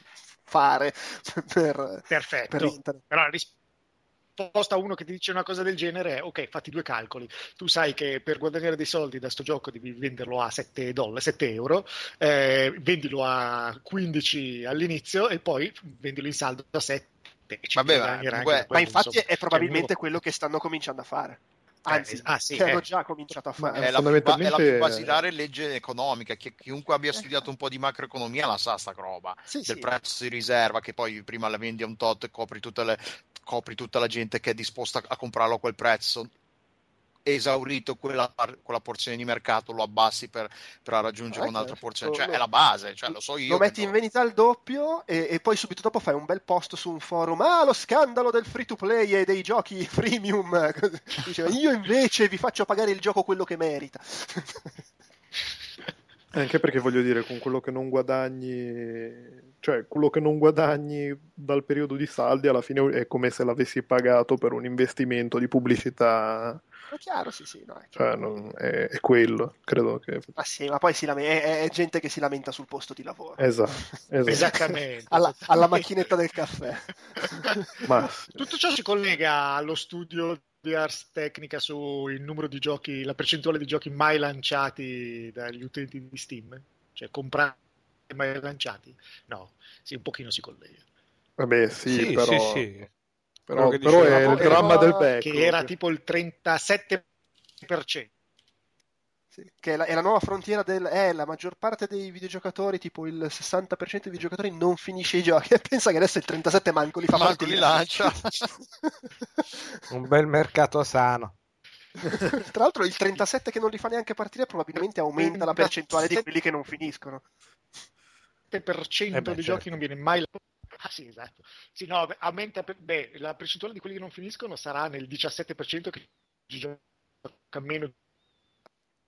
Speaker 1: fare per,
Speaker 5: Perfetto. Per internet. Però la risposta a uno che ti dice una cosa del genere è ok, fatti due calcoli. Tu sai che per guadagnare dei soldi da sto gioco devi venderlo a 7, dollari, 7 euro, eh, vendilo a 15 all'inizio e poi vendilo in saldo a 7.
Speaker 1: Vabbè, ma, ma infatti insomma, è probabilmente quello che stanno cominciando a fare. Anzi, eh, ah, sì, che hanno già cominciato a fare.
Speaker 2: È la, fondamentalmente... è la più basilare legge economica. Che chiunque abbia studiato un po' di macroeconomia la sa sta roba sì, del sì. prezzo di riserva, che poi prima la vendi a un tot e copri, le, copri tutta la gente che è disposta a comprarlo a quel prezzo esaurito quella, quella, porzione di mercato lo abbassi per, per raggiungere ah, un'altra certo. porzione, cioè lo, è la base, cioè, lo so io.
Speaker 1: Lo metti in vendita al doppio e, e, poi subito dopo fai un bel post su un forum, ah lo scandalo del free to play e dei giochi freemium, Diceva, io invece vi faccio pagare il gioco quello che merita.
Speaker 3: Anche perché voglio dire, con quello che non guadagni, cioè quello che non guadagni dal periodo di saldi, alla fine è come se l'avessi pagato per un investimento di pubblicità
Speaker 1: è chiaro, sì, sì. No,
Speaker 3: è, cioè, non, è, è, quello, credo che...
Speaker 1: Ma sì, ma poi lame- è, è, gente che si lamenta sul posto di lavoro.
Speaker 3: Esatto. esatto.
Speaker 5: Esattamente.
Speaker 1: alla, alla, macchinetta del caffè.
Speaker 5: ma, sì. Tutto ciò si collega allo studio di Ars Tecnica sul numero di giochi, la percentuale di giochi mai lanciati dagli utenti di Steam? Cioè comprati mai lanciati? No, sì, un pochino si collega.
Speaker 3: Vabbè, sì, sì però... Sì, sì. Però, però è il dramma del back.
Speaker 5: Che era tipo il 37%.
Speaker 1: Sì, che è la, è la, nuova frontiera del... Eh, la maggior parte dei videogiocatori, tipo il 60% dei videogiotori non finisce i giochi. E pensa che adesso il 37% manco li fa
Speaker 2: manco li lancia.
Speaker 4: Un bel mercato sano.
Speaker 1: Tra l'altro il 37% che non li fa neanche partire probabilmente aumenta la percentuale di quelli che non finiscono.
Speaker 5: Il 7% eh beh, dei certo. giochi non viene mai Ah sì, esatto. Sì, no, aumenta, beh, la percentuale di quelli che non finiscono sarà nel 17% che gioca meno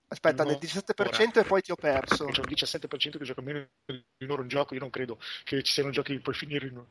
Speaker 1: Aspetta, nel 17% e poi ti ho perso.
Speaker 5: C'è un 17% che gioca meno di un'ora un gioco, io non credo che ci siano giochi che puoi finire in un'ora.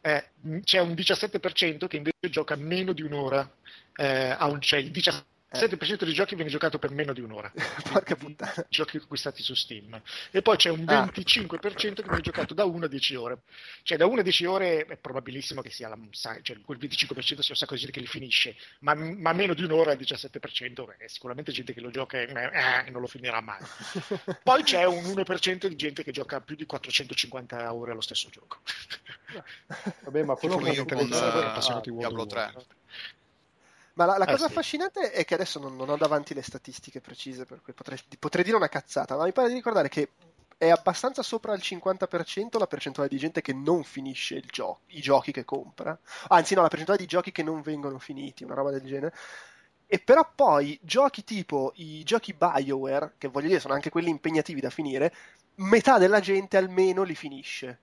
Speaker 5: Eh, c'è un 17% che invece gioca meno di un'ora, eh, un, cioè il 17% il 7% dei giochi viene giocato per meno di un'ora.
Speaker 1: Porca puttana.
Speaker 5: Giochi acquistati su Steam. E poi c'è un 25% ah. che viene giocato da 1 a 10 ore. Cioè da 1 a 10 ore è probabilissimo che sia la, cioè, quel 25% sia un sacco di gente che li finisce, ma, ma meno di un'ora il 17% è sicuramente gente che lo gioca e eh, non lo finirà mai. poi c'è un 1% di gente che gioca più di 450 ore allo stesso gioco.
Speaker 3: Vabbè, ma quello
Speaker 2: che con uh, Diablo 3.
Speaker 1: Ma la, la eh, cosa sì. affascinante è che adesso non, non, ho davanti le statistiche precise, per cui potrei, potrei, dire una cazzata, ma mi pare di ricordare che è abbastanza sopra il 50% la percentuale di gente che non finisce gio- i giochi che compra. Anzi, no, la percentuale di giochi che non vengono finiti, una roba del genere. E però poi giochi tipo i giochi BioWare, che voglio dire sono anche quelli impegnativi da finire, metà della gente almeno li finisce.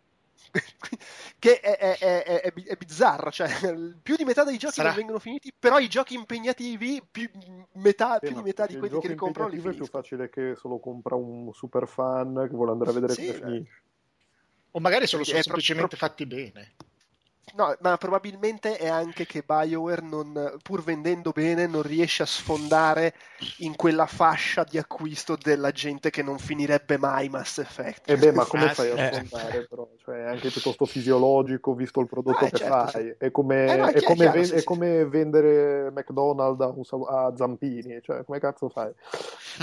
Speaker 1: Che è, è, è, è, bizzarro, cioè più di metà dei giochi Sarà... non vengono finiti, però i giochi impegnativi, più, metà, più di metà di quelli che li comprano li
Speaker 3: finiscono. è più facile che solo compra un super fan che vuole andare a vedere sì, come finisce.
Speaker 5: O magari sono, sono semplicemente pro... fatti bene.
Speaker 1: No, ma probabilmente è anche che BioWare, non, pur vendendo bene, non riesce a sfondare in quella fascia di acquisto della gente che non finirebbe mai Mass Effect.
Speaker 3: E eh beh, ma come ah, fai a eh. sfondare? Però? Cioè, è anche piuttosto fisiologico, visto il prodotto ah, che certo, fai. Sì. È come, eh, no, è, è, come chiaro, ven- sì, è come vendere McDonald's a, a Zampini. Cioè, come cazzo fai?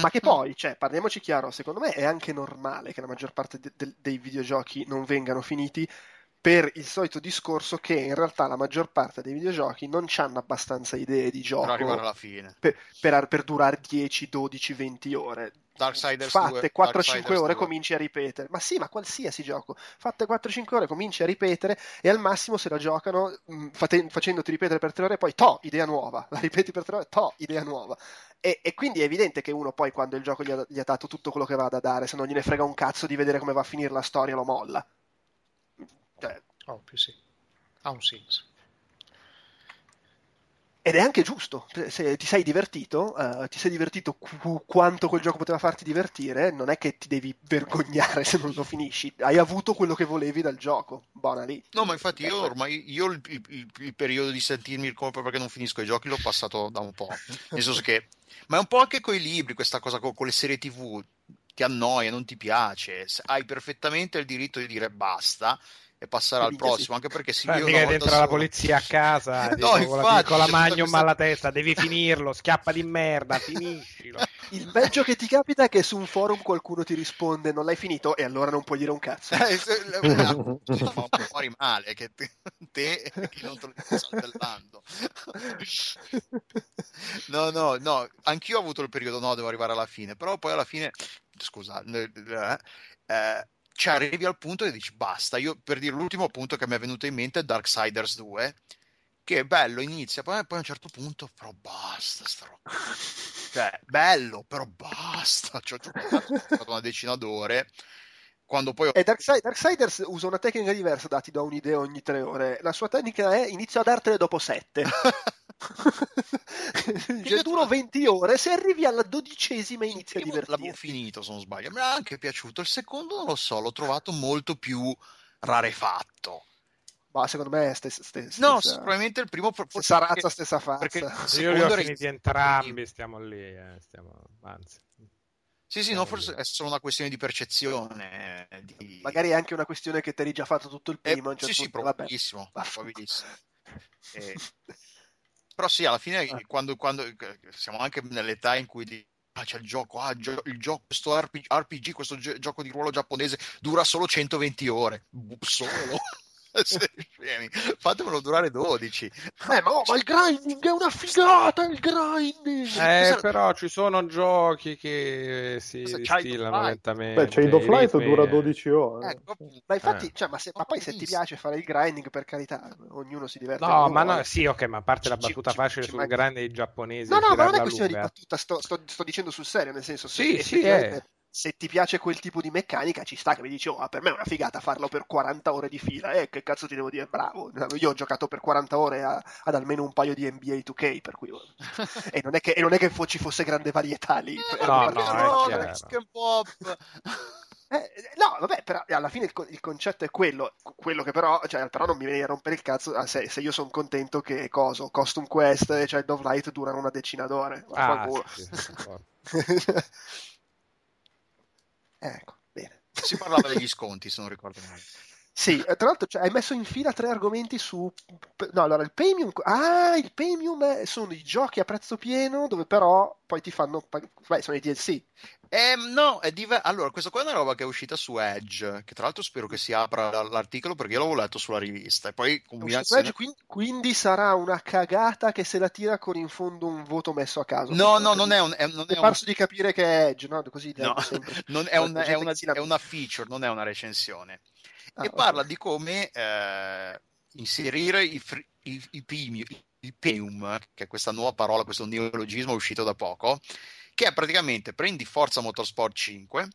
Speaker 1: Ma che poi, cioè, parliamoci chiaro, secondo me è anche normale che la maggior parte de- de- dei videogiochi non vengano finiti per il solito discorso che in realtà la maggior parte dei videogiochi non hanno abbastanza idee di gioco per per, per, durare 10, 12, 20 ore.
Speaker 2: Darksiders
Speaker 1: fatte 4-5 ore 2. cominci a ripetere. Ma sì ma qualsiasi gioco. Fatte 4-5 ore cominci a ripetere e al massimo se la giocano mh, mm, fate, facendoti ripetere per 3 ore poi to idea nuova. La ripeti per 3 ore to idea nuova. E, e, quindi è evidente che uno poi quando il gioco gli ha, gli ha dato tutto quello che va da dare se non gliene frega un cazzo di vedere come va a finire la storia lo molla
Speaker 5: cioè, Ovvio, sì. Ha un senso.
Speaker 1: Ed è anche giusto, se ti sei divertito, uh, ti sei divertito qu- quanto quel gioco poteva farti divertire, non è che ti devi vergognare se non lo finisci, hai avuto quello che volevi dal gioco, buona lì.
Speaker 2: No, ma infatti io ormai, io il, il, il periodo di sentirmi il colpo perché non finisco i giochi l'ho passato da un po', nel senso che, ma è un po' anche con i libri, questa cosa con, con le serie tv, ti annoia, non ti piace, hai perfettamente il diritto di dire basta e passare al prossimo, sì. anche perché si
Speaker 4: vede mica dentro la polizia a casa, no, dico, infatti, con la magnum questa... alla testa, devi finirlo, schiappa di merda, finiscilo.
Speaker 1: Il peggio che ti capita è che su un forum qualcuno ti risponde non l'hai finito e allora non puoi dire un cazzo.
Speaker 2: Ma fuori male che te, te che non te lo stai saltellando. No, no, no, anch'io ho avuto il periodo no, devo arrivare alla fine, però poi alla fine scusa, eh, eh ci arrivi al punto e dici basta. Io per dire l'ultimo punto che mi è venuto in mente è Darksiders 2, che è bello, inizia, poi, poi a un certo punto, però basta, sta roba. Cioè, bello, però basta. Cioè, ho giocato una decina d'ore. Quando poi...
Speaker 1: E Darkside, Darksiders usa una tecnica diversa da ti do un'idea ogni tre ore. La sua tecnica è inizio a dartene dopo sette. cioè, duro 20 ore, se arrivi alla dodicesima inizia a divertirti.
Speaker 2: L'avevo finito, se non sbaglio. Mi è anche piaciuto. Il secondo non lo so, l'ho trovato molto più rarefatto.
Speaker 1: Ma secondo me è stessa, stessa
Speaker 2: No, probabilmente il primo
Speaker 1: forse stessa razza, stessa faccia.
Speaker 4: Perché io li ho finiti entrambi, stiamo lì, eh, stiamo... anzi.
Speaker 2: Sì, sì, no, forse è solo una questione di percezione. Di...
Speaker 1: Magari è anche una questione che ti eri già fatto tutto il eh, primo.
Speaker 2: Eh, certo sì, sì, probabilissimo. probabilissimo. e... Però sì, alla fine, ah. quando, quando, siamo anche nell'età in cui di, ah, c'è il gioco, ah, il gioco, questo RPG, RPG questo gi- gioco di ruolo giapponese dura solo 120 ore. Solo. fatemelo durare 12
Speaker 1: eh, ma, oh, ma, il grinding è una figata il grinding!
Speaker 4: Eh, però ci sono giochi che si distillano lentamente
Speaker 3: Beh, Chain of Light dura 12 ore.
Speaker 1: Ecco, ma infatti eh. cioè, ma, se, ma, poi se ti piace fare il grinding per carità ognuno si diverte
Speaker 4: no ma no, sì ok ma a parte la battuta ci, facile ci, sul grinding giapponese
Speaker 1: no no ma non è questione lunga. di battuta sto, sto, sto, dicendo sul serio nel senso
Speaker 4: sì se, sì è
Speaker 1: se ti piace quel tipo di meccanica ci sta che mi dici oh per me è una figata farlo per 40 ore di fila. Eh che cazzo ti devo dire? Bravo. Io ho giocato per 40 ore a, ad almeno un paio di NBA 2K per cui e, non è che, e non è che ci fosse grande varietà lì.
Speaker 4: No no, no, no
Speaker 1: eh, no, vabbè, però alla fine il, il, concetto è quello, quello che però, cioè, però non mi viene a rompere il cazzo ah, se, se io sono contento che coso, Custom Quest e Child of Light durano una decina d'ore.
Speaker 4: Ah, sì, sì,
Speaker 1: Ecco, bene.
Speaker 2: Si parlava degli sconti, se non ricordo male.
Speaker 1: Sì, eh, tra l'altro cioè, hai messo in fila tre argomenti su... No, allora il premium... Ah, il premium sono i giochi a prezzo pieno dove però poi ti fanno... Beh, sono i DLC.
Speaker 2: Eh, no, è div- allora, questa qua è una roba che è uscita su Edge, che tra l'altro spero che si apra l'articolo perché io l'avevo letto sulla rivista. E poi
Speaker 1: combinazione... Edge, quindi, quindi, sarà una cagata che se la tira con in fondo un voto messo a caso.
Speaker 2: No, no, non è un... È, non è
Speaker 1: un... di capire che è Edge, no? Così
Speaker 2: no, non è, un, è, una, è una feature, non è una recensione ah, e parla di come eh, inserire i, fr- i, i, premium, il premium, che è questa nuova parola, questo neologismo uscito da poco, che è praticamente prendi Forza Motorsport 5,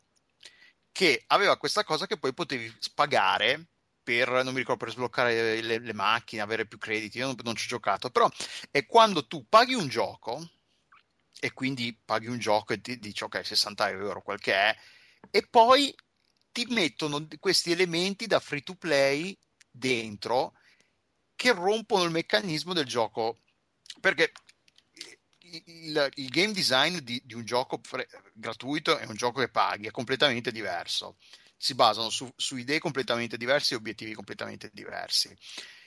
Speaker 2: che aveva questa cosa che poi potevi pagare per, non mi ricordo, per sbloccare le, le macchine, avere più crediti, io non, non ci ho giocato, però è quando tu paghi un gioco e quindi paghi un gioco e ti dici ok 60 euro quel che è e poi ti mettono questi elementi da free to play dentro che rompono il meccanismo del gioco. Perché il, il game design di, di un gioco fre- gratuito e un gioco che paghi è completamente diverso. Si basano su, su idee completamente diverse e obiettivi completamente diversi.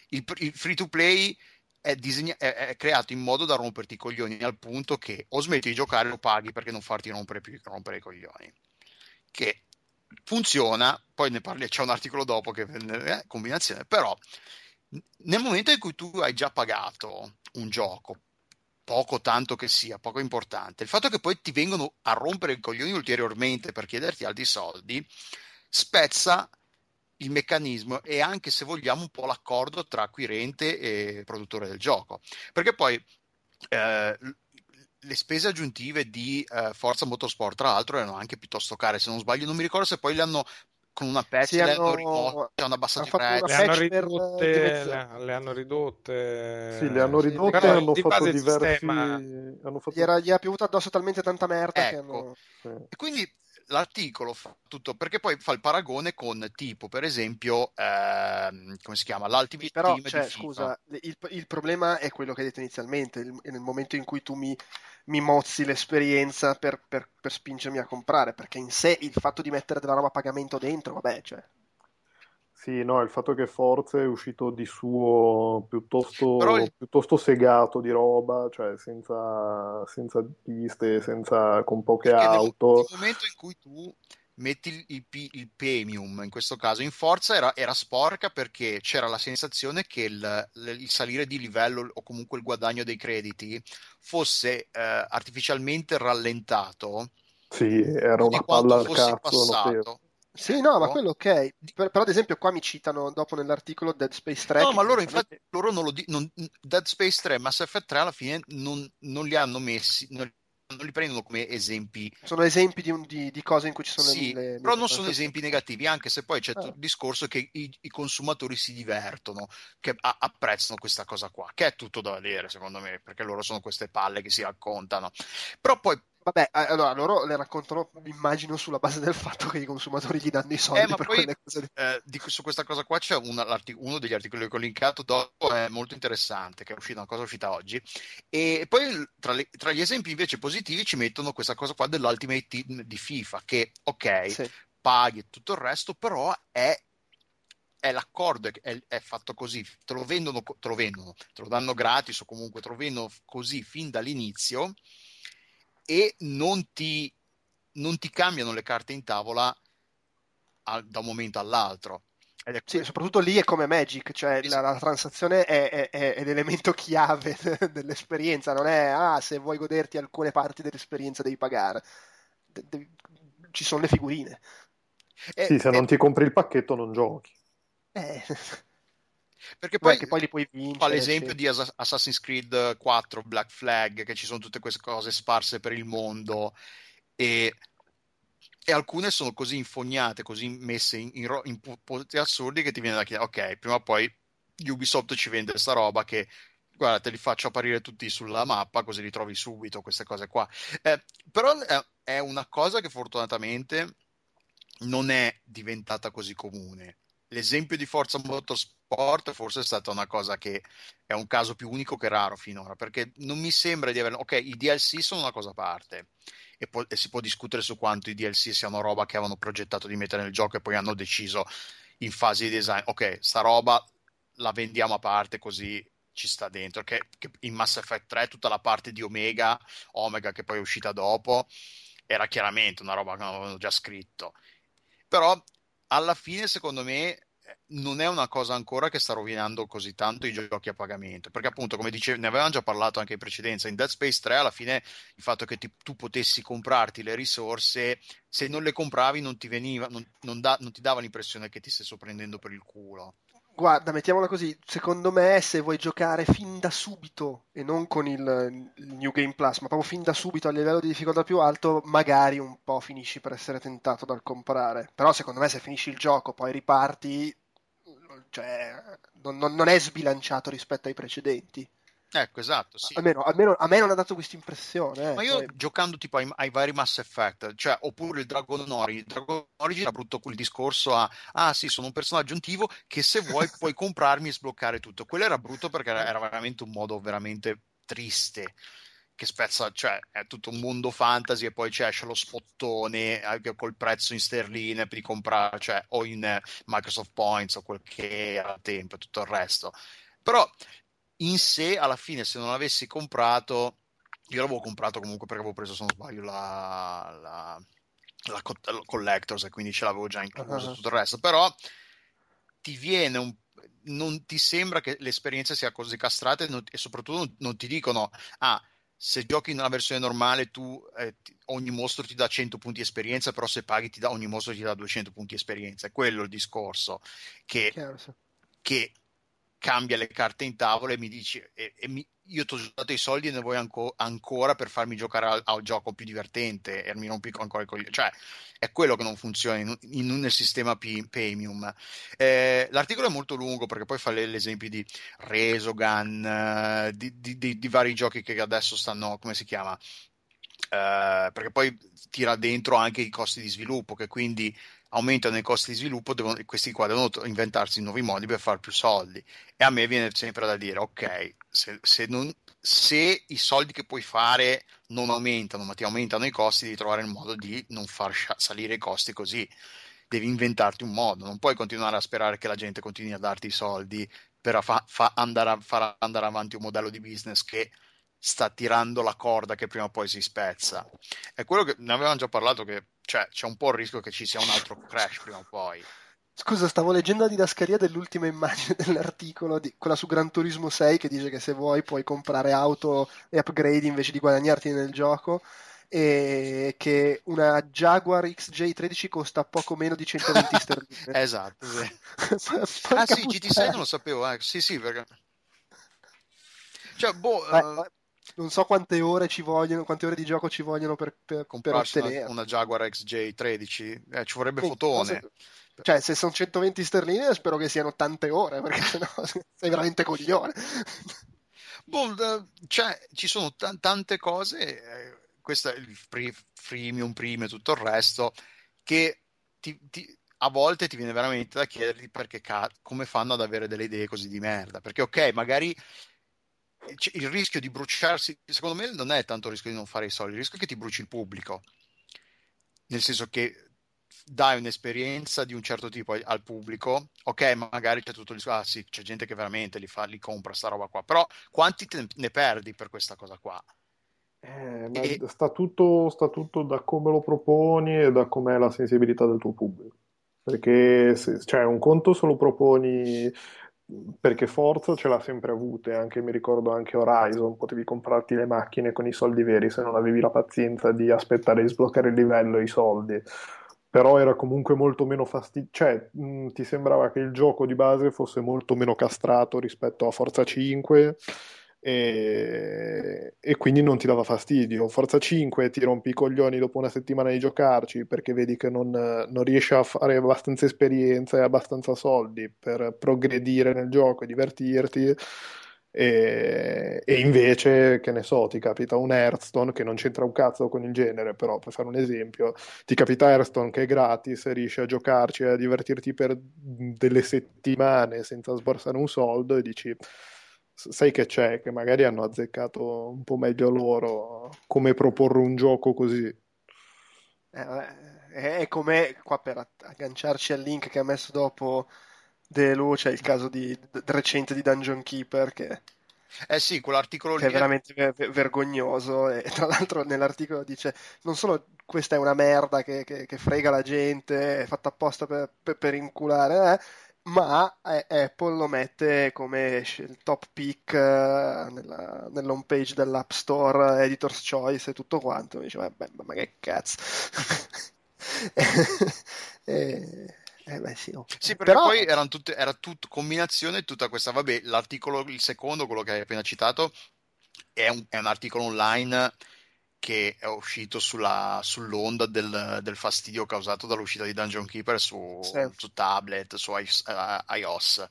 Speaker 2: Il, il free to play è, disegna- è, è, creato in modo da romperti i coglioni al punto che o smetti di giocare o paghi perché non farti rompere più rompere i coglioni. Che funziona, poi ne parli, c'è un articolo dopo che eh, combinazione, però nel momento in cui tu hai già pagato un gioco, poco tanto che sia, poco importante, il fatto che poi ti vengono a rompere i coglioni ulteriormente per chiederti altri soldi, spezza il meccanismo e anche se vogliamo un po' l'accordo tra acquirente e produttore del gioco. Perché poi eh, le spese aggiuntive di eh, Forza Motorsport, tra l'altro, erano anche piuttosto care. Se non sbaglio, non mi ricordo se poi le hanno con una patch sì, le hanno, rimosse, hanno abbassato i prezzi.
Speaker 4: Le hanno, ridotte, le, le, hanno ridotte.
Speaker 3: Sì, le hanno ridotte e hanno fatto diversi. Hanno fatto...
Speaker 1: Gli, era, gli era piovuto addosso talmente tanta merda
Speaker 2: ecco.
Speaker 1: che hanno.
Speaker 2: Sì. E quindi l'articolo fa tutto perché poi fa il paragone con tipo per esempio ehm, come si chiama? l'Ultimate
Speaker 1: però
Speaker 2: Team
Speaker 1: cioè, scusa il, il, problema è quello che hai detto inizialmente il, nel momento in cui tu mi, mi mozzi l'esperienza per, per, per, spingermi a comprare perché in sé il fatto di mettere della roba a pagamento dentro vabbè cioè
Speaker 3: sì, no, il fatto che Forza è uscito di suo piuttosto, il... piuttosto segato di roba, cioè senza, senza piste, senza, con poche Perché auto.
Speaker 2: Nel, nel, momento in cui tu metti il, il, il premium, in questo caso in Forza, era, era, sporca perché c'era la sensazione che il, il, salire di livello o comunque il guadagno dei crediti fosse eh, artificialmente rallentato.
Speaker 3: Sì, era una palla al cazzo. Passato
Speaker 1: sì, no, ma quello ok. Per, però, ad esempio, qua mi citano dopo nell'articolo Dead Space 3.
Speaker 2: No, ma loro, infatti, loro non lo di- non, Dead Space 3 e Mass Effect 3 alla fine non, non li hanno messi. Non, non, li prendono come esempi.
Speaker 1: Sono esempi di, un, di, di cose in cui ci sono
Speaker 2: sì, le, le però non sono esempi negativi, anche se poi c'è ah. tutto il discorso che i, i consumatori si divertono, che a, apprezzano questa cosa qua, che è tutto da vedere secondo me, perché loro sono queste palle che si raccontano. Però poi
Speaker 1: Vabbè, allora loro le raccontano, immagino, sulla base del fatto che i consumatori gli danno i soldi eh, per poi, quelle cose.
Speaker 2: Eh, di, su questa cosa qua c'è una, uno degli articoli che ho linkato dopo, è molto interessante, che è uscita, una cosa uscita oggi. E poi tra, le, tra, gli esempi invece positivi ci mettono questa cosa qua dell'Ultimate Team di FIFA, che ok, sì. paghi e tutto il resto, però è è l'accordo, è, è, fatto così, te lo, vendono, te lo vendono, te lo danno gratis o comunque te lo vendono così fin dall'inizio e non ti, non ti cambiano le carte in tavola a, da un momento all'altro.
Speaker 1: È... Sì, soprattutto lì è come Magic, cioè la, la transazione è, è, è, l'elemento chiave dell'esperienza, non è ah, se vuoi goderti alcune parti dell'esperienza devi pagare. De- de- ci sono le figurine.
Speaker 3: Sì, se non ti compri il pacchetto non giochi.
Speaker 1: Eh.
Speaker 2: Perché poi, Beh, poi li puoi vincere. Fa l'esempio sì. di Assassin's Creed 4 Black Flag, che ci sono tutte queste cose sparse per il mondo e, e alcune sono così infognate, così messe in, in, in punti assurdi che ti viene da chiedere, ok, prima o poi Ubisoft ci vende questa roba che guarda, te li faccio apparire tutti sulla mappa così li trovi subito, queste cose qua. Eh, però è, è una cosa che fortunatamente non è diventata così comune l'esempio di Forza Motorsport forse è stata una cosa che è un caso più unico che raro finora, perché non mi sembra di avere... Ok, i DLC sono una cosa a parte e, po- e si può discutere su quanto i DLC siano roba che avevano progettato di mettere nel gioco e poi hanno deciso in fase di design, ok, sta roba la vendiamo a parte così ci sta dentro, che, che in Mass Effect 3 tutta la parte di Omega, Omega che poi è uscita dopo, era chiaramente una roba che avevano già scritto. Però alla fine, secondo me, non è una cosa ancora che sta rovinando così tanto i giochi a pagamento perché appunto come dicevi ne avevamo già parlato anche in precedenza in Dead Space 3 alla fine il fatto che ti, tu potessi comprarti le risorse se non le compravi non ti veniva non, non, da, non ti dava l'impressione che ti stessero prendendo per il culo
Speaker 1: Guarda, mettiamola così, secondo me se vuoi giocare fin da subito e non con il, il, New Game Plus, ma proprio fin da subito a livello di difficoltà più alto, magari un po' finisci per essere tentato dal comprare. Però secondo me se finisci il gioco, poi riparti, cioè, non, non, non è sbilanciato rispetto ai precedenti.
Speaker 2: Ecco, esatto, sì.
Speaker 1: Almeno, almeno a me non ha dato questa impressione. Eh.
Speaker 2: Ma io giocando tipo ai, ai, vari Mass Effect, cioè, oppure il Dragon Origin, il Dragon Origin era brutto quel discorso a, ah sì, sono un personaggio attivo che se vuoi puoi comprarmi e sbloccare tutto. Quello era brutto perché era, era veramente un modo veramente triste che spezza, cioè è tutto un mondo fantasy e poi c'è lo spottone anche col prezzo in sterline di comprare, cioè o in Microsoft Points o quel che era a tempo e tutto il resto. Però in sé, alla fine, se non l'avessi comprato, io l'avevo comprato comunque perché avevo preso, se non sbaglio, la, la, la, la Collectors e quindi ce l'avevo già incluso uh-huh. tutto il resto. Però ti viene un non ti sembra che l'esperienza sia così castrata e, non, e soprattutto non, non, ti dicono ah se giochi nella versione normale tu eh, ogni mostro ti dà 100 punti esperienza però se paghi ti dà, ogni mostro ti dà 200 punti esperienza è quello il discorso che, che cambia le carte in tavola e mi dici e, e mi, io ti ho dato i soldi e ne vuoi anco, ancora per farmi giocare al, al, gioco più divertente e mi rompi ancora i coglioni cioè è quello che non funziona in, in, nel sistema P, premium. Eh, l'articolo è molto lungo perché poi fa l'esempio di Resogun uh, di, di, di, di, vari giochi che adesso stanno come si chiama? Uh, perché poi tira dentro anche i costi di sviluppo che quindi aumentano i costi di sviluppo, devono, questi qua devono inventarsi nuovi modi per fare più soldi. E a me viene sempre da dire, ok, se, se, non, se, i soldi che puoi fare non aumentano, ma ti aumentano i costi, devi trovare il modo di non far salire i costi così. Devi inventarti un modo, non puoi continuare a sperare che la gente continui a darti i soldi per fa, fa andare a, far andare avanti un modello di business che sta tirando la corda che prima o poi si spezza. È quello che ne avevamo già parlato che cioè, c'è un po' il rischio che ci sia un altro crash prima o poi.
Speaker 1: Scusa, stavo leggendo la didascalia dell'ultima immagine dell'articolo, di, quella su Gran Turismo 6, che dice che se vuoi puoi comprare auto e upgrade invece di guadagnarti nel gioco e che una Jaguar XJ13 costa poco meno di 120 sterline.
Speaker 2: esatto, sì. ah sì, GT6 non lo sapevo, eh. sì sì, perché...
Speaker 1: Cioè, boh, uh non so quante ore ci vogliono, quante ore di gioco ci vogliono per, per, per ottenere.
Speaker 2: Una, una, Jaguar XJ13, eh, ci vorrebbe sì, fotone.
Speaker 1: Cosa... Cioè, se sono 120 sterline, spero che siano tante ore, perché sennò sei veramente coglione.
Speaker 2: Boh, cioè, ci sono t- tante cose, eh, questo è il free, freemium, prima e tutto il resto, che ti, ti, a volte ti viene veramente da chiederti perché come fanno ad avere delle idee così di merda. Perché, ok, magari il rischio di bruciarsi, secondo me non è tanto il rischio di non fare i soldi, il rischio è che ti bruci il pubblico, nel senso che dai un'esperienza di un certo tipo al pubblico, ok, magari c'è tutto il discorso, ah sì, c'è gente che veramente li, fa, li compra sta roba qua, però quanti te ne perdi per questa cosa qua?
Speaker 3: Eh, e... sta, tutto, sta tutto da come lo proponi e da com'è la sensibilità del tuo pubblico. Perché se, cioè, un conto se lo proponi perché Forza ce l'ha sempre avute, anche mi ricordo anche Horizon, potevi comprarti le macchine con i soldi veri se non avevi la pazienza di aspettare di sbloccare il livello e i soldi. Però era comunque molto meno fastidioso, cioè mh, ti sembrava che il gioco di base fosse molto meno castrato rispetto a Forza 5 e, e, quindi non ti dava fastidio. Forza 5 ti rompi i coglioni dopo una settimana di giocarci perché vedi che non, non riesci a fare abbastanza esperienza e abbastanza soldi per progredire nel gioco e divertirti. E, e, invece, che ne so, ti capita un Hearthstone che non c'entra un cazzo con il genere, però per fare un esempio, ti capita Hearthstone che è gratis, riesci a giocarci e a divertirti per delle settimane senza sborsare un soldo e dici sai che c'è, che magari hanno azzeccato un po' meglio loro come proporre un gioco così.
Speaker 1: Eh, è come qua per agganciarci al link che ha messo dopo Delu, c'è il caso di, recente di Dungeon Keeper che,
Speaker 2: eh sì, quell'articolo
Speaker 1: che è veramente ver- vergognoso e tra l'altro nell'articolo dice non solo questa è una merda che, che, che frega la gente, è fatta apposta per, per, per inculare, eh, ma eh, Apple lo mette come top pick eh, nella, nell'home page dell'App Store, Editor's Choice e tutto quanto. Mi dice, vabbè, ma che cazzo.
Speaker 2: e, eh beh, sì, okay. sì, perché Però... poi erano tutte, era tutta combinazione tutta questa, vabbè, l'articolo, il secondo, quello che hai appena citato, è un, è un articolo online che è uscito sulla, sull'onda del, del, fastidio causato dall'uscita di Dungeon Keeper su, sì. su tablet, su iOS,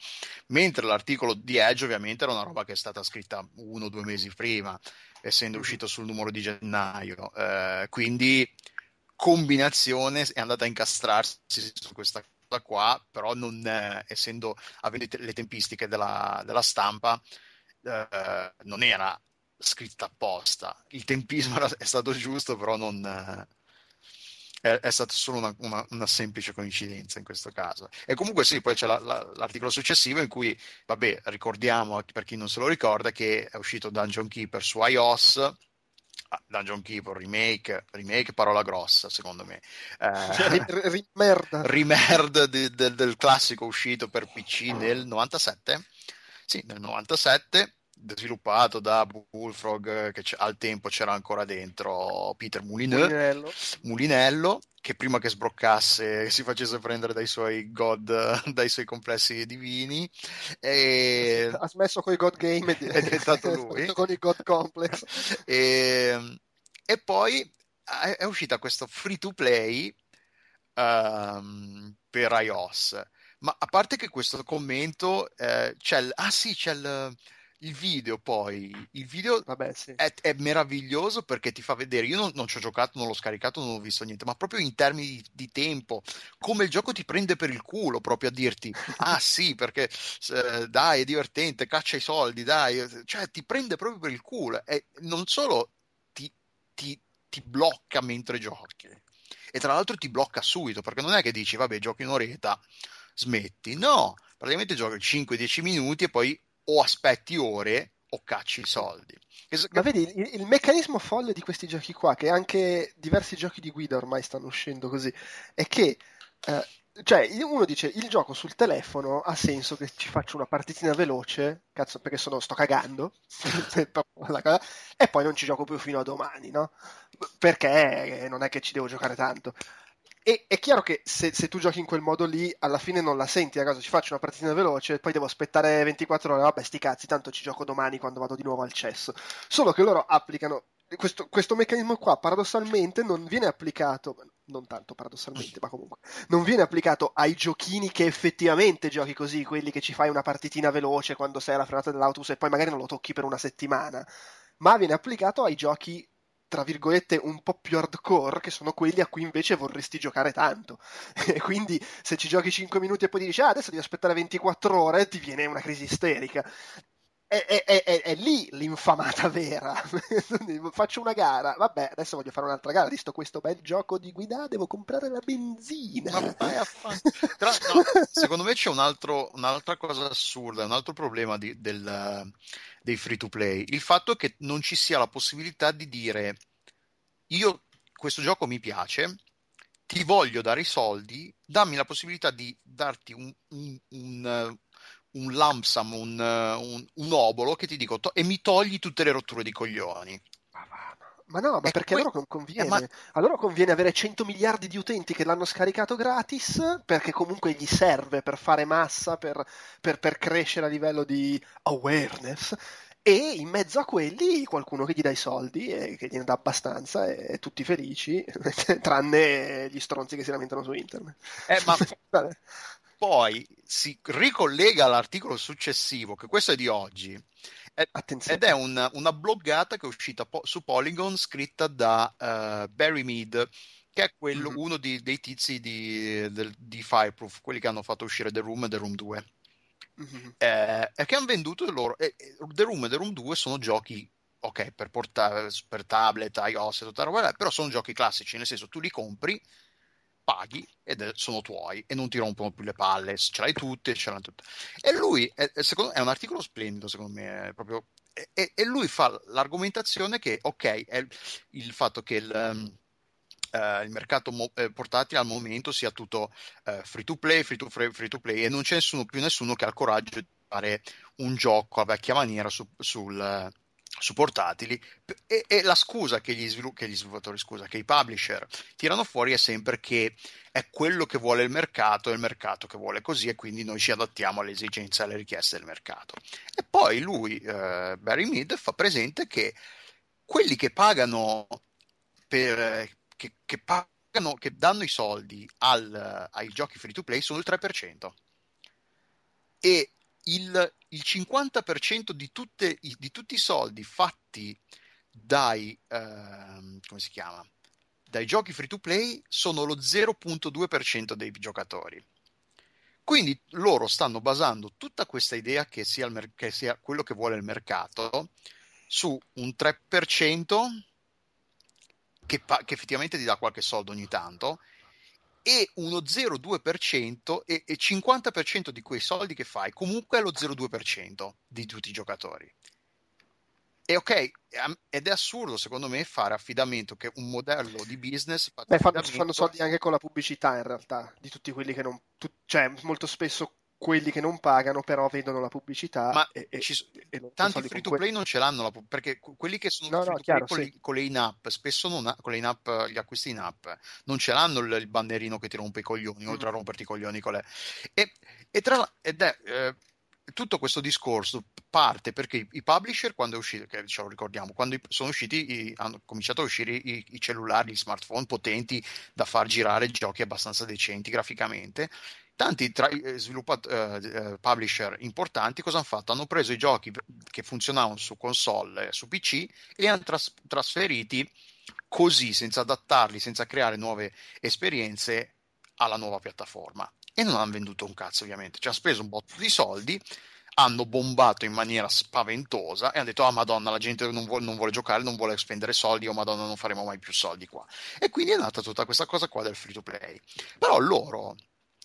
Speaker 2: mentre l'articolo di Edge ovviamente era una roba che è stata scritta uno o due mesi prima, essendo mm-hmm. uscito sul numero di gennaio, eh, quindi combinazione è andata a incastrarsi su questa cosa qua, però non, eh, essendo avendo le tempistiche della, della stampa, eh, non era scritta apposta. Il tempismo è stato giusto, però non, eh, è, è stata solo una, una, una, semplice coincidenza in questo caso. E comunque sì, poi c'è la, la, l'articolo successivo in cui, vabbè, ricordiamo per chi non se lo ricorda che è uscito Dungeon Keeper su iOS. Ah, Dungeon Keeper remake, remake parola grossa secondo me
Speaker 1: eh, rimerda
Speaker 2: rimerd de, de, del classico uscito per PC nel 97 sì nel 97 sviluppato da Bullfrog che al tempo c'era ancora dentro Peter Mulinello, Mulinello. Mulinello che prima che sbroccasse si facesse prendere dai suoi god dai suoi complessi divini e...
Speaker 1: ha smesso con i god game
Speaker 2: è diventato lui.
Speaker 1: Con i god complex.
Speaker 2: E, e poi è uscita questo free to play um, per iOS. Ma a parte che questo commento eh, c'è il, ah sì c'è il il video poi, il video
Speaker 1: Vabbè, sì.
Speaker 2: è, è, meraviglioso perché ti fa vedere, io non, non, ci ho giocato, non l'ho scaricato, non ho visto niente, ma proprio in termini di, di tempo, come il gioco ti prende per il culo proprio a dirti, ah sì, perché eh, dai, è divertente, caccia i soldi, dai, cioè ti prende proprio per il culo e non solo ti, ti, ti blocca mentre giochi, e tra l'altro ti blocca subito, perché non è che dici, vabbè, giochi un'oretta, smetti, no, praticamente giochi 5-10 minuti e poi o aspetti ore o cacci i soldi.
Speaker 1: Ma vedi, il, il, meccanismo folle di questi giochi qua, che anche diversi giochi di guida ormai stanno uscendo così, è che, eh, cioè, uno dice, il gioco sul telefono ha senso che ci faccio una partitina veloce, cazzo, perché sono, sto cagando, e poi non ci gioco più fino a domani, no? Perché non è che ci devo giocare tanto. E è chiaro che se, se, tu giochi in quel modo lì, alla fine non la senti, caso ci faccio una partita veloce, poi devo aspettare 24 ore, vabbè sti cazzi, tanto ci gioco domani quando vado di nuovo al cesso. Solo che loro applicano questo, questo meccanismo qua, paradossalmente, non viene applicato, non tanto paradossalmente, ma comunque, non viene applicato ai giochini che effettivamente giochi così, quelli che ci fai una partitina veloce quando sei alla frenata dell'autobus e poi magari non lo tocchi per una settimana, ma viene applicato ai giochi tra virgolette un po' più hardcore che sono quelli a cui invece vorresti giocare tanto. E quindi se ci giochi 5 minuti e poi dici ah adesso devi aspettare 24 ore ti viene una crisi isterica. È, è, è, è lì l'infamata vera. Faccio una gara. Vabbè adesso voglio fare un'altra gara. Visto questo bel gioco di guida devo comprare la benzina.
Speaker 2: Ma Tra, no, secondo me c'è un altro, un'altra cosa assurda un altro problema di, del dei free to play, il fatto che non ci sia la possibilità di dire io questo gioco mi piace, ti voglio dare i soldi, dammi la possibilità di darti un, un, un, un lump sum, un, un obolo che ti dico to- e mi togli tutte le rotture di coglioni.
Speaker 1: Ma no, ma perché que- a loro non conviene. Eh, ma... A loro conviene avere 100 miliardi di utenti che l'hanno scaricato gratis, perché comunque gli serve per fare massa, per, per, per crescere a livello di awareness. E in mezzo a quelli qualcuno che gli dà i soldi e che gliene dà abbastanza e tutti felici, tranne gli stronzi che si lamentano su internet.
Speaker 2: Eh, ma poi si ricollega all'articolo successivo, che questo è di oggi, ed è un, una bloggata che è uscita po- su Polygon scritta da uh, Barry Mead, che è quello, mm-hmm. uno di, dei tizi di, del, di, Fireproof, quelli che hanno fatto uscire The Room e The Room 2. Mm-hmm. Eh, e che hanno venduto loro. Eh, The Room e The Room 2 sono giochi ok per, portare, per tablet, iOS e tutta la roba, però sono giochi classici, nel senso tu li compri paghi ed sono tuoi e non ti rompono più le palle, ce l'hai tutte, ce l'hanno tutte. E lui, è, secondo, è un articolo splendido secondo me, proprio, e, e, lui fa l'argomentazione che, ok, è il, il fatto che il... Um, Uh, il mercato mo- eh, portatile al momento sia tutto uh, free to play, free to, free, free to play e non c'è nessuno, più nessuno che ha il coraggio di fare un gioco a vecchia maniera su, sul, uh, su portatili e, e, la scusa che gli, svilu- che gli sviluppatori, scusa, che i publisher tirano fuori è sempre che è quello che vuole il mercato, è il mercato che vuole così e quindi noi ci adattiamo alle esigenze e alle richieste del mercato. E poi lui, eh, Barry Mead, fa presente che quelli che pagano per, che, che, pagano, che danno i soldi al, ai giochi free to play sono il 3%. E il, il 50% di, tutte, di, tutti i soldi fatti dai, eh, dai giochi free to play sono lo 0.2% dei giocatori. Quindi loro stanno basando tutta questa idea che sia, mer- che sia quello che vuole il mercato su un 3% che, pa- che, effettivamente ti dà qualche soldo ogni tanto e uno 0,2% e, e 50% di quei soldi che fai comunque è lo 0,2% di tutti i giocatori. E ok, ed è assurdo secondo me fare affidamento che un modello di business
Speaker 1: Beh, fanno, fanno, soldi anche con la pubblicità in realtà, di tutti quelli che non... Tu, cioè, molto spesso quelli che non pagano però vedono la pubblicità
Speaker 2: ma e, e, ci, e tanti free to play non ce l'hanno la, perché quelli che sono no, no, chiaro, con, sì. le, con, le, in-app spesso non con le in-app gli acquisti in app non ce l'hanno il, il bannerino che ti rompe i coglioni mm. oltre a romperti i coglioni con le e, e tra, ed è eh, tutto questo discorso parte perché i publisher, quando è uscito, che ce lo ricordiamo, quando sono usciti, hanno cominciato a uscire i, i cellulari, gli smartphone potenti da far girare giochi abbastanza decenti graficamente. Tanti tra, eh, sviluppat- uh, publisher importanti cosa hanno fatto? Hanno preso i giochi che funzionavano su console, su PC e li hanno tras- trasferiti così, senza adattarli, senza creare nuove esperienze alla nuova piattaforma e non hanno venduto un cazzo ovviamente, ci hanno speso un botto di soldi, hanno bombato in maniera spaventosa e hanno detto ah madonna la gente non vuole, non vuole giocare, non vuole spendere soldi, oh madonna non faremo mai più soldi qua. E quindi è nata tutta questa cosa qua del free to play. Però loro,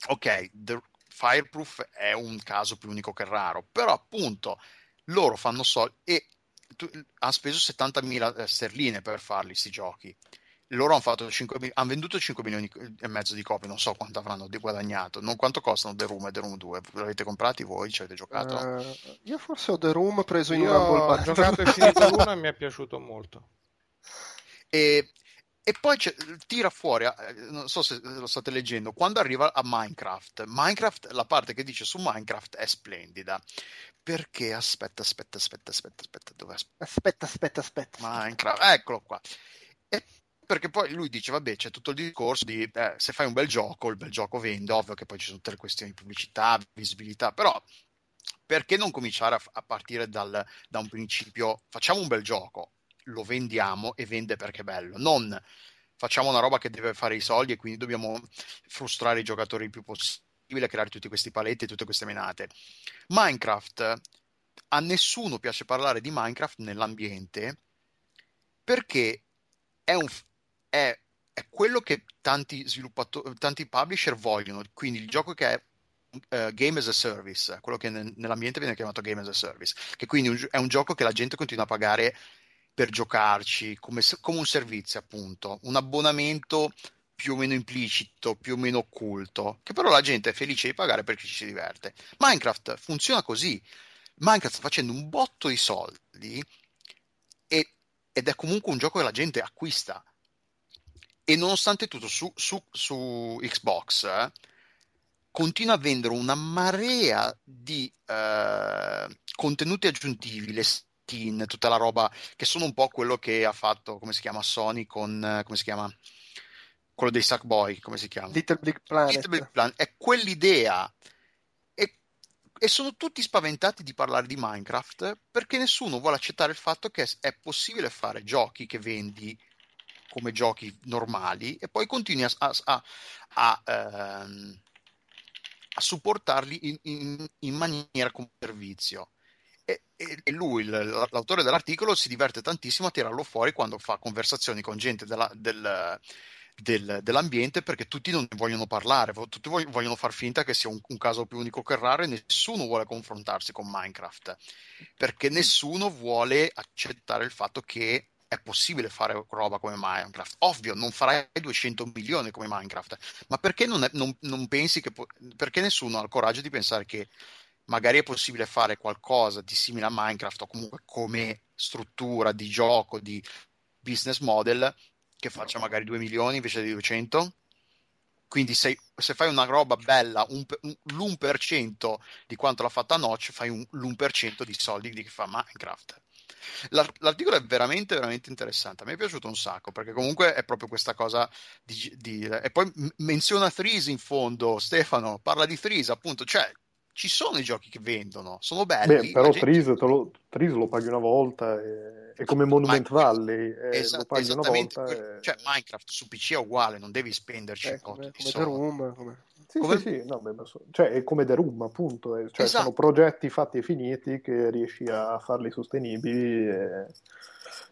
Speaker 2: ok, The Fireproof è un caso più unico che raro, però appunto loro fanno soldi e hanno speso 70.000 eh, sterline per farli questi giochi loro hanno, 5, hanno, venduto 5 milioni e mezzo di copie, non so quanto avranno guadagnato, non quanto costano The Room e The Room 2, l'avete comprati voi, ci avete giocato? Uh,
Speaker 1: io forse ho The Room preso
Speaker 4: in
Speaker 1: io
Speaker 4: Rumble, ho giocato e finito l'uno e mi è piaciuto molto.
Speaker 2: E, e poi tira fuori, eh, non so se lo state leggendo, quando arriva a Minecraft, Minecraft, la parte che dice su Minecraft è splendida, perché aspetta, aspetta, aspetta, aspetta, aspetta, dove
Speaker 1: aspetta? Aspetta, aspetta, aspetta.
Speaker 2: Minecraft, eccolo qua. E perché poi lui dice vabbè c'è tutto il discorso di eh, se fai un bel gioco il bel gioco vende ovvio che poi ci sono tutte le questioni di pubblicità visibilità però perché non cominciare a, a partire dal, da un principio facciamo un bel gioco lo vendiamo e vende perché è bello. Non facciamo una roba che deve fare i soldi e quindi dobbiamo frustrare i giocatori il più possibile creare tutti questi paletti e tutte queste menate. Minecraft a nessuno piace parlare di Minecraft nell'ambiente perché è un, è, è quello che tanti tanti publisher vogliono, quindi il gioco che è Uh, game as a service, quello che nel, nell'ambiente viene chiamato game as a service, che quindi è un gioco che la gente continua a pagare per giocarci come, come, un servizio, appunto, un abbonamento più o meno implicito, più o meno occulto, che però la gente è felice di pagare perché ci si diverte. Minecraft funziona così. Minecraft sta facendo un botto di soldi e, ed è comunque un gioco che la gente acquista e nonostante tutto su, su, su Xbox eh, continua a vendere una marea di eh, contenuti aggiuntivi, le skin, tutta la roba che sono un po' quello che ha fatto, come si chiama, Sony con, come si chiama, quello dei Sackboy, come si chiama?
Speaker 1: Little Big Planet.
Speaker 2: Little Big Planet. È quell'idea e, e sono tutti spaventati di parlare di Minecraft perché nessuno vuole accettare il fatto che è possibile fare giochi che vendi come giochi normali e poi continui a, a, a, a, ehm, a supportarli in, in, in, maniera come servizio. E, e, lui, l'autore dell'articolo, si diverte tantissimo a tirarlo fuori quando fa conversazioni con gente della, del, del, dell'ambiente perché tutti non ne vogliono parlare, tutti vogliono far finta che sia un, un, caso più unico che raro e nessuno vuole confrontarsi con Minecraft perché nessuno vuole accettare il fatto che è possibile fare roba come Minecraft. Ovvio, non farai 200 milioni come Minecraft, ma perché non, è, non, non pensi che... Po- perché nessuno ha il coraggio di pensare che magari è possibile fare qualcosa di simile a Minecraft o comunque come struttura di gioco, di business model che faccia magari 2 milioni invece di 200? Quindi se, se fai una roba bella, un, un, l'1% di quanto l'ha fatta Notch, fai un, l'1% di soldi di che fa Minecraft L'articolo è veramente, veramente interessante. A me è piaciuto un sacco perché comunque è proprio questa cosa di. di... E poi menziona Threes in fondo. Stefano parla di Threes, appunto. Cioè, ci sono i giochi che vendono, sono belli.
Speaker 3: Beh, però gente... lo, Trees lo paghi una volta, e, è come Monument Ma... Valley, eh, Esa- lo paghi una volta. E...
Speaker 2: Cioè, Minecraft su PC è uguale, non devi spenderci
Speaker 1: eh, come, come The Room, come...
Speaker 3: Sì, come... sì, sì, no, beh, cioè, è come The Room, appunto. Eh, cioè, esatto. Sono progetti fatti e finiti che riesci a farli sostenibili. E...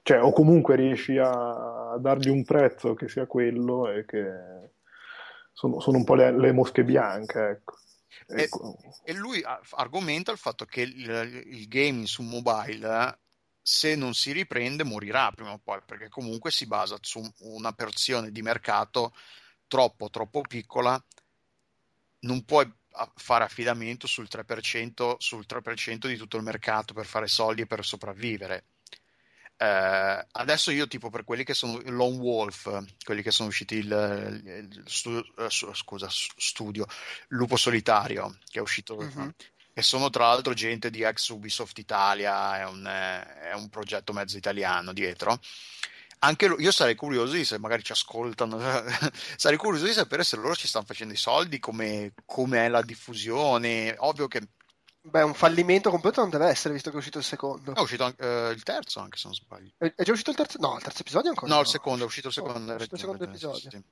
Speaker 3: Cioè, o comunque riesci a dargli un prezzo che sia quello e che sono, sono un po' le, le mosche bianche, ecco.
Speaker 2: E, ecco. e, lui argomenta il fatto che il, il gaming su mobile, se non si riprende, morirà prima o poi, perché comunque si basa su una porzione di mercato troppo, troppo piccola. Non puoi fare affidamento sul 3%, sul 3% di tutto il mercato per fare soldi e per sopravvivere eh, adesso io tipo per quelli che sono Lone Wolf, quelli che sono usciti il, il studio, eh, scusa, studio Lupo Solitario, che è uscito mm-hmm. e sono tra l'altro gente di ex Ubisoft Italia, è un, è un progetto mezzo italiano dietro. Anche lo, io sarei curioso di se magari ci ascoltano, sarei curioso di sapere se loro ci stanno facendo i soldi, come è la diffusione. Ovvio che
Speaker 1: Beh, un fallimento completo non deve essere, visto che è uscito il secondo.
Speaker 2: È uscito anche, uh, il terzo, anche se non sbaglio.
Speaker 1: È, è, già uscito il terzo? No, il terzo episodio ancora.
Speaker 2: No, no. il secondo, è uscito il secondo. Oh,
Speaker 1: il secondo episodio. Sì.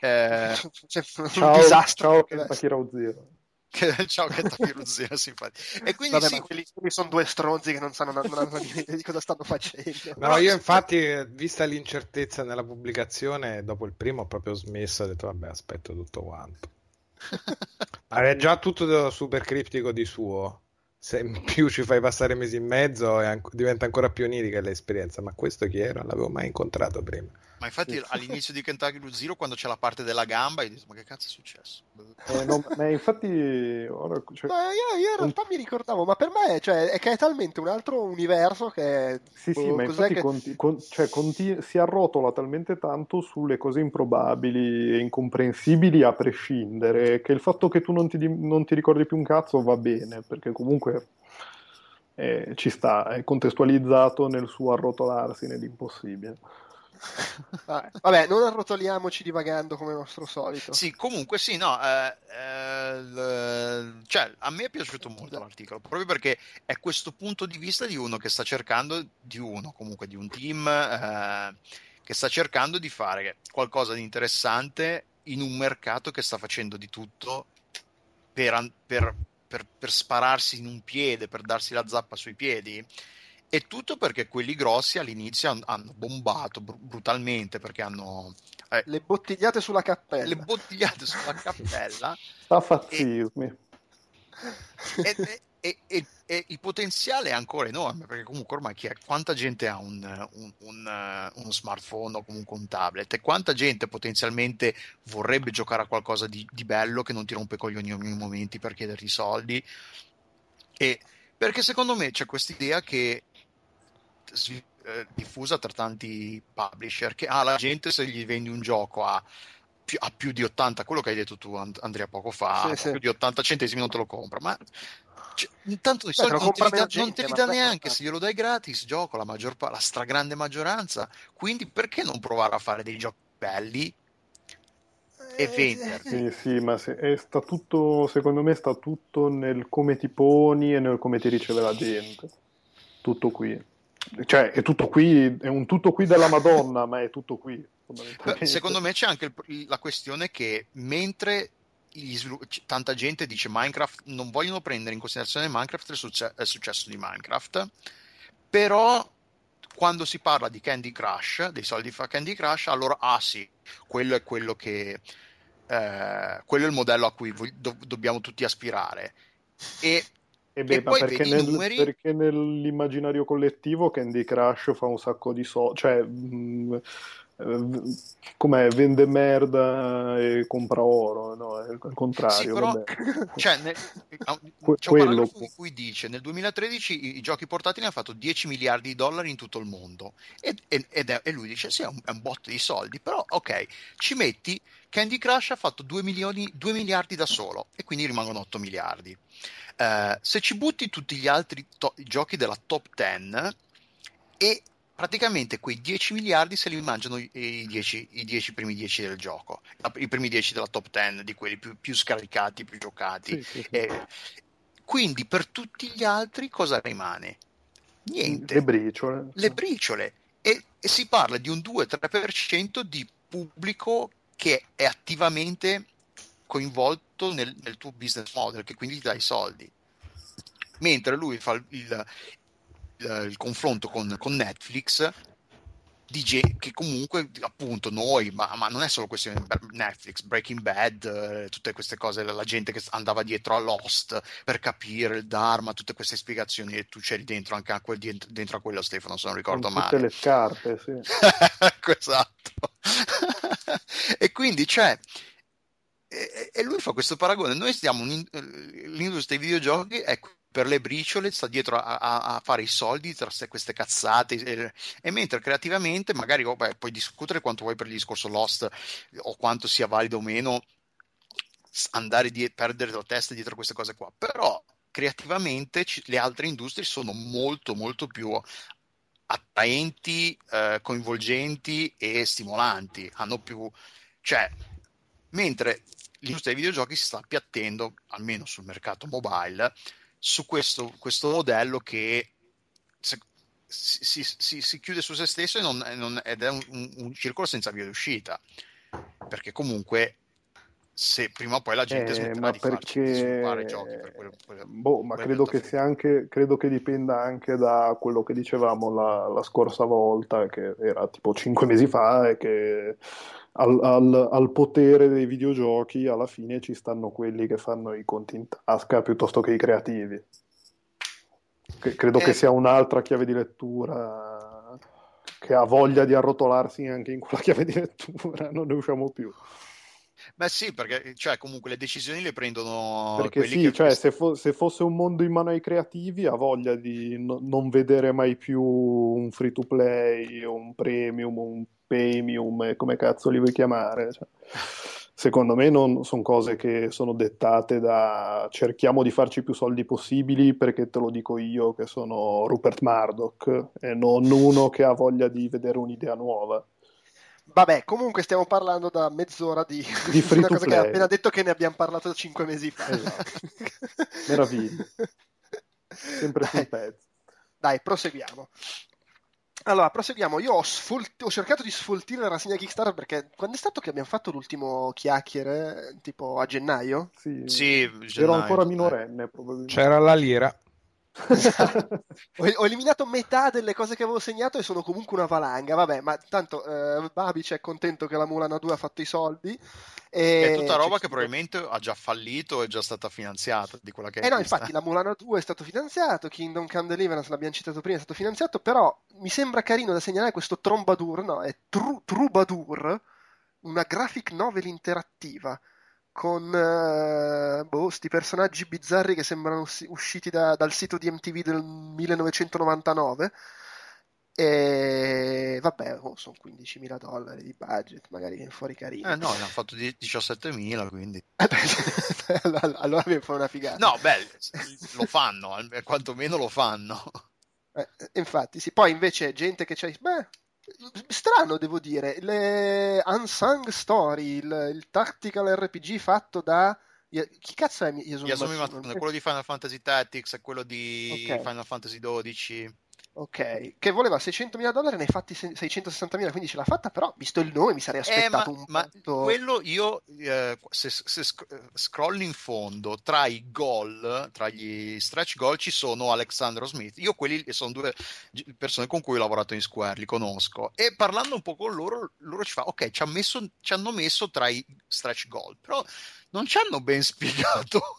Speaker 3: Eh... cioè, ciao, un disastro. Ciao, Kentakiro Zero.
Speaker 2: ciao Kentakiro Zero, simpatico. E quindi
Speaker 1: Vabbè,
Speaker 2: sì,
Speaker 1: quelli, quelli sono due stronzi che non sanno non hanno idea di cosa stanno facendo.
Speaker 4: No, io infatti, vista l'incertezza nella pubblicazione, dopo il primo ho proprio smesso, ho detto vabbè, aspetto tutto quanto. Ma è già tutto super criptico di suo. Se in più ci fai passare mesi e mezzo, diventa ancora più onirica l'esperienza. Ma questo chi era? Non l'avevo mai incontrato prima.
Speaker 2: Ma infatti sì. all'inizio di Kentucky Route Zero, quando c'è la parte della gamba, io dico, ma che cazzo è successo?
Speaker 3: Eh, no, ma infatti... Ora,
Speaker 1: cioè... ma io, io, in realtà mi ricordavo, ma per me cioè, è che è talmente un altro universo che...
Speaker 3: Sì, sì, ma infatti che... conti, con, cioè, conti, si arrotola talmente tanto sulle cose improbabili e incomprensibili a prescindere, che il fatto che tu non ti, non ti ricordi più un cazzo va bene, perché comunque... Eh, ci sta, è contestualizzato nel suo arrotolarsi nell'impossibile.
Speaker 1: Vabbè, non arrotoliamoci divagando come nostro solito.
Speaker 2: Sì, comunque sì, no, eh, eh, l... cioè, a me è piaciuto molto l'articolo, proprio perché è questo punto di vista di uno che sta cercando, di uno comunque, di un team eh, che sta cercando di fare qualcosa di interessante in un mercato che sta facendo di tutto per, per, per, per spararsi in un piede, per darsi la zappa sui piedi e tutto perché quelli grossi all'inizio hanno bombato br- brutalmente perché hanno
Speaker 1: eh, le bottigliate sulla cappella.
Speaker 2: Le bottigliate sulla cappella.
Speaker 3: Stafazzismi.
Speaker 2: E, e, e, e, e, il potenziale è ancora enorme perché comunque ormai chi è, quanta gente ha un, un, un, uno smartphone o comunque un tablet e quanta gente potenzialmente vorrebbe giocare a qualcosa di, di bello che non ti rompe coglioni ogni momento per chiederti soldi e perché secondo me c'è questa idea che eh, diffusa tra tanti publisher che ah, la gente se gli vendi un gioco a più, a più di 80, quello che hai detto tu Andrea poco fa, sì, sì. più di 80 centesimi non te lo compra, ma cioè, intanto i soldi non te li dà, gente, non te li dà neanche se glielo dai gratis gioco la, maggior, la stragrande maggioranza quindi perché non provare a fare dei giochi belli e eh, venderli
Speaker 3: sì sì ma se, è, sta tutto secondo me sta tutto nel come ti poni e nel come ti riceve la gente. Tutto qui cioè, è tutto qui, è un tutto qui della Madonna, ma è tutto qui.
Speaker 2: Secondo me c'è anche il, la questione che mentre svilupp- tanta gente dice Minecraft, non vogliono prendere in considerazione Minecraft il, succe- il successo di Minecraft, però quando si parla di Candy Crush, dei soldi fa Candy Crush, allora ah sì, quello è quello che eh, quello è il modello a cui do- dobbiamo tutti aspirare. E
Speaker 3: e beh, e perché, nel, numeri... perché, nell'immaginario collettivo Candy Crush fa un sacco di soldi, cioè mh, mm, eh, com'è, vende merda e compra oro, no? È il contrario. Sì, però,
Speaker 2: cioè, nel, c'è un paragrafo in cui dice nel 2013 i, giochi portatili hanno fatto 10 miliardi di dollari in tutto il mondo ed, ed è, e lui dice sì è un, è un botto di soldi, però ok, ci metti Candy Crush ha fatto 2, milioni, 2 miliardi da solo e quindi rimangono 8 miliardi. Uh, se ci butti tutti gli altri to- giochi della top 10, e praticamente quei 10 miliardi se li mangiano i 10, i 10 primi 10 del gioco, i primi 10 della top 10, di quelli più, più scaricati, più giocati. Sì, sì, sì. E, quindi per tutti gli altri cosa rimane? Niente.
Speaker 3: Le briciole.
Speaker 2: Le briciole. E, e si parla di un 2-3% di pubblico che è attivamente coinvolto nel, nel, tuo business model, che quindi ti dà i soldi. Mentre lui fa il, il, il confronto con, con Netflix, DJ che comunque appunto noi, ma, ma, non è solo questione di Netflix, Breaking Bad, eh, tutte queste cose, la gente che andava dietro a Lost per capire il Dharma, tutte queste spiegazioni e tu c'eri dentro anche a quel, dentro a quello Stefano, se non ricordo
Speaker 3: Con
Speaker 2: male.
Speaker 3: Tutte le scarpe, sì.
Speaker 2: esatto. e quindi c'è... E, e, lui fa questo paragone. Noi stiamo, l'industria dei videogiochi è per le briciole, sta dietro a, a, a fare i soldi tra queste cazzate e, e mentre creativamente magari oh, beh, puoi discutere quanto vuoi per il discorso Lost o quanto sia valido o meno andare a perdere la testa dietro queste cose qua. Però creativamente ci, le altre industrie sono molto molto più attraenti, eh, coinvolgenti e stimolanti hanno più cioè mentre l'industria dei videogiochi si sta appiattendo almeno sul mercato mobile su questo, questo modello che se, si, si, si, chiude su se stesso e non, non, ed è un, un, un, circolo senza via d'uscita. Perché comunque se prima o poi la gente eh, smetterà di perché... farci giochi per quel,
Speaker 3: quel, boh, ma credo che, sia anche, credo che dipenda anche da quello che dicevamo la, la scorsa volta che era tipo 5 mesi fa e che al, al, al, potere dei videogiochi alla fine ci stanno quelli che fanno i conti in tasca piuttosto che i creativi. Che credo eh. che sia un'altra chiave di lettura che ha voglia di arrotolarsi anche in quella chiave di lettura, non ne usciamo più.
Speaker 2: Beh sì, perché cioè, comunque le decisioni le prendono
Speaker 3: perché sì,
Speaker 2: che...
Speaker 3: cioè, se, fo- se, fosse un mondo in mano ai creativi ha voglia di no- non vedere mai più un free to play, un premium, un premium, come cazzo li vuoi chiamare. Cioè, secondo me non sono cose che sono dettate da cerchiamo di farci più soldi possibili perché te lo dico io che sono Rupert Murdoch e non uno che ha voglia di vedere un'idea nuova.
Speaker 1: Vabbè, comunque stiamo parlando da mezz'ora di,
Speaker 3: di una
Speaker 1: cosa che hai appena detto che ne abbiamo parlato cinque mesi fa.
Speaker 3: Esatto. Meraviglia. Sempre sul pezzo.
Speaker 1: Dai, proseguiamo. Allora, proseguiamo. Io ho, sfolt- ho, cercato di sfoltire la rassegna Kickstarter perché quando è stato che abbiamo fatto l'ultimo chiacchiere, tipo a gennaio?
Speaker 3: Sì,
Speaker 2: sì
Speaker 3: ero ancora minorenne probabilmente.
Speaker 4: C'era la lira.
Speaker 1: ho, eliminato metà delle cose che avevo segnato e sono comunque una valanga. Vabbè, ma tanto eh, Babic è contento che la Mulana 2 ha fatto i soldi.
Speaker 2: E... È tutta roba che probabilmente ha già fallito è già stata finanziata di quella che
Speaker 1: è. Eh no, infatti la Mulana 2 è stato finanziato, Kingdom Come Deliverance l'abbiamo citato prima, è stato finanziato, però mi sembra carino da segnalare questo Trombadur, no, è Tru- Trubadur, una graphic novel interattiva con uh, boh, sti personaggi bizzarri che sembrano usciti da, dal sito di MTV del 1999 e vabbè oh, sono 15.000 dollari di budget magari fuori carino.
Speaker 2: Eh no ne hanno fatto 17.000 quindi.
Speaker 1: Allora mi fa una figata.
Speaker 2: No beh lo fanno quantomeno lo fanno.
Speaker 1: Eh, infatti sì. Poi invece gente che c'è beh strano devo dire le Unsung Story il, il tactical RPG fatto da chi cazzo è
Speaker 2: Yasumi, Yasumi Matsuno? quello di Final Fantasy Tactics quello di okay. Final Fantasy XII
Speaker 1: Ok, che voleva 600.000 dollari, ne hai fatti 660.000, quindi ce l'ha fatta, però visto il nome mi sarei aspettato
Speaker 2: eh,
Speaker 1: ma, un
Speaker 2: ma
Speaker 1: punto...
Speaker 2: quello io, eh, se, se scrollo in fondo, tra i gol, tra gli stretch goal ci sono Alexandro Smith, io quelli sono due persone con cui ho lavorato in Square, li conosco, e parlando un po' con loro, loro ci fa, ok, ci, messo, ci hanno messo tra i stretch goal, però non ci hanno ben spiegato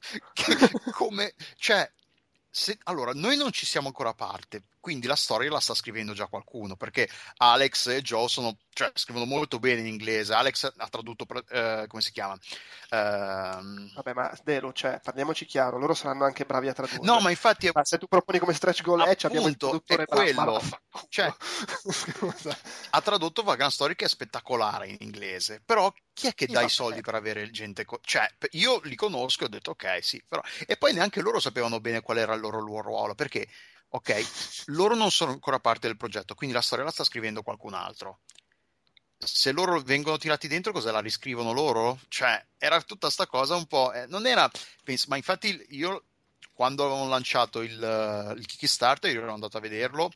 Speaker 2: come, cioè se, allora, noi non ci siamo ancora a parte, quindi la storia la sta scrivendo già qualcuno, perché Alex e Joe sono, cioè, scrivono molto bene in inglese. Alex ha tradotto, eh, come si chiama?
Speaker 1: Uh... Vabbè, ma Delo, cioè, parliamoci chiaro, loro saranno anche bravi a tradurre.
Speaker 2: No, ma infatti...
Speaker 1: Ma se tu proponi come stretch goal
Speaker 2: Appunto,
Speaker 1: abbiamo il traduttore
Speaker 2: quello. Cioè, ha tradotto Vagrant Story che è spettacolare in inglese, però chi è che dà i soldi per avere gente... Co- cioè, io li conosco e ho detto ok, sì, però... E poi neanche loro sapevano bene qual era il loro ruolo, perché Ok, loro non sono ancora parte del progetto, quindi la storia la sta scrivendo qualcun altro. Se loro vengono tirati dentro, cosa la riscrivono loro? Cioè, era tutta sta cosa un po'. Eh, non era. Penso, ma infatti, io quando avevamo lanciato il, il Kickstarter, io ero andato a vederlo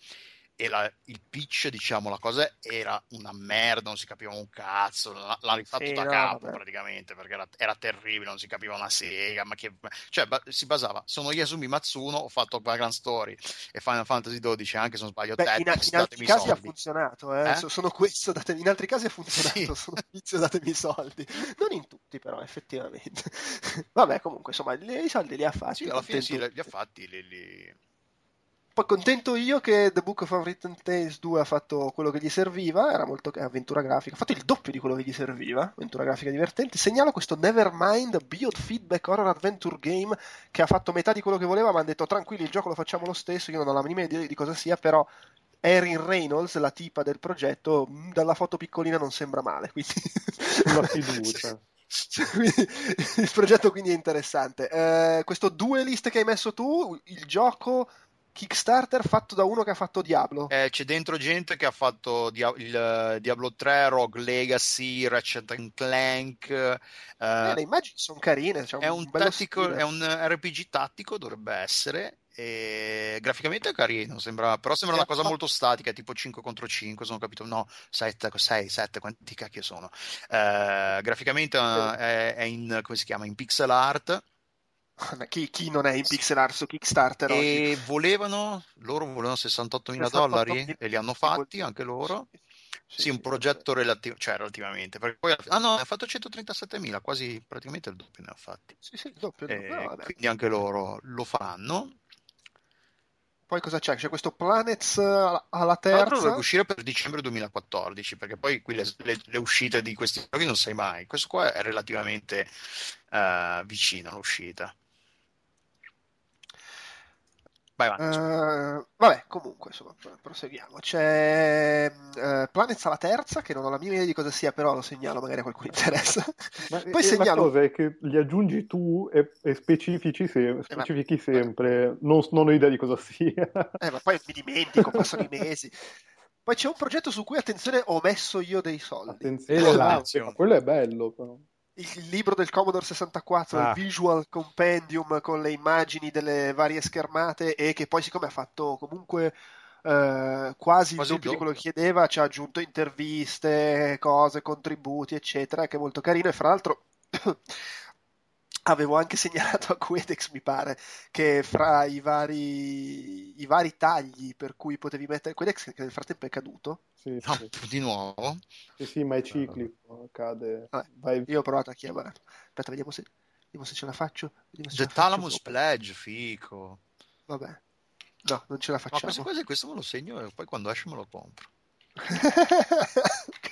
Speaker 2: e la, il pitch, diciamo, la cosa era una merda, non si capiva un cazzo, l'ha rifatto sì, da no, capo vabbè. praticamente perché era, era, terribile, non si capiva una sega, ma che... cioè ba- si basava, sono Yasumi Matsuno, ho fatto Background Story e Final Fantasy XII, anche se non sbaglio,
Speaker 1: Beh, Tetris, in, in altri casi soldi. ha funzionato, eh? Eh? sono questo, datemi, in altri casi ha funzionato, sì. sono inizio, datemi i soldi, non in tutti però effettivamente. vabbè comunque, insomma, i soldi li ha fatti.
Speaker 2: Sì, alla fine sì, li ha fatti, li... li
Speaker 1: poi contento io che The Book of Unwritten Tales 2 ha fatto quello che gli serviva, era molto avventura grafica, ha fatto il doppio di quello che gli serviva, avventura grafica divertente. Segnalo questo Nevermind Biofeedback Horror Adventure Game che ha fatto metà di quello che voleva, ma hanno detto tranquilli, il gioco lo facciamo lo stesso, io non ho la minima idea di cosa sia, però Erin Reynolds, la tipa del progetto, mm, dalla foto piccolina non sembra male, quindi...
Speaker 3: Sulla fiducia.
Speaker 1: il progetto quindi è interessante. Eh, questo duelist che hai messo tu, il gioco Kickstarter fatto da uno che ha fatto Diablo.
Speaker 2: Eh, c'è dentro gente che ha fatto Dia- il uh, Diablo 3, Rogue Legacy, Ratchet Clank.
Speaker 1: Uh, eh, le immagini sono carine.
Speaker 2: È un, un, tattico, è, un RPG tattico, dovrebbe essere. E graficamente è carino, sembra, però sembra una cosa molto statica, tipo 5 contro 5, se non ho capito, no, 7, 6, 7, quanti cacchio sono. Uh, graficamente è, è, in, come si chiama, in pixel art
Speaker 1: chi, chi, non è in pixel art su Kickstarter
Speaker 2: e oggi? volevano loro volevano 68 mila dollari e li hanno fatti anche loro sì, sì un progetto relativo, cioè relativamente perché poi ah no ha fatto 137 mila quasi praticamente il doppio ne ha fatti
Speaker 1: sì sì il doppio, doppio.
Speaker 2: No, quindi anche loro lo faranno
Speaker 1: poi cosa c'è? C'è questo Planets alla terza. Tra
Speaker 2: dovrebbe uscire per dicembre 2014, perché poi qui le, le, le, uscite di questi giochi non sai mai. Questo qua è relativamente uh, vicino all'uscita.
Speaker 1: Vai avanti. Uh, vabbè, comunque, insomma, proseguiamo. C'è uh, Planets alla terza, che non ho la minima idea di cosa sia, però lo segnalo, magari a qualcuno interessa.
Speaker 3: Ma poi segnalo... La cosa è che li aggiungi tu e, e specifici se... specifichi eh, ma... sempre, non, non, ho idea di cosa sia.
Speaker 1: Eh, ma poi mi dimentico, passano i mesi. Poi c'è un progetto su cui, attenzione, ho messo io dei soldi.
Speaker 3: Attenzione, oh, quello è bello, però
Speaker 1: il libro del Commodore 64, ah. il Visual Compendium con le immagini delle varie schermate e che poi siccome ha fatto comunque eh, quasi, quasi il doppio di quello che chiedeva, ci ha aggiunto interviste, cose, contributi, eccetera, che è molto carino e fra l'altro avevo anche segnalato a Quedex, mi pare, che fra i vari, i vari tagli per cui potevi mettere Quedex, che nel frattempo è caduto.
Speaker 2: Sì, no, sì. di nuovo?
Speaker 3: Sì, sì, ma è ciclico, cade.
Speaker 1: Ah, io ho provato a chiamare. Aspetta, vediamo se, vediamo se ce la faccio.
Speaker 2: The Thalamus Pledge, fico.
Speaker 1: Vabbè. No, non ce la facciamo. Ma
Speaker 2: queste cose questo me lo segno e poi quando esce me lo compro.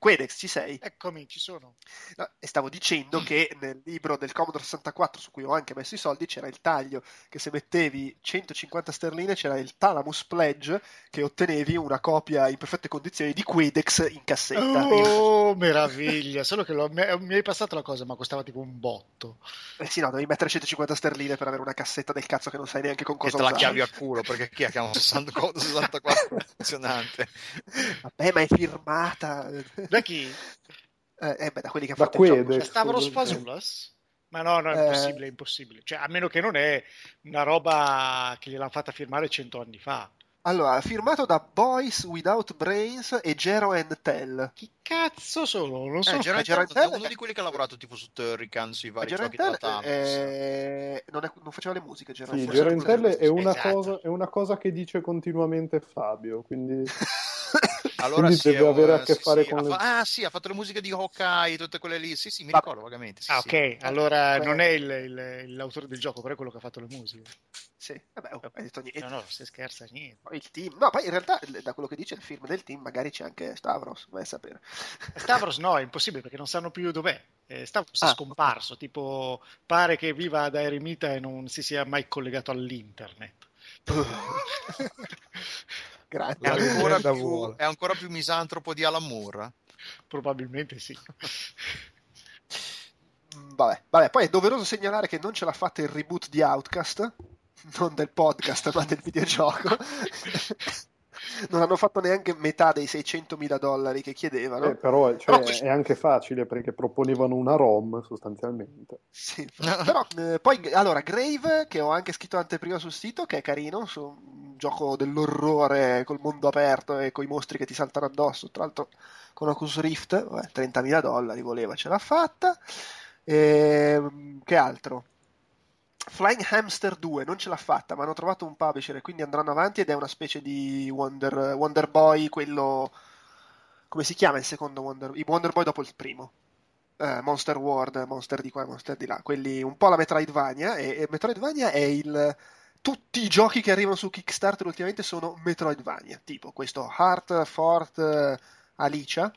Speaker 1: Quedex, ci sei?
Speaker 5: Eccomi, ci sono.
Speaker 1: No, e stavo dicendo che nel libro del Commodore 64, su cui ho anche messo i soldi, c'era il taglio che se mettevi 150 sterline c'era il Thalamus Pledge che ottenevi una copia in perfette condizioni di Quedex in cassetta.
Speaker 5: Oh, meraviglia! Solo che lo, mi hai passato la cosa, ma costava tipo un botto.
Speaker 1: Eh sì, no, devi mettere 150 sterline per avere una cassetta del cazzo che non sai neanche con cosa
Speaker 2: usare.
Speaker 1: E
Speaker 2: te la chiavi a culo, perché chi è che ha un 64 funzionante?
Speaker 1: Vabbè, ma è firmata.
Speaker 5: Da chi?
Speaker 1: Eh, eh, beh, da quelli che
Speaker 3: hanno
Speaker 1: fatto
Speaker 3: il gioco. Cioè,
Speaker 5: Stavros Fazulas? Ma no, no, è impossibile, è impossibile. Cioè, a meno che non è una roba che gliel'hanno fatta firmare cento anni fa.
Speaker 1: Allora, firmato da Boys Without Brains e Gero and Tell.
Speaker 5: Chi cazzo sono? Non so. Eh,
Speaker 2: Gero, Gero Tell è uno di quelli che ha lavorato tipo su Turrican, sui vari Gero giochi Tell, della
Speaker 1: eh, non, è, non, faceva le musiche,
Speaker 3: Gero sì, Gero and Tell è una, esatto. cosa, è una cosa che dice continuamente Fabio, quindi...
Speaker 2: allora Quindi sì, deve avere a che sì, fare sì, con le... ah sì ha fatto le musiche di Hawkeye tutte quelle lì. Sì sì mi ricordo vagamente
Speaker 5: ah ok allora non è il, il, l'autore del gioco però è quello che ha fatto le musiche.
Speaker 1: Sì vabbè oh, hai detto niente.
Speaker 5: no no se scherza niente.
Speaker 1: Il team no poi in realtà da quello che dice il film del team magari c'è anche Stavros vai a sapere.
Speaker 5: Stavros no è impossibile perché non sanno più dov'è. Eh, Stavros ah, è scomparso tipo pare che viva da eremita e non si sia mai collegato all'internet
Speaker 1: Grazie.
Speaker 2: È ancora, più, è ancora più misantropo di Alan Moore?
Speaker 5: Probabilmente sì.
Speaker 1: Mm, vabbè, vabbè, poi è doveroso segnalare che non ce l'ha fatta il reboot di Outcast. non del podcast, ma del videogioco. non hanno fatto neanche metà dei 600.000 dollari che chiedevano.
Speaker 3: Eh, però, cioè, però è anche facile perché proponevano una ROM sostanzialmente.
Speaker 1: Sì, però eh, poi allora Grave, che ho anche scritto anteprima sul sito, che è carino, su un gioco dell'orrore col mondo aperto e con i mostri che ti saltano addosso. Tra l'altro con Oculus Rift, vabbè, 30.000 dollari voleva, ce l'ha fatta. E, ehm, che altro? Flying Hamster 2 non ce l'ha fatta, ma hanno trovato un publisher e quindi andranno avanti ed è una specie di Wonder, Wonder Boy, quello... come si chiama il secondo Wonder Il Wonder Boy dopo il primo. Eh, Monster World, Monster di qua, Monster di là. Quelli un po' la Metroidvania e, e Metroidvania è il... Tutti i giochi che arrivano su Kickstarter ultimamente sono Metroidvania, tipo questo Heart, Fort, Alicia,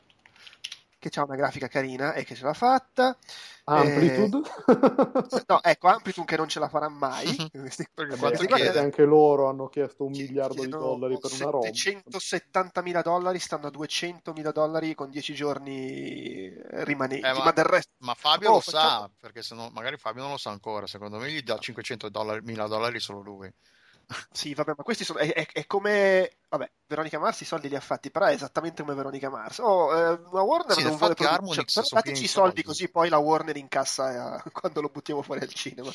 Speaker 1: che ha una grafica carina e che ce l'ha fatta.
Speaker 3: Amplitude?
Speaker 1: Eh, no, ecco, Amplitude che non ce la farà mai.
Speaker 3: perché anche loro hanno chiesto un miliardo di dollari per una roba.
Speaker 1: 170 mila dollari stanno a 200 mila dollari con 10 giorni rimanenti. Eh, ma, ma, del resto...
Speaker 2: ma Fabio oh, lo facciamo... sa, perché se no, magari Fabio non lo sa ancora. Secondo me gli dà 500 mila dollari solo lui.
Speaker 1: Sì, vabbè, ma questi sono. È, è, è, come. Vabbè, Veronica Mars i soldi li ha fatti, però è esattamente come Veronica Mars. Oh, eh, la Warner
Speaker 2: sì,
Speaker 1: non vuole
Speaker 2: produrre. Cioè,
Speaker 1: dateci i soldi così poi la Warner incassa eh, quando lo buttiamo fuori al cinema.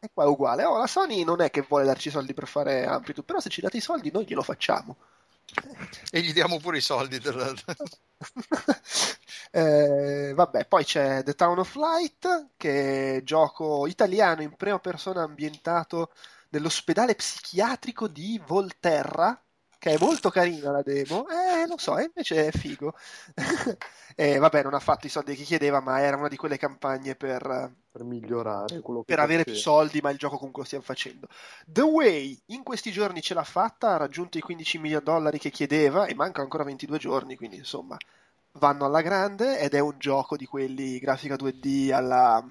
Speaker 1: E qua è uguale. Oh, la Sony non è che vuole darci i soldi per fare Amplitude, però se ci date i soldi noi glielo facciamo.
Speaker 2: E gli diamo pure i soldi. Del...
Speaker 1: eh, vabbè, poi c'è The Town of Light, che è gioco italiano in prima persona ambientato nell'ospedale psichiatrico di Volterra, che è molto carina la demo, eh, lo so, invece è figo. e vabbè, non ha fatto i soldi che chiedeva, ma era una di quelle campagne per,
Speaker 3: per migliorare quello
Speaker 1: che per avere più soldi, ma il gioco comunque lo stiamo facendo. The Way in questi giorni ce l'ha fatta, ha raggiunto i 15 milioni di dollari che chiedeva e mancano ancora 22 giorni, quindi insomma vanno alla grande ed è un gioco di quelli grafica 2D alla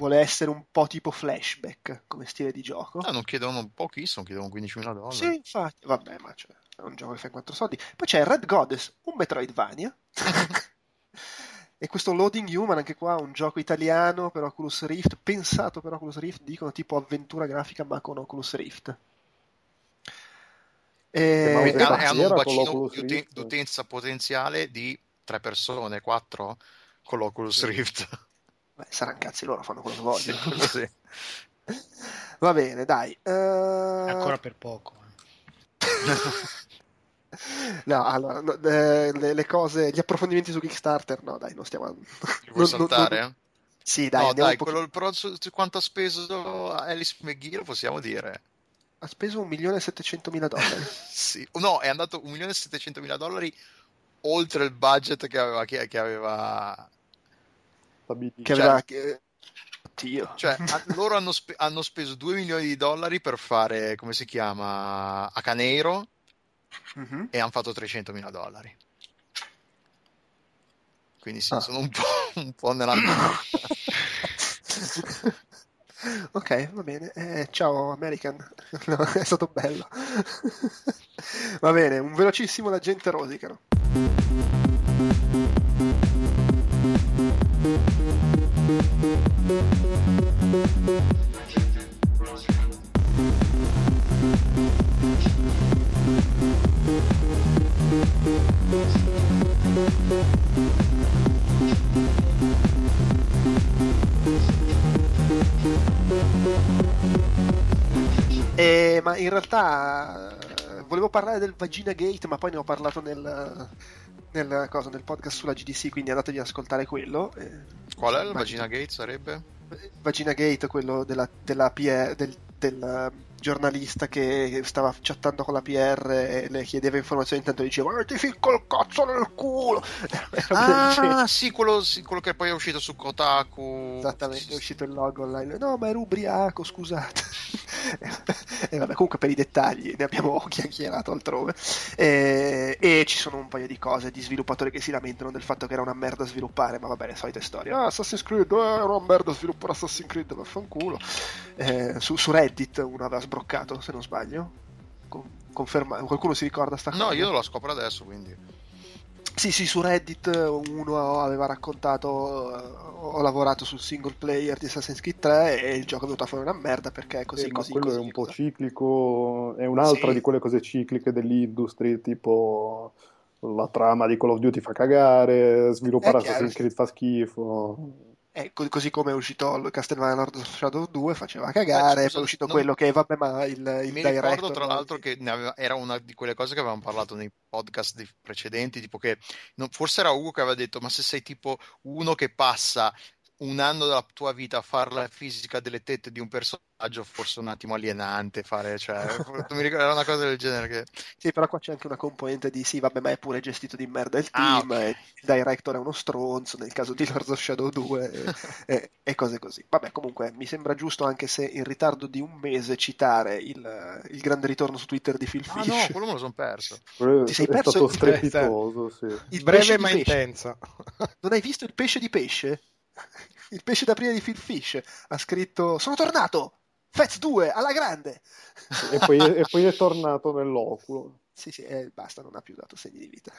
Speaker 1: vuole essere un po' tipo flashback come stile di gioco.
Speaker 2: Ah, non chiedono pochissimo, chiedono 15.000 dollari.
Speaker 1: Sì, infatti, vabbè, ma cioè, è un gioco che fa 4 soldi. Poi c'è Red Goddess, un Metroidvania. e questo Loading Human, anche qua, un gioco italiano per Oculus Rift, pensato per Oculus Rift, dicono tipo avventura grafica ma con Oculus Rift.
Speaker 2: E... e hanno un bacino di utenza potenziale di 3 persone, 4 con l'Oculus sì. Rift.
Speaker 1: Beh, saranno cazzi loro, fanno quello che vogliono. sì. Va bene, dai. Uh...
Speaker 5: Ancora per poco.
Speaker 1: no, allora, no, eh, le, le, cose, gli approfondimenti su Kickstarter, no, dai, non stiamo...
Speaker 2: Ti vuoi non, saltare? Non...
Speaker 1: Sì, dai,
Speaker 2: no, dai, quello, però su, su quanto ha speso Alice McGee lo possiamo dire.
Speaker 1: Ha speso 1.700.000 dollari.
Speaker 2: sì, no, è andato 1.700.000 dollari oltre il budget che aveva, che, che aveva
Speaker 1: stabilito. Che aveva... Cioè, Oddio.
Speaker 2: Cioè, loro hanno, spe- hanno, speso 2 milioni di dollari per fare, come si chiama, a Caneiro mm-hmm. e hanno fatto 300 mila dollari. Quindi sì, ah. sono un po', un po nella...
Speaker 1: ok, va bene. Eh, ciao American, no, è stato bello. va bene, un velocissimo l'agente rosicano. Eh, ma in realtà eh, volevo parlare del Vagina Gate, ma poi ne ho parlato nel, nel, cosa, nel podcast sulla GDC, quindi andatevi ad ascoltare quello.
Speaker 2: Eh, Qual è il Vagina Gate sarebbe?
Speaker 1: Vagina Gate, quello della, della PR, del, del giornalista che stava chattando con la PR e le chiedeva informazioni intanto diceva ma ti ficco il cazzo nel culo.
Speaker 2: Ah sì quello, sì quello, che poi è uscito su Kotaku.
Speaker 1: Esattamente è uscito il logo online. No ma ero ubriaco scusate. E vabbè comunque per i dettagli ne abbiamo chiacchierato altrove. E, e, ci sono un paio di cose di sviluppatori che si lamentano del fatto che era una merda sviluppare ma vabbè le solite storie. Ah Assassin's Creed eh, era una merda sviluppare Assassin's Creed vaffanculo. Eh, su, su Reddit uno aveva sbroccato, se non sbaglio. Conferma- qualcuno si ricorda sta
Speaker 2: cosa? No, io lo scopro adesso, quindi.
Speaker 1: Sì, sì, su Reddit uno aveva raccontato, ho lavorato sul single player di Assassin's Creed 3 e il gioco è venuto a fare una merda perché è così,
Speaker 3: eh,
Speaker 1: così,
Speaker 3: quello
Speaker 1: così,
Speaker 3: è un po' ciclico, è un'altra sì. di quelle cose cicliche dell'industry, tipo la trama di Call of Duty fa cagare, sviluppare Assassin's Creed fa schifo.
Speaker 1: Eh, così come è uscito Castlevania Lord of Shadow 2 faceva cagare, eh, scusa, poi è uscito non... quello che vabbè ma il, il
Speaker 2: Mi
Speaker 1: director
Speaker 2: ricordo tra l'altro che aveva, era una di quelle cose che avevamo parlato nei podcast precedenti, tipo che non, forse era Ugo che aveva detto ma se sei tipo uno che passa un anno della tua vita a fare la fisica delle tette di un personaggio forse un attimo alienante fare, cioè, mi ricordo, era una cosa del genere che...
Speaker 1: Sì, però qua c'è anche una componente di sì, vabbè, ma è pure gestito di merda il ah, team, ah, okay. il director è uno stronzo, nel caso di Lords of Shadow 2 e, e, e, cose così. Vabbè, comunque, mi sembra giusto anche se in ritardo di un mese citare il, il grande ritorno su Twitter di Phil Fish.
Speaker 2: Ah no, quello me lo sono perso.
Speaker 1: Ti sei perso
Speaker 3: stato strepitoso, sì.
Speaker 4: Il breve ma intenso.
Speaker 1: Non hai visto il pesce di pesce? il pesce d'aprile di Phil Fish ha scritto sono tornato Fez 2 alla grande
Speaker 3: e poi, e poi è tornato nell'oculo
Speaker 1: sì sì e basta non ha più dato segni di vita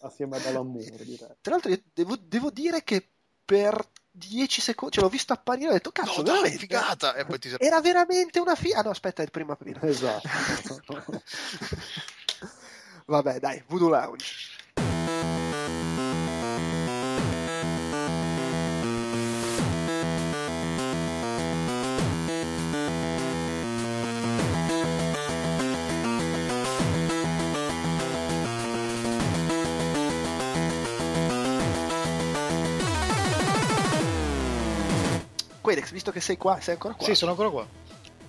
Speaker 3: assieme ad Alan Moore direi.
Speaker 1: tra l'altro devo, devo, dire che per 10 secondi, cioè l'ho visto apparire e ho detto cazzo, no, veramente?
Speaker 2: figata. E poi
Speaker 1: ti... Era veramente una figata. Ah no, aspetta, è il primo aprile.
Speaker 3: Esatto.
Speaker 1: Vabbè, dai, Voodoo Lounge. Quedex, visto che sei qua, sei ancora qua?
Speaker 5: Sì, sono ancora qua.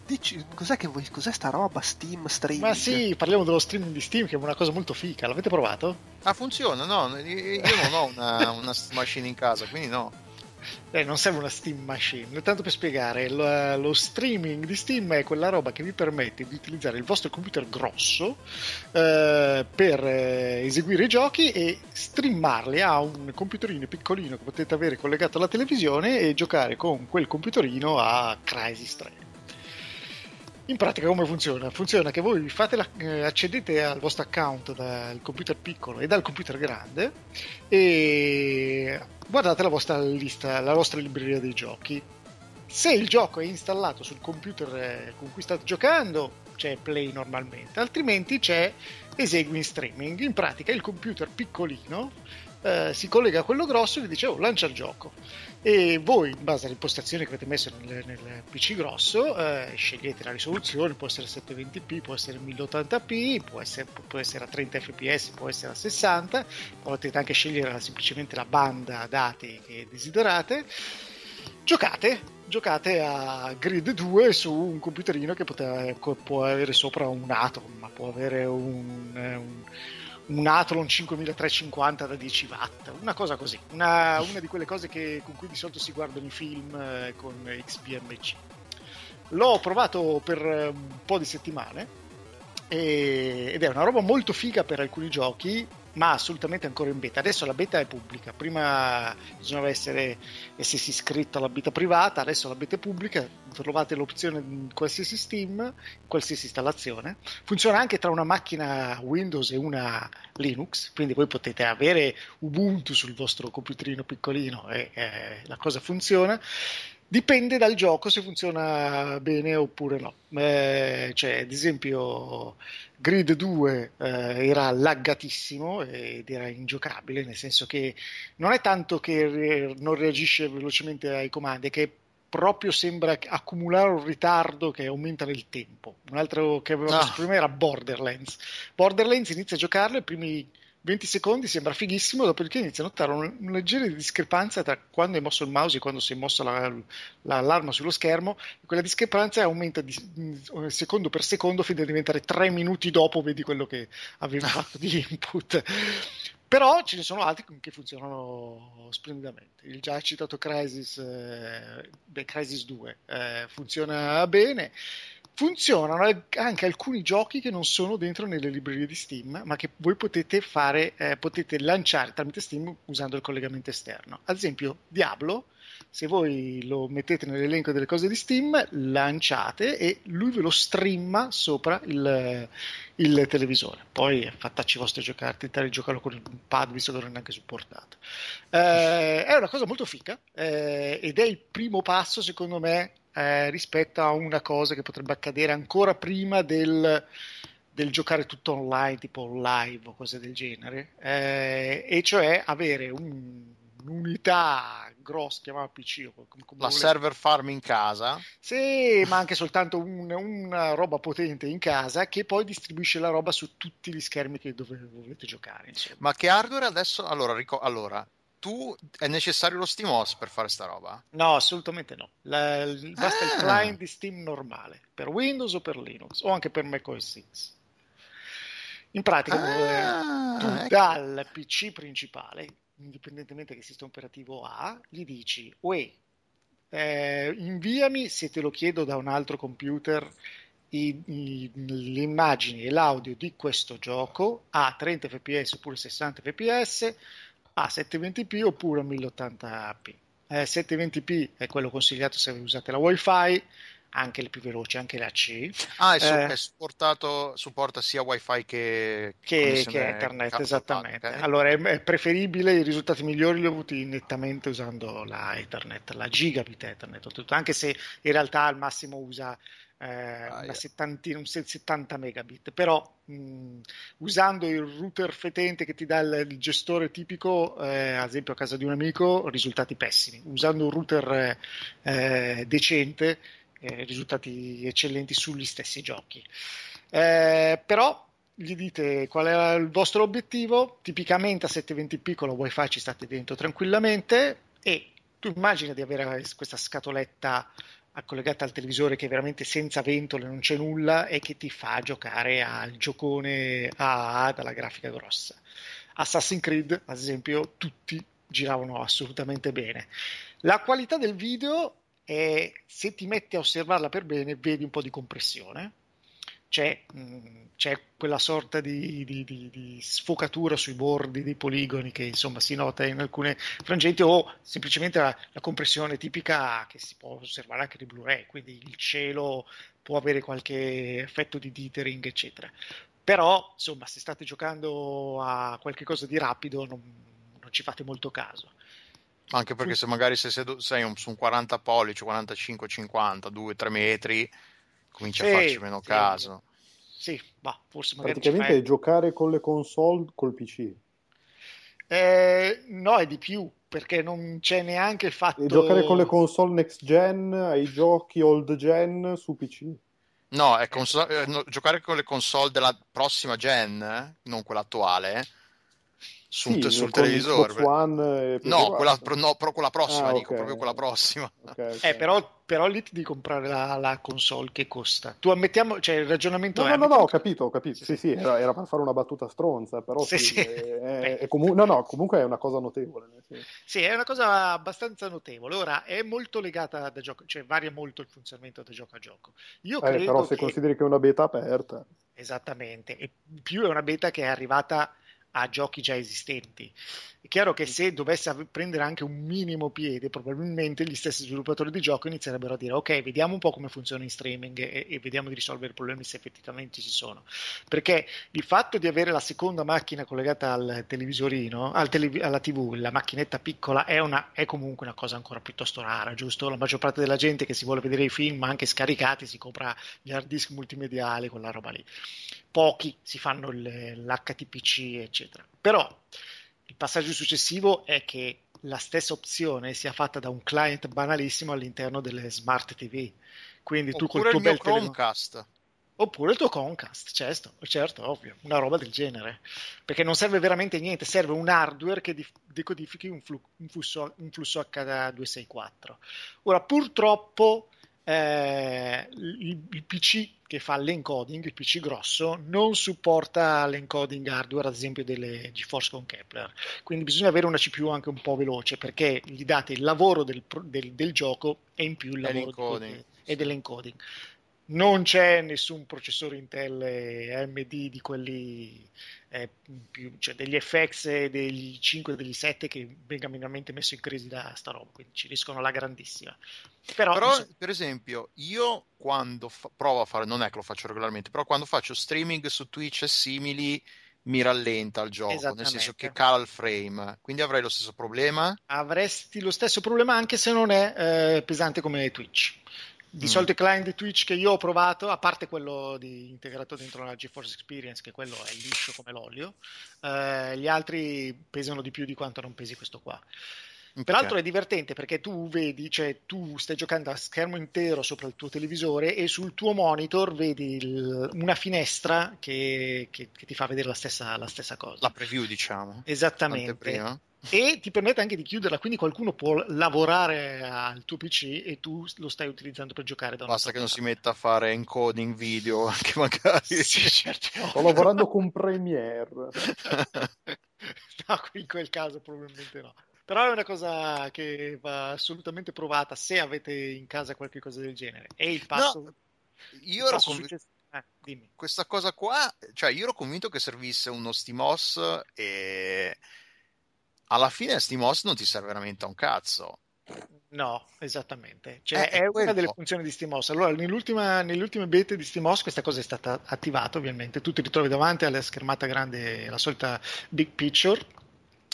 Speaker 1: Dici, cos'è che vuoi? Cos'è sta roba? Steam, streaming?
Speaker 5: Ma sì, parliamo dello streaming di Steam, che è una cosa molto fica. L'avete provato?
Speaker 2: Ah, funziona? No, io non ho una, una machine in casa, quindi no.
Speaker 5: Eh, non serve una Steam Machine, tanto per spiegare, lo, lo, streaming di Steam è quella roba che vi permette di utilizzare il vostro computer grosso eh, per eh, eseguire i giochi e streamarli a un computerino piccolino che potete avere collegato alla televisione e giocare con quel computerino a Crysis 3. In pratica come funziona? Funziona che voi la, eh, accedete al vostro account dal computer piccolo e dal computer grande e guardate la vostra lista, la vostra libreria dei giochi. Se il gioco è installato sul computer eh, con cui state giocando, c'è play normalmente, altrimenti c'è esegui in streaming. In pratica il computer piccolino eh, si collega a quello grosso e vi dice oh lancia il gioco e voi in base alle impostazioni che avete messo nel, nel PC grosso eh, scegliete la risoluzione può essere 720p può essere 1080p può essere, può essere a 30 fps può essere a 60 potete anche scegliere semplicemente la banda dati che desiderate. Giocate giocate a Grid 2 su un computerino che poteva, può avere sopra un Atom ma può avere un, un un Athlon 5350 da 10 watt, una cosa così, una, una di quelle cose che, con cui di solito si guardano i film eh, con XBMC. L'ho provato per un po' di settimane e, ed è una roba molto figa per alcuni giochi ma assolutamente ancora in beta. Adesso la beta è pubblica, prima bisognava essere, essersi iscritto alla beta privata, adesso la beta è pubblica, trovate l'opzione in qualsiasi Steam, qualsiasi installazione. Funziona anche tra una macchina Windows e una Linux, quindi voi potete avere Ubuntu sul vostro computerino piccolino e eh, la cosa funziona. Dipende dal gioco se funziona bene oppure no. Eh, cioè, ad esempio, Grid 2 eh, era laggatissimo ed era ingiocabile, nel senso che non è tanto che re- non reagisce velocemente ai comandi, che proprio sembra accumulare un ritardo che aumenta nel tempo. Un altro che avevamo ah. prima era Borderlands. Borderlands inizia a giocarlo i primi 20 secondi sembra fighissimo, dopodiché inizia a notare una, una leggera discrepanza tra quando hai mosso il mouse e quando si è mossa la, la, l'arma sullo schermo, e quella discrepanza aumenta di, secondo per secondo fino a diventare 3 minuti dopo vedi quello che avevi fatto di input. Però ce ne sono altri che funzionano splendidamente. Il già citato Crisis, eh, beh, Crisis 2 eh, funziona bene funzionano anche alcuni giochi che non sono dentro nelle librerie di Steam, ma che voi potete fare, eh, potete lanciare tramite Steam usando il collegamento esterno. Ad esempio, Diablo se voi lo mettete nell'elenco delle cose di Steam, lanciate e lui ve lo streama sopra il, il televisore. Poi fattacci vostri giocare, tentate di giocarlo con il pad, visto che non è neanche supportato. Eh, è una cosa molto fica eh, ed è il primo passo, secondo me, eh, rispetto a una cosa che potrebbe accadere ancora prima del, del giocare tutto online, tipo live o cose del genere, eh, e cioè avere un, un'unità grossa, chiamava PC. Come, come
Speaker 2: la volete. server farm in casa.
Speaker 5: Sì, ma anche soltanto un, una roba potente in casa che poi distribuisce la roba su tutti gli schermi che dove volete giocare. Insomma.
Speaker 2: Ma che hardware adesso? Allora, ric- allora tu è necessario lo SteamOS per fare sta roba?
Speaker 5: No, assolutamente no. La, basta ah. il client di Steam normale per Windows o per Linux o anche per macOS. In pratica, ah, tu ecco. dal PC principale indipendentemente che sistema operativo ha, gli dici, uè, eh, inviami se te lo chiedo da un altro computer i, i, le immagini e l'audio di questo gioco a 30 fps oppure 60 fps a 720p oppure a 1080p. Eh, 720p è quello consigliato se usate la wifi anche le più veloci, anche la C.
Speaker 2: Ah, è, eh, supportato, supporta sia wifi che,
Speaker 5: che, che Ethernet, esattamente. Okay. Allora è, è, preferibile, i risultati migliori li ho avuti nettamente usando la Ethernet, la gigabit Ethernet, anche se in realtà al massimo usa eh, ah, una settantina, un 70 megabit, però mh, usando il router fetente che ti dà il, il gestore tipico, eh, ad esempio a casa di un amico, risultati pessimi. Usando un router eh, decente, eh, risultati eccellenti sugli stessi giochi. Eh, però gli dite qual è il vostro obiettivo, tipicamente a 720p con la wifi ci state dentro tranquillamente e tu immagina di avere questa scatoletta collegata al televisore che è veramente senza ventole, non c'è nulla e che ti fa giocare al giocone AA dalla grafica grossa. Assassin's Creed, ad esempio, tutti giravano assolutamente bene. La qualità del video e se ti metti a osservarla per bene vedi un po' di compressione. C'è, c'è quella sorta di, di, di, di, sfocatura sui bordi dei poligoni che insomma si nota in alcune frangenti o semplicemente la, la compressione tipica che si può osservare anche nei Blu-ray, quindi il cielo può avere qualche effetto di dithering eccetera. Però insomma se state giocando a qualche cosa di rapido non, non ci fate molto caso.
Speaker 2: Anche perché se magari sei, sedu- sei un, su un 40 pollici, 45, 50, 2, 3 metri, cominci sì, a farci meno sì, caso.
Speaker 5: Sì, ma forse magari
Speaker 3: Praticamente fai... giocare con le console col PC.
Speaker 5: Eh, no, è di più, perché non c'è neanche il fatto...
Speaker 3: E giocare con le console next gen ai giochi old gen su PC.
Speaker 2: No, è console... eh, no, giocare con le console della prossima gen, non quella attuale, sul, sì, sul televisore.
Speaker 3: One
Speaker 2: no, quella, no, però quella prossima, ah, dico, okay. proprio quella prossima.
Speaker 5: Okay, okay. Eh, però, però, lì ti devi comprare la, la, console che costa. Tu ammettiamo, cioè il ragionamento
Speaker 3: no,
Speaker 5: è...
Speaker 3: No, no, no, ho capito, ho capito. Sì, sì, sì era, era, per fare una battuta stronza, però sì, sì, è, è comu- no, no, comunque è una cosa notevole.
Speaker 5: Sì. è una cosa abbastanza notevole. Ora, è molto legata da gioco, cioè varia molto il funzionamento da gioco a gioco. Io eh,
Speaker 3: però se
Speaker 5: che...
Speaker 3: consideri che è una beta aperta...
Speaker 5: Esattamente, e più è una beta che è arrivata a giochi già esistenti. È chiaro che se dovesse prendere anche un minimo piede, probabilmente gli stessi sviluppatori di gioco inizierebbero a dire ok, vediamo un po' come funziona in streaming e, e vediamo di risolvere i problemi se effettivamente ci sono. Perché il fatto di avere la seconda macchina collegata al televisorino, al tele, alla TV, la macchinetta piccola, è, una, è, comunque una cosa ancora piuttosto rara, giusto? La maggior parte della gente che si vuole vedere i film anche scaricati si compra gli hard disk multimediali, con la roba lì. Pochi si fanno l'HTPC, eccetera. Però il passaggio successivo è che la stessa opzione sia fatta da un client banalissimo all'interno delle smart TV. Quindi tu
Speaker 2: Oppure
Speaker 5: col tuo
Speaker 2: il bel Chromecast. Telefono...
Speaker 5: Oppure il tuo Chromecast, certo, certo, ovvio, una roba del genere. Perché non serve veramente niente, serve un hardware che decodifichi un, flu- un, flusso, un flusso H264. Ora, purtroppo eh, il, il, PC che fa l'encoding, il PC grosso, non supporta l'encoding hardware, ad esempio delle GeForce con Kepler. Quindi bisogna avere una CPU anche un po' veloce perché gli date il lavoro del, del, del gioco e in più il lavoro
Speaker 2: dell'encoding.
Speaker 5: e dell'encoding. non c'è nessun processore Intel AMD di quelli eh, più, cioè degli FX degli 5 e degli 7 che venga minimamente messo in crisi da sta roba, quindi ci riescono la grandissima.
Speaker 2: Però, però so... per esempio, io quando fa- provo a fare, non è che lo faccio regolarmente, però quando faccio streaming su Twitch e simili mi rallenta il gioco, nel senso che cala il frame, quindi avrei lo stesso problema?
Speaker 5: Avresti lo stesso problema anche se non è eh, pesante come Twitch. Di mm. solito i client di Twitch che io ho provato, a parte quello di, integrato dentro la GeForce Experience, che quello è liscio come l'olio, eh, gli altri pesano di più di quanto non pesi questo qua. Okay. Peraltro è divertente perché tu vedi, cioè tu stai giocando a schermo intero sopra il tuo televisore e sul tuo monitor vedi il, una finestra che, che, che, ti fa vedere la stessa, la stessa, cosa.
Speaker 2: La preview, diciamo.
Speaker 5: Esattamente e ti permette anche di chiuderla, quindi qualcuno può lavorare al tuo PC e tu lo stai utilizzando per giocare da
Speaker 2: Basta che non si metta a fare encoding video anche magari.
Speaker 5: Sì, certo.
Speaker 3: Sto lavorando con Premiere.
Speaker 5: no, in quel caso probabilmente no. Però è una cosa che va assolutamente provata se avete in casa qualche cosa del genere. E il passo... No,
Speaker 2: io ero convinto... Eh, questa cosa qua, cioè io ero convinto che servisse uno SteamOS e alla fine SteamOS non ti serve veramente a un cazzo.
Speaker 5: No, esattamente. Cioè, eh, è una delle funzioni di SteamOS. Allora, nell'ultima, beta di SteamOS questa cosa è stata attivata, ovviamente. Tu ti ritrovi davanti alla schermata grande, la solita big picture,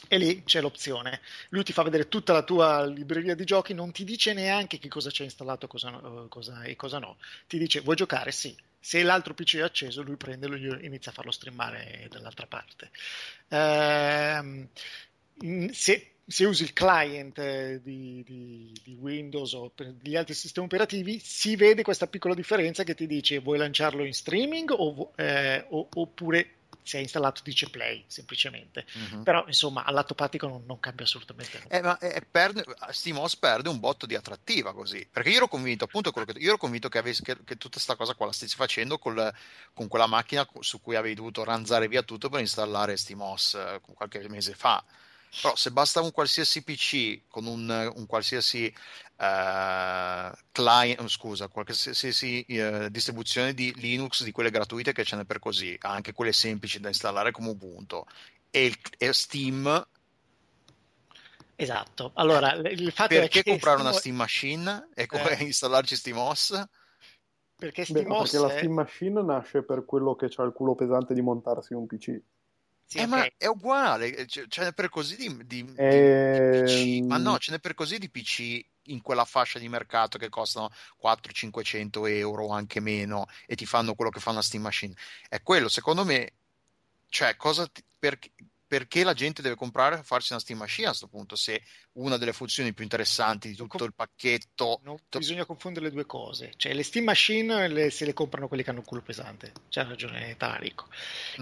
Speaker 5: e lì c'è l'opzione. Lui ti fa vedere tutta la tua libreria di giochi, non ti dice neanche che cosa c'è installato cosa, cosa, e cosa no. Ti dice, vuoi giocare? Sì. Se l'altro PC è acceso, lui prende e inizia a farlo streamare dall'altra parte. Ehm se, se, usi il client eh, di, di, di, Windows o per gli altri sistemi operativi, si vede questa piccola differenza che ti dice vuoi lanciarlo in streaming o, eh, o, oppure se è installato dice play semplicemente. Uh-huh. però insomma al lato pratico non, non cambia assolutamente
Speaker 2: nulla. Eh, ma eh, perde, SteamOS perde un botto di attrattiva così perché io ero convinto appunto che, io ero convinto che, avessi, che, che tutta questa cosa qua la stessi facendo col, con quella macchina su cui avevi dovuto ranzare via tutto per installare SteamOS eh, qualche mese fa però se basta un qualsiasi PC con un, un qualsiasi uh, client, scusa, qualsiasi uh, distribuzione di Linux di quelle gratuite che ce n'è per così, anche quelle semplici da installare come Ubuntu e, il, e Steam
Speaker 5: Esatto. Allora, il fatto
Speaker 2: perché
Speaker 5: è
Speaker 2: che comprare Steam... una Steam Machine e come eh. installarci SteamOS?
Speaker 3: Perché SteamOS Beh, perché la Steam Machine nasce per quello che ha il culo pesante di montarsi un PC.
Speaker 2: Sì, eh, okay. ma è uguale, eh, ce, ce n'è per così di, di, e... di, PC, ma no, ehm ce n'è per così di PC in quella fascia di mercato che costano 400-500 euro o anche meno e ti fanno quello che fa una Steam Machine. È quello, secondo me, cioè, cosa ti, perché, perché la gente deve comprare e farsi una Steam Machine a questo punto se una delle funzioni più interessanti di tutto il pacchetto
Speaker 5: non bisogna confondere le due cose. Cioè le Steam Machine le, se le comprano quelli che hanno un culo pesante. C'ha ragione Tarico.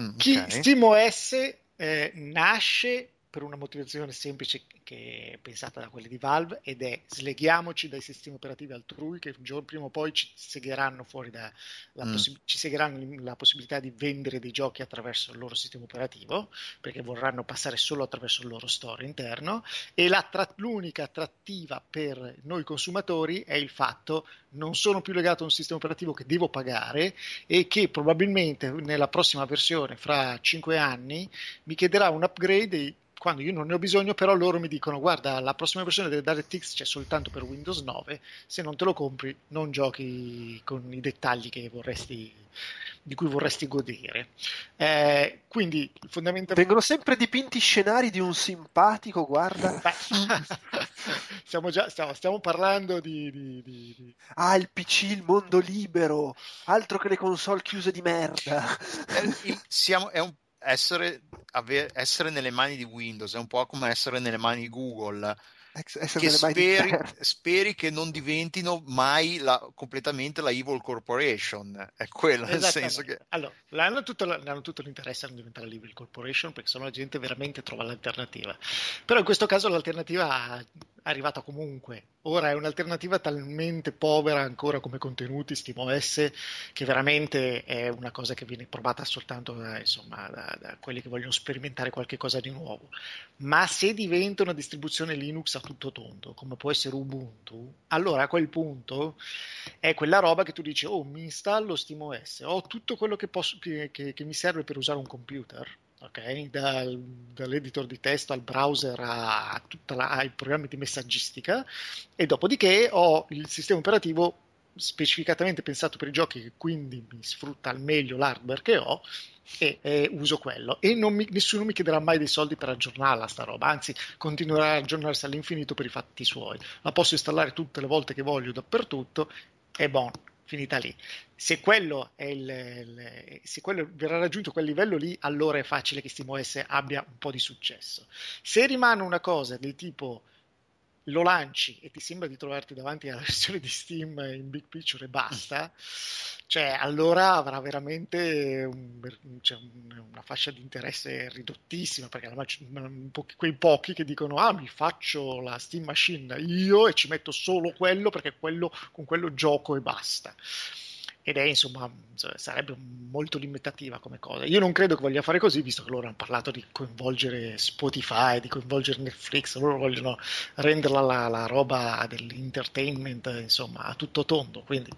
Speaker 5: Mm, Chi, okay. SteamOS eh, nasce per una motivazione semplice che è pensata da quelli di Valve ed è sleghiamoci dai sistemi operativi altrui che un giorno prima o poi ci segheranno fuori da, la, mm. possi- ci segheranno la possibilità di vendere dei giochi attraverso il loro sistema operativo perché vorranno passare solo attraverso il loro store interno e la tra- l'unica attrattiva per noi consumatori è il fatto non sono più legato a un sistema operativo che devo pagare e che probabilmente nella prossima versione fra 5 anni mi chiederà un upgrade quando io non ne ho bisogno, però loro mi dicono guarda la prossima versione del DirectX c'è soltanto per Windows 9, se non te lo compri non giochi con i dettagli vorresti, di cui vorresti godere. Eh, quindi fondamentalmente...
Speaker 1: Vengono sempre dipinti scenari di un simpatico, guarda.
Speaker 5: stiamo, già, stiamo, stiamo parlando di, di, di,
Speaker 1: Ah, il PC, il mondo libero, altro che le console chiuse di merda.
Speaker 2: Eh, siamo, è un essere, ave- essere nelle mani di Windows è un po' come essere nelle mani di Google. Che speri, speri, che non diventino mai la, completamente la evil corporation è quello nel senso che
Speaker 5: allora hanno tutto, hanno tutto l'interesse a non diventare la evil corporation perché sennò la gente veramente trova l'alternativa però in questo caso l'alternativa ha, arrivata comunque. Ora è un'alternativa talmente povera ancora come contenuti SteamOS che veramente è una cosa che viene provata soltanto da, insomma, da, da quelli che vogliono sperimentare qualche cosa di nuovo. Ma se diventa una distribuzione Linux a tutto tondo, come può essere Ubuntu, allora a quel punto è quella roba che tu dici, oh mi installo SteamOS, ho tutto quello che, posso, che, che, che mi serve per usare un computer ok? Dal, dall'editor di testo al browser a, la, ai programmi di messaggistica e dopodiché ho il sistema operativo specificatamente pensato per i giochi che quindi mi sfrutta al meglio l'hardware che ho e, e uso quello e mi, nessuno mi chiederà mai dei soldi per aggiornarla sta roba anzi continuerà a aggiornarsi all'infinito per i fatti suoi la posso installare tutte le volte che voglio dappertutto e buono finita lì. Se quello, il, il, se quello, verrà raggiunto quel livello lì, allora è facile che SteamOS abbia un po' di successo. Se rimane una cosa del tipo lo lanci e ti sembra di trovarti davanti alla versione di Steam in big picture e basta, cioè allora avrà veramente un, cioè una fascia di interesse ridottissima perché la, quei pochi che dicono ah mi faccio la Steam Machine io e ci metto solo quello perché quello, con quello gioco e basta ed è insomma sarebbe molto limitativa come cosa. Io non credo che voglia fare così, visto che loro hanno parlato di coinvolgere Spotify, di coinvolgere Netflix, loro vogliono renderla la, la roba dell'entertainment insomma a tutto tondo. Quindi.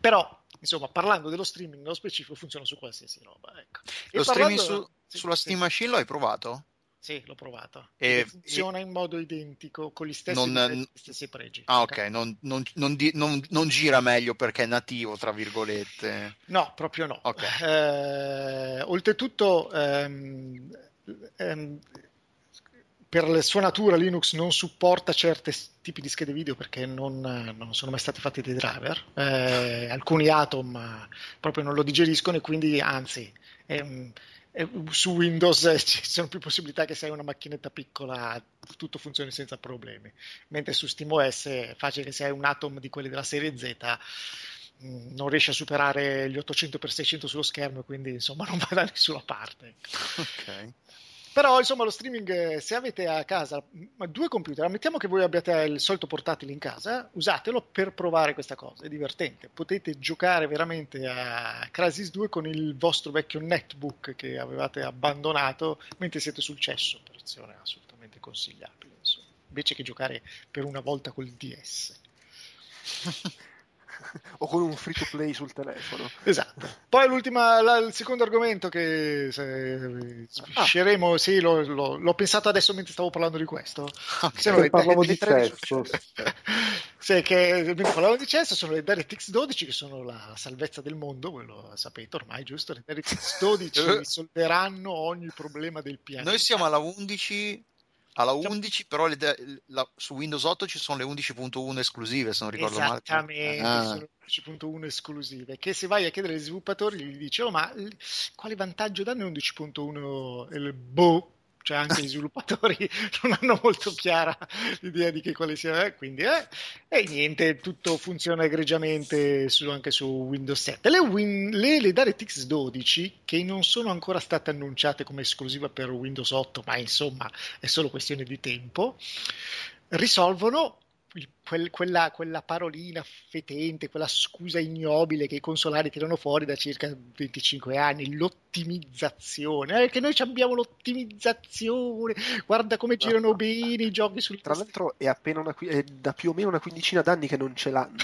Speaker 5: Però insomma, parlando dello streaming nello specifico, funziona su qualsiasi roba. Ecco.
Speaker 2: Lo parlando... streaming su, sì, sulla Steam sì. Machine lo hai provato?
Speaker 5: Sì, l'ho provato. E, funziona e... in modo identico, con gli stessi,
Speaker 2: non,
Speaker 5: gli stessi pregi.
Speaker 2: Ah, ok, non, non, non, gira meglio perché è nativo, tra virgolette.
Speaker 5: No, proprio no. Okay. Eh, oltretutto, ehm, ehm, per la sua natura Linux non supporta certi tipi di schede video perché non, non sono mai stati fatti dei driver. Eh, alcuni Atom proprio non lo digeriscono e quindi, anzi... Ehm, su Windows ci sono più possibilità che se hai una macchinetta piccola tutto funzioni senza problemi, mentre su SteamOS è facile che se hai un Atom di quelli della serie Z mm, non riesci a superare gli 800x600 sullo schermo, quindi insomma non va da nessuna parte.
Speaker 2: Ok.
Speaker 5: Però insomma lo streaming, eh, se avete a casa due computer, ammettiamo che voi abbiate il solito portatile in casa, usatelo per provare questa cosa, è divertente. Potete giocare veramente a Crysis 2 con il vostro vecchio netbook che avevate abbandonato mentre siete sul cesso, operazione assolutamente consigliabile, insomma. invece che giocare per una volta col DS.
Speaker 1: o con un free to play sul telefono.
Speaker 5: Esatto. Poi l'ultima, la, il secondo argomento che se, ah. sì, lo, lo, l'ho pensato adesso mentre stavo parlando di questo.
Speaker 3: Okay. Se non parlavo di cesso.
Speaker 5: sì, che mentre parlavo di cesso sono le DirectX 12 che sono la salvezza del mondo, voi lo sapete ormai, giusto? Le DirectX 12 risolveranno ogni problema del pianeta.
Speaker 2: Noi siamo alla 11 alla 11 però le, la, su Windows 8 ci sono le 11.1 esclusive se non ricordo
Speaker 5: esattamente, male. Esattamente sono 11.1 esclusive che se vai a chiedere ai sviluppatori gli dici oh ma quale vantaggio danno 11.1 il boh cioè anche gli sviluppatori non hanno molto chiara l'idea di che quale sia, eh, quindi eh, e niente, tutto funziona egregiamente su, anche su Windows 7. Le, Win, le, le DirectX 12, che non sono ancora state annunciate come esclusiva per Windows 8, ma insomma è solo questione di tempo, risolvono quel, quella, quella, parolina fetente, quella scusa ignobile che i consolari tirano fuori da circa 25 anni, l'ottimizzazione, eh, che noi abbiamo l'ottimizzazione, guarda come girano no, bene i giochi sul
Speaker 1: Tra l'altro è, una, è da più o meno una quindicina d'anni che non ce l'hanno.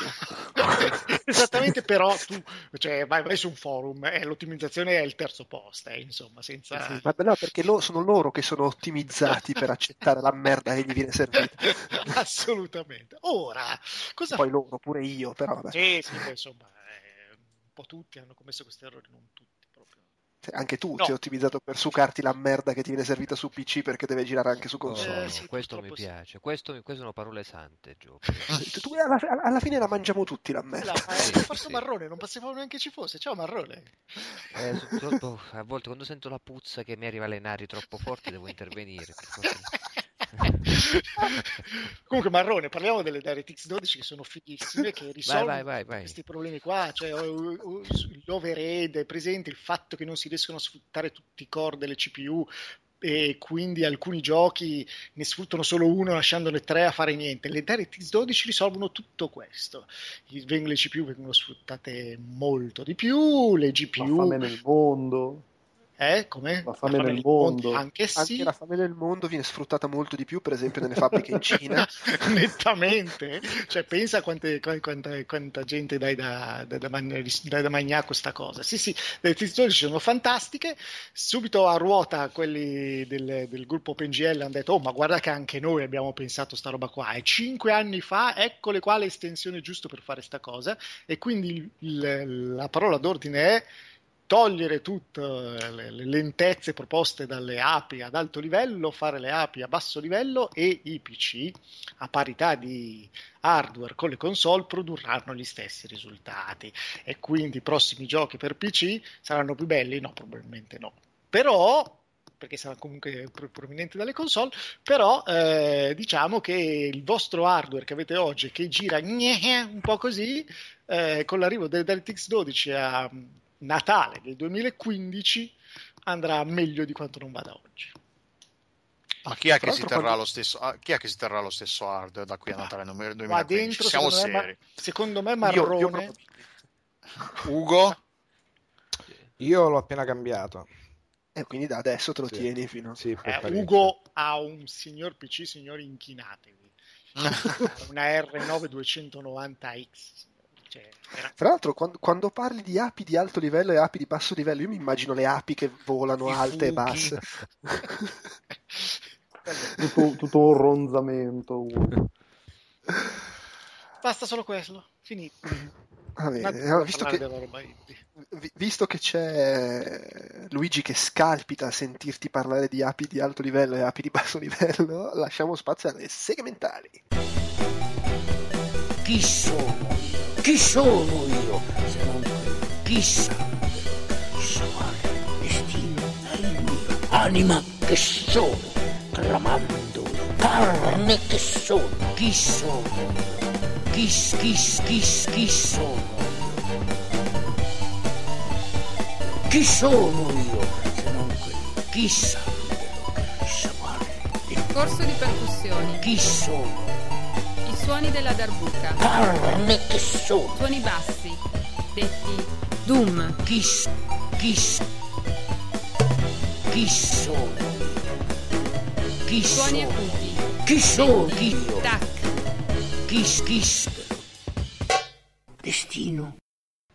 Speaker 5: Esattamente, però tu cioè, vai, vai, su un forum e eh, l'ottimizzazione è il terzo posto, eh, insomma, senza...
Speaker 1: Sì, ma no, perché lo, sono loro che sono ottimizzati per accettare la merda che gli viene servita.
Speaker 5: Assolutamente. Ora, cosa
Speaker 1: Poi loro, pure io, però.
Speaker 5: Sì, sì, insomma, eh, un po' tutti hanno commesso questi errori, non tutti proprio.
Speaker 1: Cioè, anche tu no. ti hai ottimizzato per sucarti la merda che ti viene servita su PC perché deve girare anche su console.
Speaker 6: Eh, sì, questo mi piace, questo, queste sono parole sante, Gio.
Speaker 1: alla, alla, fine la mangiamo tutti la merda.
Speaker 5: La, eh, sì, forse sì. marrone, non passavo neanche ci fosse. Ciao marrone.
Speaker 6: Eh, troppo, a volte quando sento la puzza che mi arriva alle nari troppo forte devo intervenire.
Speaker 5: Comunque Marrone, parliamo delle DirectX 12 che sono fighissime, che risolvono vai, vai, vai, questi problemi qua, cioè l'overhead, è presente il fatto che non si riescono a sfruttare tutti i core delle CPU e quindi alcuni giochi ne sfruttano solo uno lasciandone tre a fare niente. Le DirectX 12 risolvono tutto questo. Le CPU vengono sfruttate molto di più, le GPU...
Speaker 3: Fame nel mondo.
Speaker 5: Eh, come?
Speaker 3: La fame, la fame nel mondo.
Speaker 1: Anche, sì. Anche la fame nel mondo viene sfruttata molto di più, per esempio, nelle fabbriche in Cina.
Speaker 5: Nettamente. Cioè, pensa quante, quanta, quanta, gente dai da, da, da, dai da mangiare questa cosa. Sì, sì, le edizioni sono fantastiche. Subito a ruota quelli del, del gruppo OpenGL hanno detto, oh, ma guarda che anche noi abbiamo pensato sta roba qua. E cinque anni fa, eccole qua le estensioni giuste per fare sta cosa. E quindi il, la parola d'ordine è togliere tutte le, lentezze proposte dalle API ad alto livello, fare le API a basso livello e i PC a parità di hardware con le console produrranno gli stessi risultati e quindi i prossimi giochi per PC saranno più belli? No, probabilmente no. Però perché sarà comunque proveniente dalle console, però eh, diciamo che il vostro hardware che avete oggi, che gira un po' così, eh, con l'arrivo del DirectX 12 a Natale del 2015 andrà meglio di quanto non vada oggi.
Speaker 2: Ma chi è, che si terrà quando... lo stesso, ah, chi è che si terrà lo stesso hardware da qui a Natale 2015? Ma dentro, Siamo
Speaker 5: secondo
Speaker 2: seri.
Speaker 5: Me, secondo me marrone. Io, io
Speaker 2: Ugo?
Speaker 4: Io l'ho appena cambiato.
Speaker 1: E eh, quindi da adesso te lo
Speaker 4: sì.
Speaker 1: tieni fino
Speaker 4: sì,
Speaker 5: eh, Ugo ha un signor PC, signori inchinatevi. una R9 290X
Speaker 1: cioè, era... Tra l'altro, quando, quando, parli di api di alto livello e api di basso livello, io mi immagino le api che volano I alte fughi. e basse.
Speaker 3: tutto, tutto, un ronzamento.
Speaker 5: Basta solo quello, finito.
Speaker 1: Ah, bene, visto, che, visto che c'è Luigi che scalpita a sentirti parlare di api di alto livello e api di basso livello, lasciamo spazio alle segmentali.
Speaker 7: Chi sono chi sono io se non chissà? Sole destino è il mio anima che sono clamando carne che sono. Chi sono chi chi chi chi sono chi sono io se non quello chissà
Speaker 8: corso di percussioni.
Speaker 7: chi sono
Speaker 8: Suoni della darbuca.
Speaker 7: Carne che sono.
Speaker 8: Suoni bassi, detti Doom.
Speaker 7: Kiss, kiss, chi sono? Chi
Speaker 8: Suoni
Speaker 7: sono?
Speaker 8: acuti.
Speaker 7: Chi sono io?
Speaker 8: Tac.
Speaker 7: Kiss, kiss. Destino.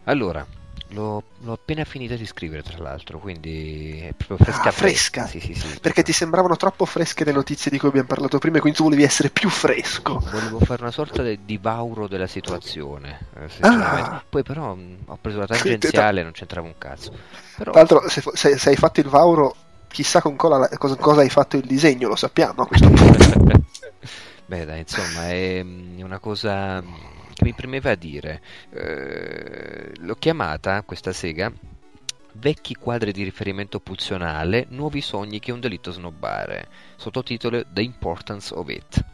Speaker 6: Allora, L'ho, l'ho, appena finito di scrivere, tra l'altro, quindi è proprio fresca.
Speaker 1: Ah, fresca?
Speaker 6: Sì, sì, sì,
Speaker 1: Perché proprio. ti sembravano troppo fresche le notizie di cui abbiamo parlato prima e quindi tu volevi essere più fresco.
Speaker 6: Volevo fare una sorta di vauro della situazione. Eh, ah. Poi però mh, ho preso la tangenziale e non c'entrava un cazzo. Però...
Speaker 1: Tra l'altro, se, se, se, hai fatto il vauro, chissà con cosa, cosa, cosa hai fatto il disegno, lo sappiamo a questo punto.
Speaker 6: Beh, dai, insomma, è una cosa che mi premeva a dire. Eh, l'ho chiamata questa sega Vecchi quadri di riferimento pulsionale, nuovi sogni che è un delitto snobbare. Sottotitolo The Importance of It.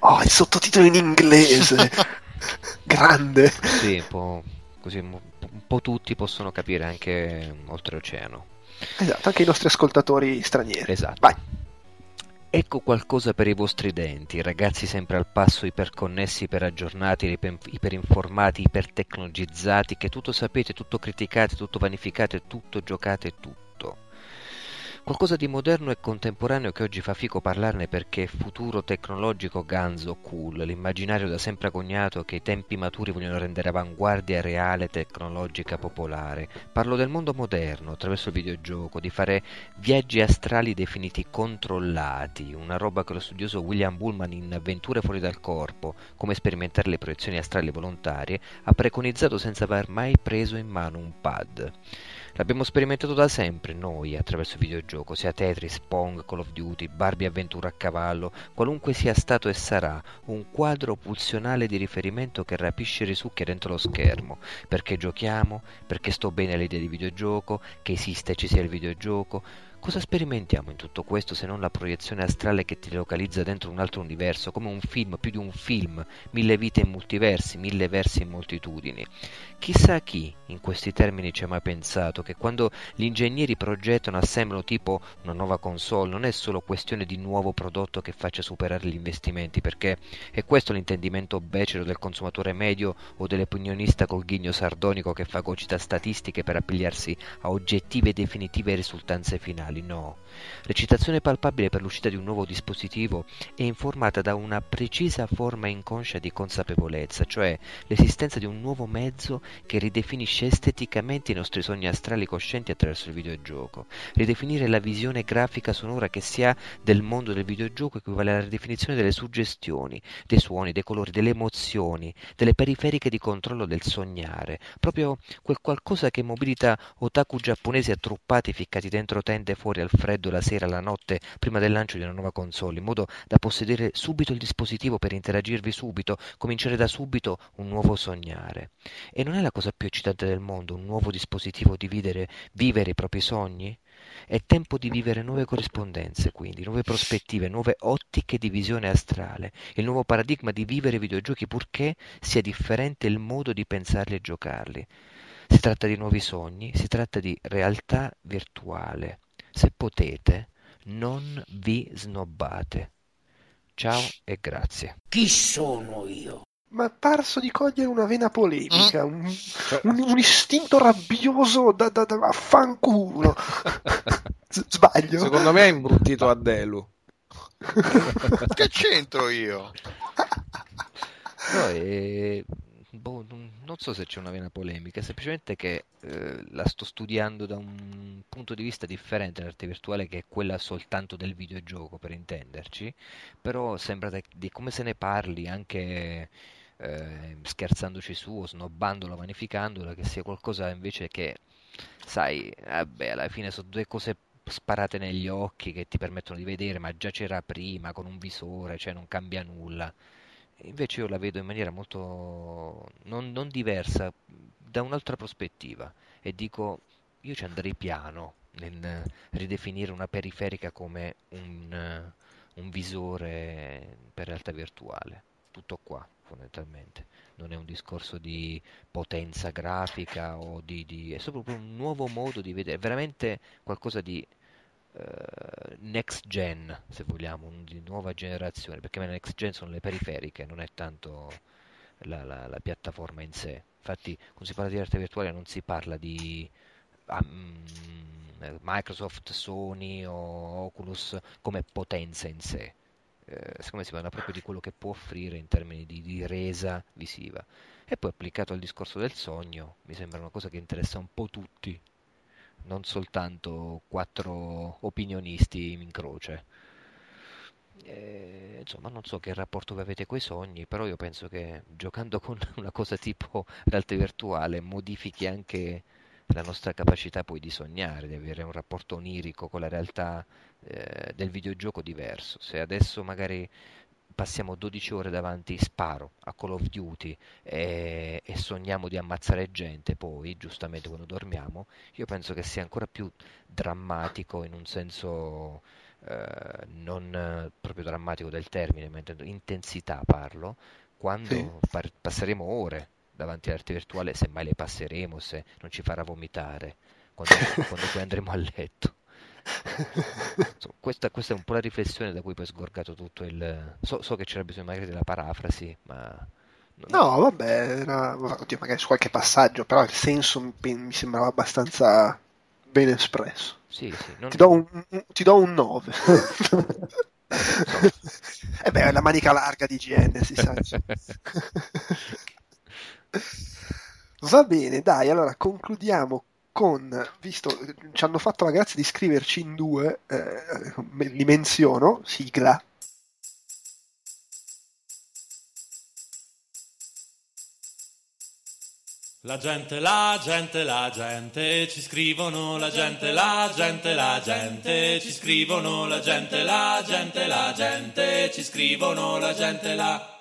Speaker 1: Oh, il sottotitolo in inglese! Grande!
Speaker 6: Sì, un po', così, un po' tutti possono capire anche oltreoceano.
Speaker 1: Esatto, anche i nostri ascoltatori stranieri.
Speaker 6: Esatto.
Speaker 1: Vai.
Speaker 6: Ecco qualcosa per i vostri denti, ragazzi sempre al passo, iperconnessi, iperaggiornati, iperinformati, ipertecnologizzati, che tutto sapete, tutto criticate, tutto vanificate, tutto giocate, tutto. Qualcosa di moderno e contemporaneo che oggi fa fico parlarne perché è futuro tecnologico ganzo cool, l'immaginario da sempre agognato che i tempi maturi vogliono rendere avanguardia reale, tecnologica, popolare. Parlo del mondo moderno, attraverso il videogioco, di fare viaggi astrali definiti controllati, una roba che lo studioso William Bullman in Avventure fuori dal corpo, come sperimentare le proiezioni astrali volontarie, ha preconizzato senza aver mai preso in mano un pad. L'abbiamo sperimentato da sempre noi attraverso il videogioco, sia Tetris, Pong, Call of Duty, Barbie Avventura a cavallo, qualunque sia stato e sarà, un quadro pulsionale di riferimento che rapisce e risucchia dentro lo schermo, perché giochiamo, perché sto bene all'idea di videogioco, che esiste e ci sia il videogioco, Cosa sperimentiamo in tutto questo se non la proiezione astrale che ti localizza dentro un altro universo, come un film, più di un film, mille vite in multiversi, mille versi in moltitudini? Chissà chi in questi termini ci ha mai pensato che quando gli ingegneri progettano, assemblano tipo una nuova console, non è solo questione di nuovo prodotto che faccia superare gli investimenti, perché è questo l'intendimento becero del consumatore medio o dell'opinionista col ghigno sardonico che fagocita statistiche per appigliarsi a oggettive e definitive risultanze finali. No. L'eccitazione palpabile per l'uscita di un nuovo dispositivo è informata da una precisa forma inconscia di consapevolezza, cioè l'esistenza di un nuovo mezzo che ridefinisce esteticamente i nostri sogni astrali coscienti attraverso il videogioco. Ridefinire la visione grafica sonora che si ha del mondo del videogioco equivale alla ridefinizione delle suggestioni, dei suoni, dei colori, delle emozioni, delle periferiche di controllo del sognare, proprio quel qualcosa che mobilita otaku giapponesi attruppati ficcati dentro tende fuori al freddo la sera, la notte, prima del lancio di una nuova console, in modo da possedere subito il dispositivo per interagirvi subito, cominciare da subito un nuovo sognare. E non è la cosa più eccitante del mondo, un nuovo dispositivo di vivere, vivere i propri sogni? È tempo di vivere nuove corrispondenze, quindi, nuove prospettive, nuove ottiche di visione astrale, il nuovo paradigma di vivere i videogiochi purché sia differente il modo di pensarli e giocarli. Si tratta di nuovi sogni, si tratta di realtà virtuale. Se potete, non vi snobbate. Ciao e grazie.
Speaker 7: Chi sono io?
Speaker 1: Ma è parso di cogliere una vena polemica, mm. un, un, un, istinto rabbioso da, da, da fanculo. Sbaglio?
Speaker 4: Secondo me è imbruttito a Delu.
Speaker 2: che c'entro io?
Speaker 6: No, è... boh, non so se c'è una vena polemica, semplicemente che eh, la sto studiando da un punto di vista differente l'arte virtuale che è quella soltanto del videogioco, per intenderci, però sembra di come se ne parli anche eh, scherzandoci su o snobbandola, vanificandola, che sia qualcosa invece che, sai, vabbè, alla fine sono due cose sparate negli occhi che ti permettono di vedere, ma già c'era prima con un visore, cioè non cambia nulla. Invece io la vedo in maniera molto non, non diversa, da un'altra prospettiva e dico io ci andrei piano nel ridefinire una periferica come un, un visore per realtà virtuale. Tutto qua fondamentalmente. Non è un discorso di potenza grafica o di, di è proprio un nuovo modo di vedere, veramente qualcosa di next gen, se vogliamo, di nuova generazione, perché le next gen sono le periferiche, non è tanto la, la, la piattaforma in sé. Infatti, quando si parla di arte virtuale non si parla di um, Microsoft, Sony o Oculus come potenza in sé eh, secondo me si parla proprio di quello che può offrire in termini di, di, resa visiva. E poi applicato al discorso del sogno, mi sembra una cosa che interessa un po' tutti, non soltanto quattro opinionisti in croce. E, insomma, non so che rapporto vi avete con i sogni, però io penso che giocando con una cosa tipo realtà virtuale modifichi anche la nostra capacità poi di sognare, di avere un rapporto onirico con la realtà eh, del videogioco diverso. Se adesso magari passiamo 12 ore davanti sparo a Call of Duty e, e, sogniamo di ammazzare gente poi, giustamente quando dormiamo, io penso che sia ancora più drammatico in un senso eh, non proprio drammatico del termine, ma intensità parlo, quando sì. par- passeremo ore davanti all'arte virtuale, se mai le passeremo, se non ci farà vomitare, quando, quando poi andremo a letto. So, questa, questa, è un po' la riflessione da cui poi è sgorgato tutto il... So, so che c'era bisogno magari della parafrasi, ma...
Speaker 1: No, vabbè, era... Oddio, magari su qualche passaggio, però il senso mi, mi sembrava abbastanza ben espresso.
Speaker 6: Sì, sì, non...
Speaker 1: ti, do un, ti do un 9. e eh beh, la manica larga di GN, si sa. Va bene, dai, allora concludiamo con, visto, ci hanno fatto la grazia di scriverci in due, eh, li menziono, sigla.
Speaker 9: La gente, la gente, la gente, ci scrivono la gente, la gente, la gente, ci scrivono la gente, la gente, la gente, ci scrivono la gente, la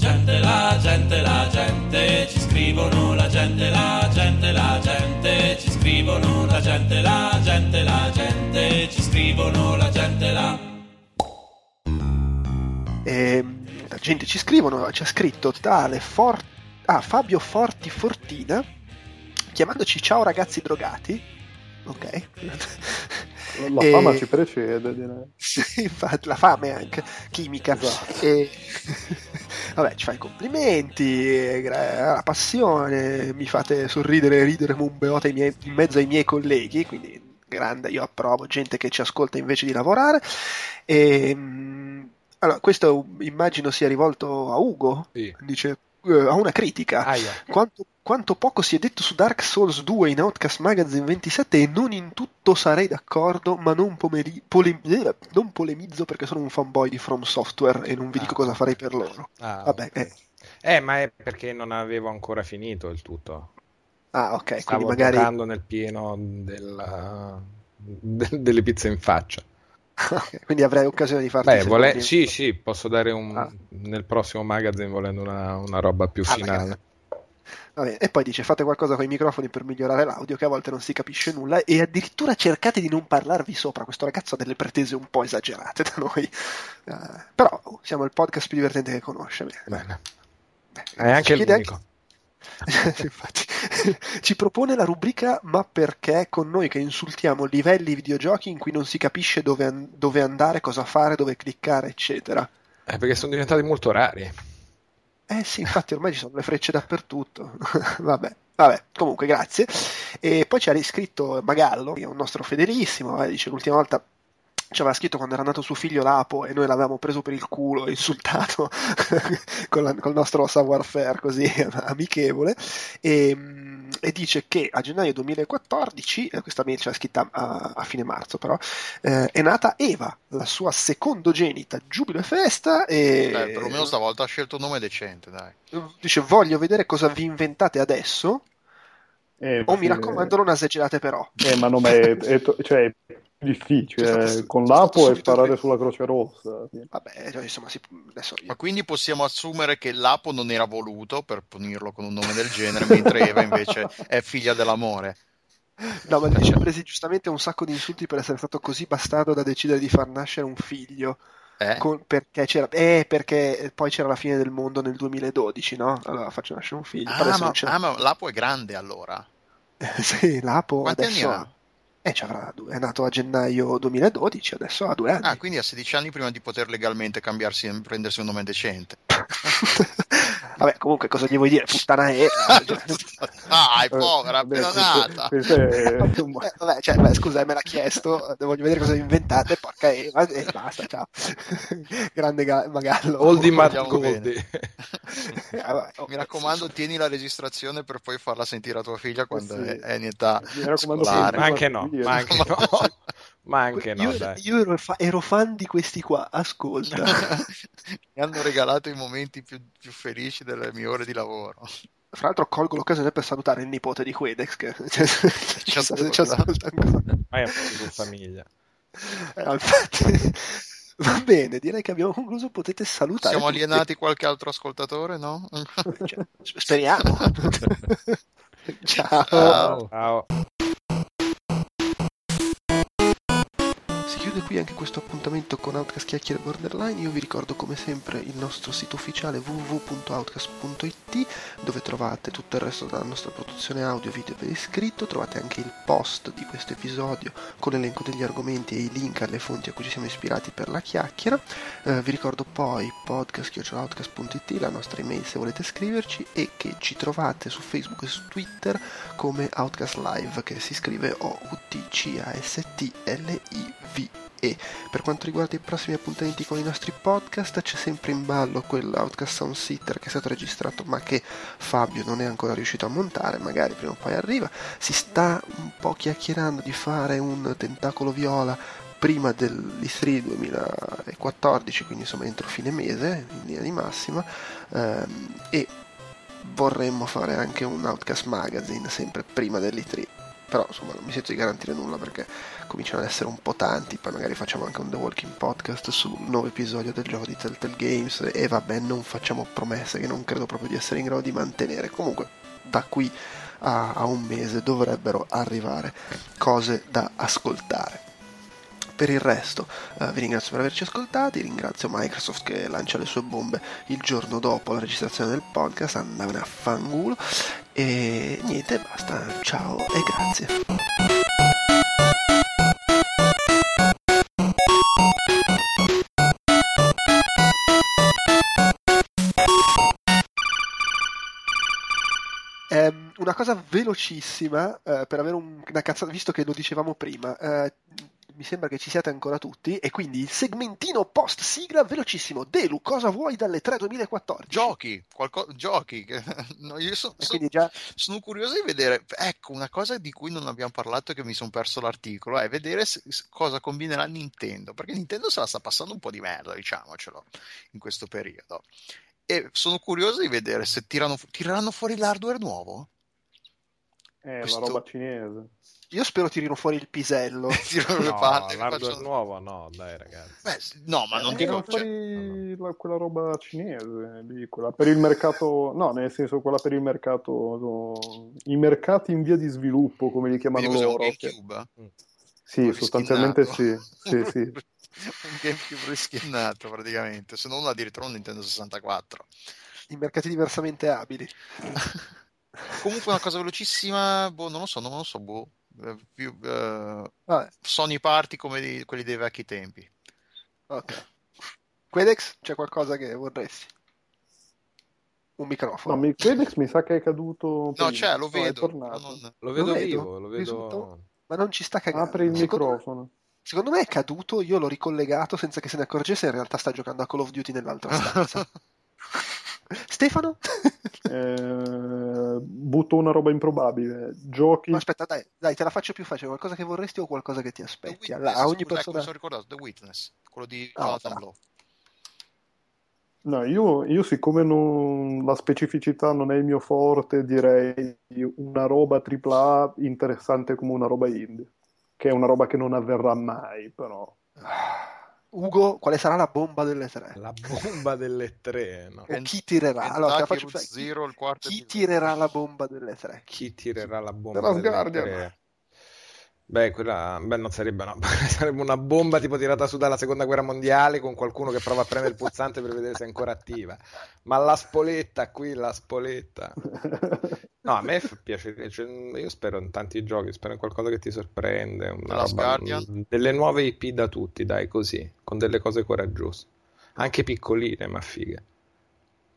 Speaker 9: gente, la gente, la gente, ci scrivono la gente, la gente, la gente, ci scrivono la gente. la gente, la gente, ci scrivono la gente la.
Speaker 1: E, ehm, la gente ci scrivono, c'è scritto tale For... ah, Fabio Forti Fortina chiamandoci ciao ragazzi drogati. Ok.
Speaker 3: La e... fama ci precede, direi.
Speaker 1: Sì, infatti, la fame anche, chimica. Esatto. E... Vabbè, ci fai complimenti, la passione, mi fate sorridere e ridere come un beota in mezzo ai miei colleghi, quindi grande, io approvo, gente che ci ascolta invece di lavorare. E, ehm, allora, questo immagino sia rivolto a Ugo, sì. dice uh, a una critica. Ah, yeah. quanto, quanto, poco si è detto su Dark Souls 2 in Outcast Magazine 27 e non in tutto sarei d'accordo, ma non, pomeri- pole- eh, non polemizzo perché sono un fanboy di From Software e non vi dico ah, cosa farei per loro.
Speaker 4: Ah, Vabbè, eh. eh. ma è perché non avevo ancora finito il tutto.
Speaker 1: Ah, ok.
Speaker 4: Stavo
Speaker 1: quindi magari...
Speaker 4: nel pieno della... de- delle pizze in faccia.
Speaker 1: Quindi avrei occasione di farti
Speaker 4: Beh, vole... sì, sì, posso dare un... Ah. nel prossimo magazine volendo una, una roba più ah, finale.
Speaker 1: Vabbè, e poi dice fate qualcosa con i microfoni per migliorare l'audio che a volte non si capisce nulla e addirittura cercate di non parlarvi sopra questo ragazzo ha delle pretese un po' esagerate da noi uh, però siamo il podcast più divertente che conosce bene,
Speaker 4: bene. Beh, è anche l'unico anche...
Speaker 1: Infatti, ci propone la rubrica Ma perché con noi che insultiamo livelli videogiochi in cui non si capisce dove, an- dove andare, cosa fare, dove cliccare, eccetera.
Speaker 4: Eh, perché sono diventati molto rari.
Speaker 1: Eh sì, infatti ormai ci sono le frecce dappertutto. vabbè, vabbè, comunque grazie. E poi ci ha riscritto Magallo, che è un nostro fedelissimo, eh, dice l'ultima volta ci aveva scritto quando era nato suo figlio Lapo e noi l'avevamo preso per il culo e insultato con, la, col nostro savoir-faire così amichevole. E, e, dice che a gennaio 2014 eh, questa mail c'era scritta a, a, fine marzo però eh, è nata Eva la sua secondogenita. Giubilo e festa e
Speaker 2: Beh, perlomeno stavolta ha scelto un nome decente dai.
Speaker 1: Dice voglio vedere cosa vi inventate adesso eh, o mi raccomando non esagerate però.
Speaker 3: eh ma no ma è, è, cioè, difficile cioè, con l'Apo e sparare sulla Croce Rossa.
Speaker 1: Vabbè, cioè, insomma, si...
Speaker 2: adesso io... Ma quindi possiamo assumere che l'Apo non era voluto per punirlo con un nome del genere, mentre Eva invece è figlia dell'amore.
Speaker 1: No, ma gli ci ha presi giustamente un sacco di insulti per essere stato così bastardo da decidere di far nascere un figlio. Eh? Con, perché, c'era, eh, perché poi c'era la fine del mondo nel 2012, no? Allora faccio nascere un figlio.
Speaker 2: Ah, ma, ah, ma l'Apo è grande allora.
Speaker 1: sì, l'Apo
Speaker 2: Quanti
Speaker 1: adesso
Speaker 2: anni ha?
Speaker 1: Eh, è nato a gennaio 2012, adesso ha due anni.
Speaker 2: Ah, quindi ha 16 anni prima di poter legalmente cambiarsi e prendersi un nome decente.
Speaker 1: Vabbè, comunque, cosa gli vuoi dire? Puttana è.
Speaker 2: Dai, povera, appena nata.
Speaker 1: Eh, vabbè, cioè, beh, scusa, me l'ha chiesto, voglio vedere cosa inventate, porca Eva, e basta, ciao. Grande ga- Magallo.
Speaker 4: Oldi Marconi.
Speaker 2: oh, Mi raccomando, tieni la registrazione per poi farla sentire a tua figlia quando sì. è, è in età Mi raccomando, scolare.
Speaker 4: Anche no ma anche no. ma anche no,
Speaker 1: io, io ero, fa- ero, fan di questi qua, ascolta.
Speaker 2: Mi hanno regalato i momenti più, più, felici delle mie ore di lavoro.
Speaker 1: Fra l'altro colgo l'occasione per salutare il nipote di Quedex che cioè, ci, ascolta, ci ascolta ancora.
Speaker 4: Ma è un famiglia.
Speaker 1: Eh, infatti... Va bene, direi che abbiamo concluso, potete salutare.
Speaker 2: Siamo alienati qualche altro ascoltatore, no?
Speaker 1: Cioè, speriamo.
Speaker 4: Ciao. Ciao.
Speaker 1: Ciao. Chiude qui anche questo appuntamento con Outcast Chiacchiere Borderline. Io vi ricordo come sempre il nostro sito ufficiale www.outcast.it dove trovate tutto il resto della nostra produzione audio, video per iscritto. Trovate anche il post di questo episodio con l'elenco degli argomenti e i link alle fonti a cui ci siamo ispirati per la chiacchiera. Eh, vi ricordo poi podcast.outcast.it, la nostra email se volete scriverci e che ci trovate su Facebook e su Twitter come Outcast Live che si scrive O-U-T-C-A-S-T-L-I-V e per quanto riguarda i prossimi appuntamenti con i nostri podcast c'è sempre in ballo quell'Outcast Sound Sitter che è stato registrato ma che Fabio non è ancora riuscito a montare, magari prima o poi arriva. Si sta un po' chiacchierando di fare un tentacolo viola prima dell'E3 2014, quindi insomma entro fine mese in linea di massima ehm, e vorremmo fare anche un Outcast Magazine sempre prima dell'E3 però insomma non mi sento di garantire nulla perché cominciano ad essere un po' tanti, poi magari facciamo anche un The Walking Podcast sul nuovo episodio del gioco di Telltale Games. E vabbè non facciamo promesse che non credo proprio di essere in grado di mantenere, comunque da qui a, a un mese dovrebbero arrivare cose da ascoltare. Per il resto eh, vi ringrazio per averci ascoltati, ringrazio Microsoft che lancia le sue bombe il giorno dopo la registrazione del podcast, andavene a fangulo e niente, basta, ciao e grazie. Eh, una cosa velocissima eh, per avere un, una cazzata, visto che lo dicevamo prima, eh, mi sembra che ci siate ancora tutti, e quindi il segmentino post sigla velocissimo. Delu, cosa vuoi dalle 3 2014?
Speaker 2: Giochi, qualco... giochi. no, io so, so, già... sono curioso di vedere, ecco, una cosa di cui non abbiamo parlato e che mi sono perso l'articolo, è vedere se, cosa combinerà Nintendo, perché Nintendo se la sta passando un po' di merda, diciamocelo, in questo periodo. E sono curioso di vedere se tirano, tireranno fuori l'hardware nuovo.
Speaker 3: È questo... la roba cinese.
Speaker 1: Io spero tirino fuori il pisello.
Speaker 4: tirano no, le palle. L'hardware faccio... nuovo, no, dai, ragazzi.
Speaker 2: Beh, no, ma non eh, dico
Speaker 3: fuori cioè... la, quella roba cinese lì, quella per il mercato, no, nel senso quella per il mercato, no, i mercati in via di sviluppo, come li chiamano loro.
Speaker 2: GameCube?
Speaker 3: Mm. Sì, sostanzialmente sì. sì, sì.
Speaker 2: un GameCube riskinnato praticamente, se non addirittura un Nintendo 64.
Speaker 1: I mercati diversamente abili.
Speaker 2: Comunque una cosa velocissima, boh, non lo so, non lo so, boh. Eh, più, uh, Sony Party come di, quelli dei vecchi tempi.
Speaker 1: Ok. Quedex, c'è qualcosa che vorresti? Un microfono.
Speaker 3: No, Quedex mi sa che è caduto.
Speaker 2: No, c'è, lo vedo.
Speaker 4: Non... Lo vedo vivo, lo vedo...
Speaker 1: Ma non ci sta cagando.
Speaker 3: Apri il secondo microfono.
Speaker 1: Me, secondo me è caduto, io l'ho ricollegato senza che se ne accorgesse, in realtà sta giocando a Call of Duty nell'altra stanza. Stefano?
Speaker 3: eh, butto una roba improbabile. Giochi.
Speaker 1: Ma aspetta, dai, dai, te la faccio più facile. Qualcosa che vorresti o qualcosa che ti aspetti? Alla, a ogni persona.
Speaker 2: Mi sono ricordato The Witness, quello di oh, Blow.
Speaker 3: No, io, io siccome non, la specificità non è il mio forte, direi una roba AAA interessante come una roba indie, che è una roba che non avverrà mai, però.
Speaker 1: Ugo, quale sarà la bomba delle tre?
Speaker 4: La bomba delle tre, no.
Speaker 1: O chi tirerà? Allora, faccio,
Speaker 2: zero,
Speaker 1: chi, chi tirerà la bomba delle tre?
Speaker 4: Chi tirerà la bomba delle Guardian. tre? Beh, quella beh, non sarebbe una, sarebbe una bomba tipo tirata su dalla seconda guerra mondiale con qualcuno che prova a premere il pulsante per vedere se è ancora attiva. Ma la spoletta qui, la spoletta. No, a me piace, cioè, io spero in tanti giochi, spero in qualcosa che ti sorprende, una roba, delle nuove IP da tutti, dai, così, con delle cose coraggiose. Anche piccoline, ma fighe.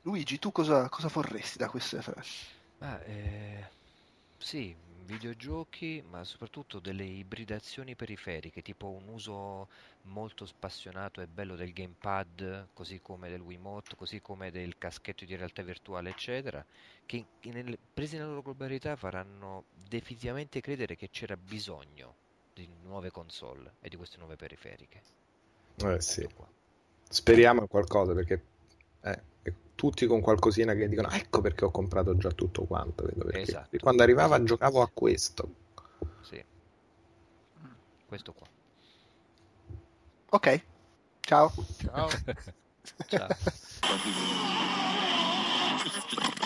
Speaker 1: Luigi, tu cosa, cosa vorresti da queste tre?
Speaker 6: Ah, eh, sì, videogiochi, ma soprattutto delle ibridazioni periferiche, tipo un uso molto spassionato e bello del gamepad, così come del Wiimote, così come del caschetto di realtà virtuale, eccetera, che nel, presi nella loro globalità faranno definitivamente credere che c'era bisogno di nuove console e di queste nuove periferiche.
Speaker 4: Eh sì. Speriamo in qualcosa perché eh, tutti con qualcosina che dicono ecco perché ho comprato già tutto quanto esatto. quando arrivava giocavo a questo.
Speaker 6: Sì. Questo qua.
Speaker 1: Ok. Ciao.
Speaker 2: Ciao.
Speaker 6: Ciao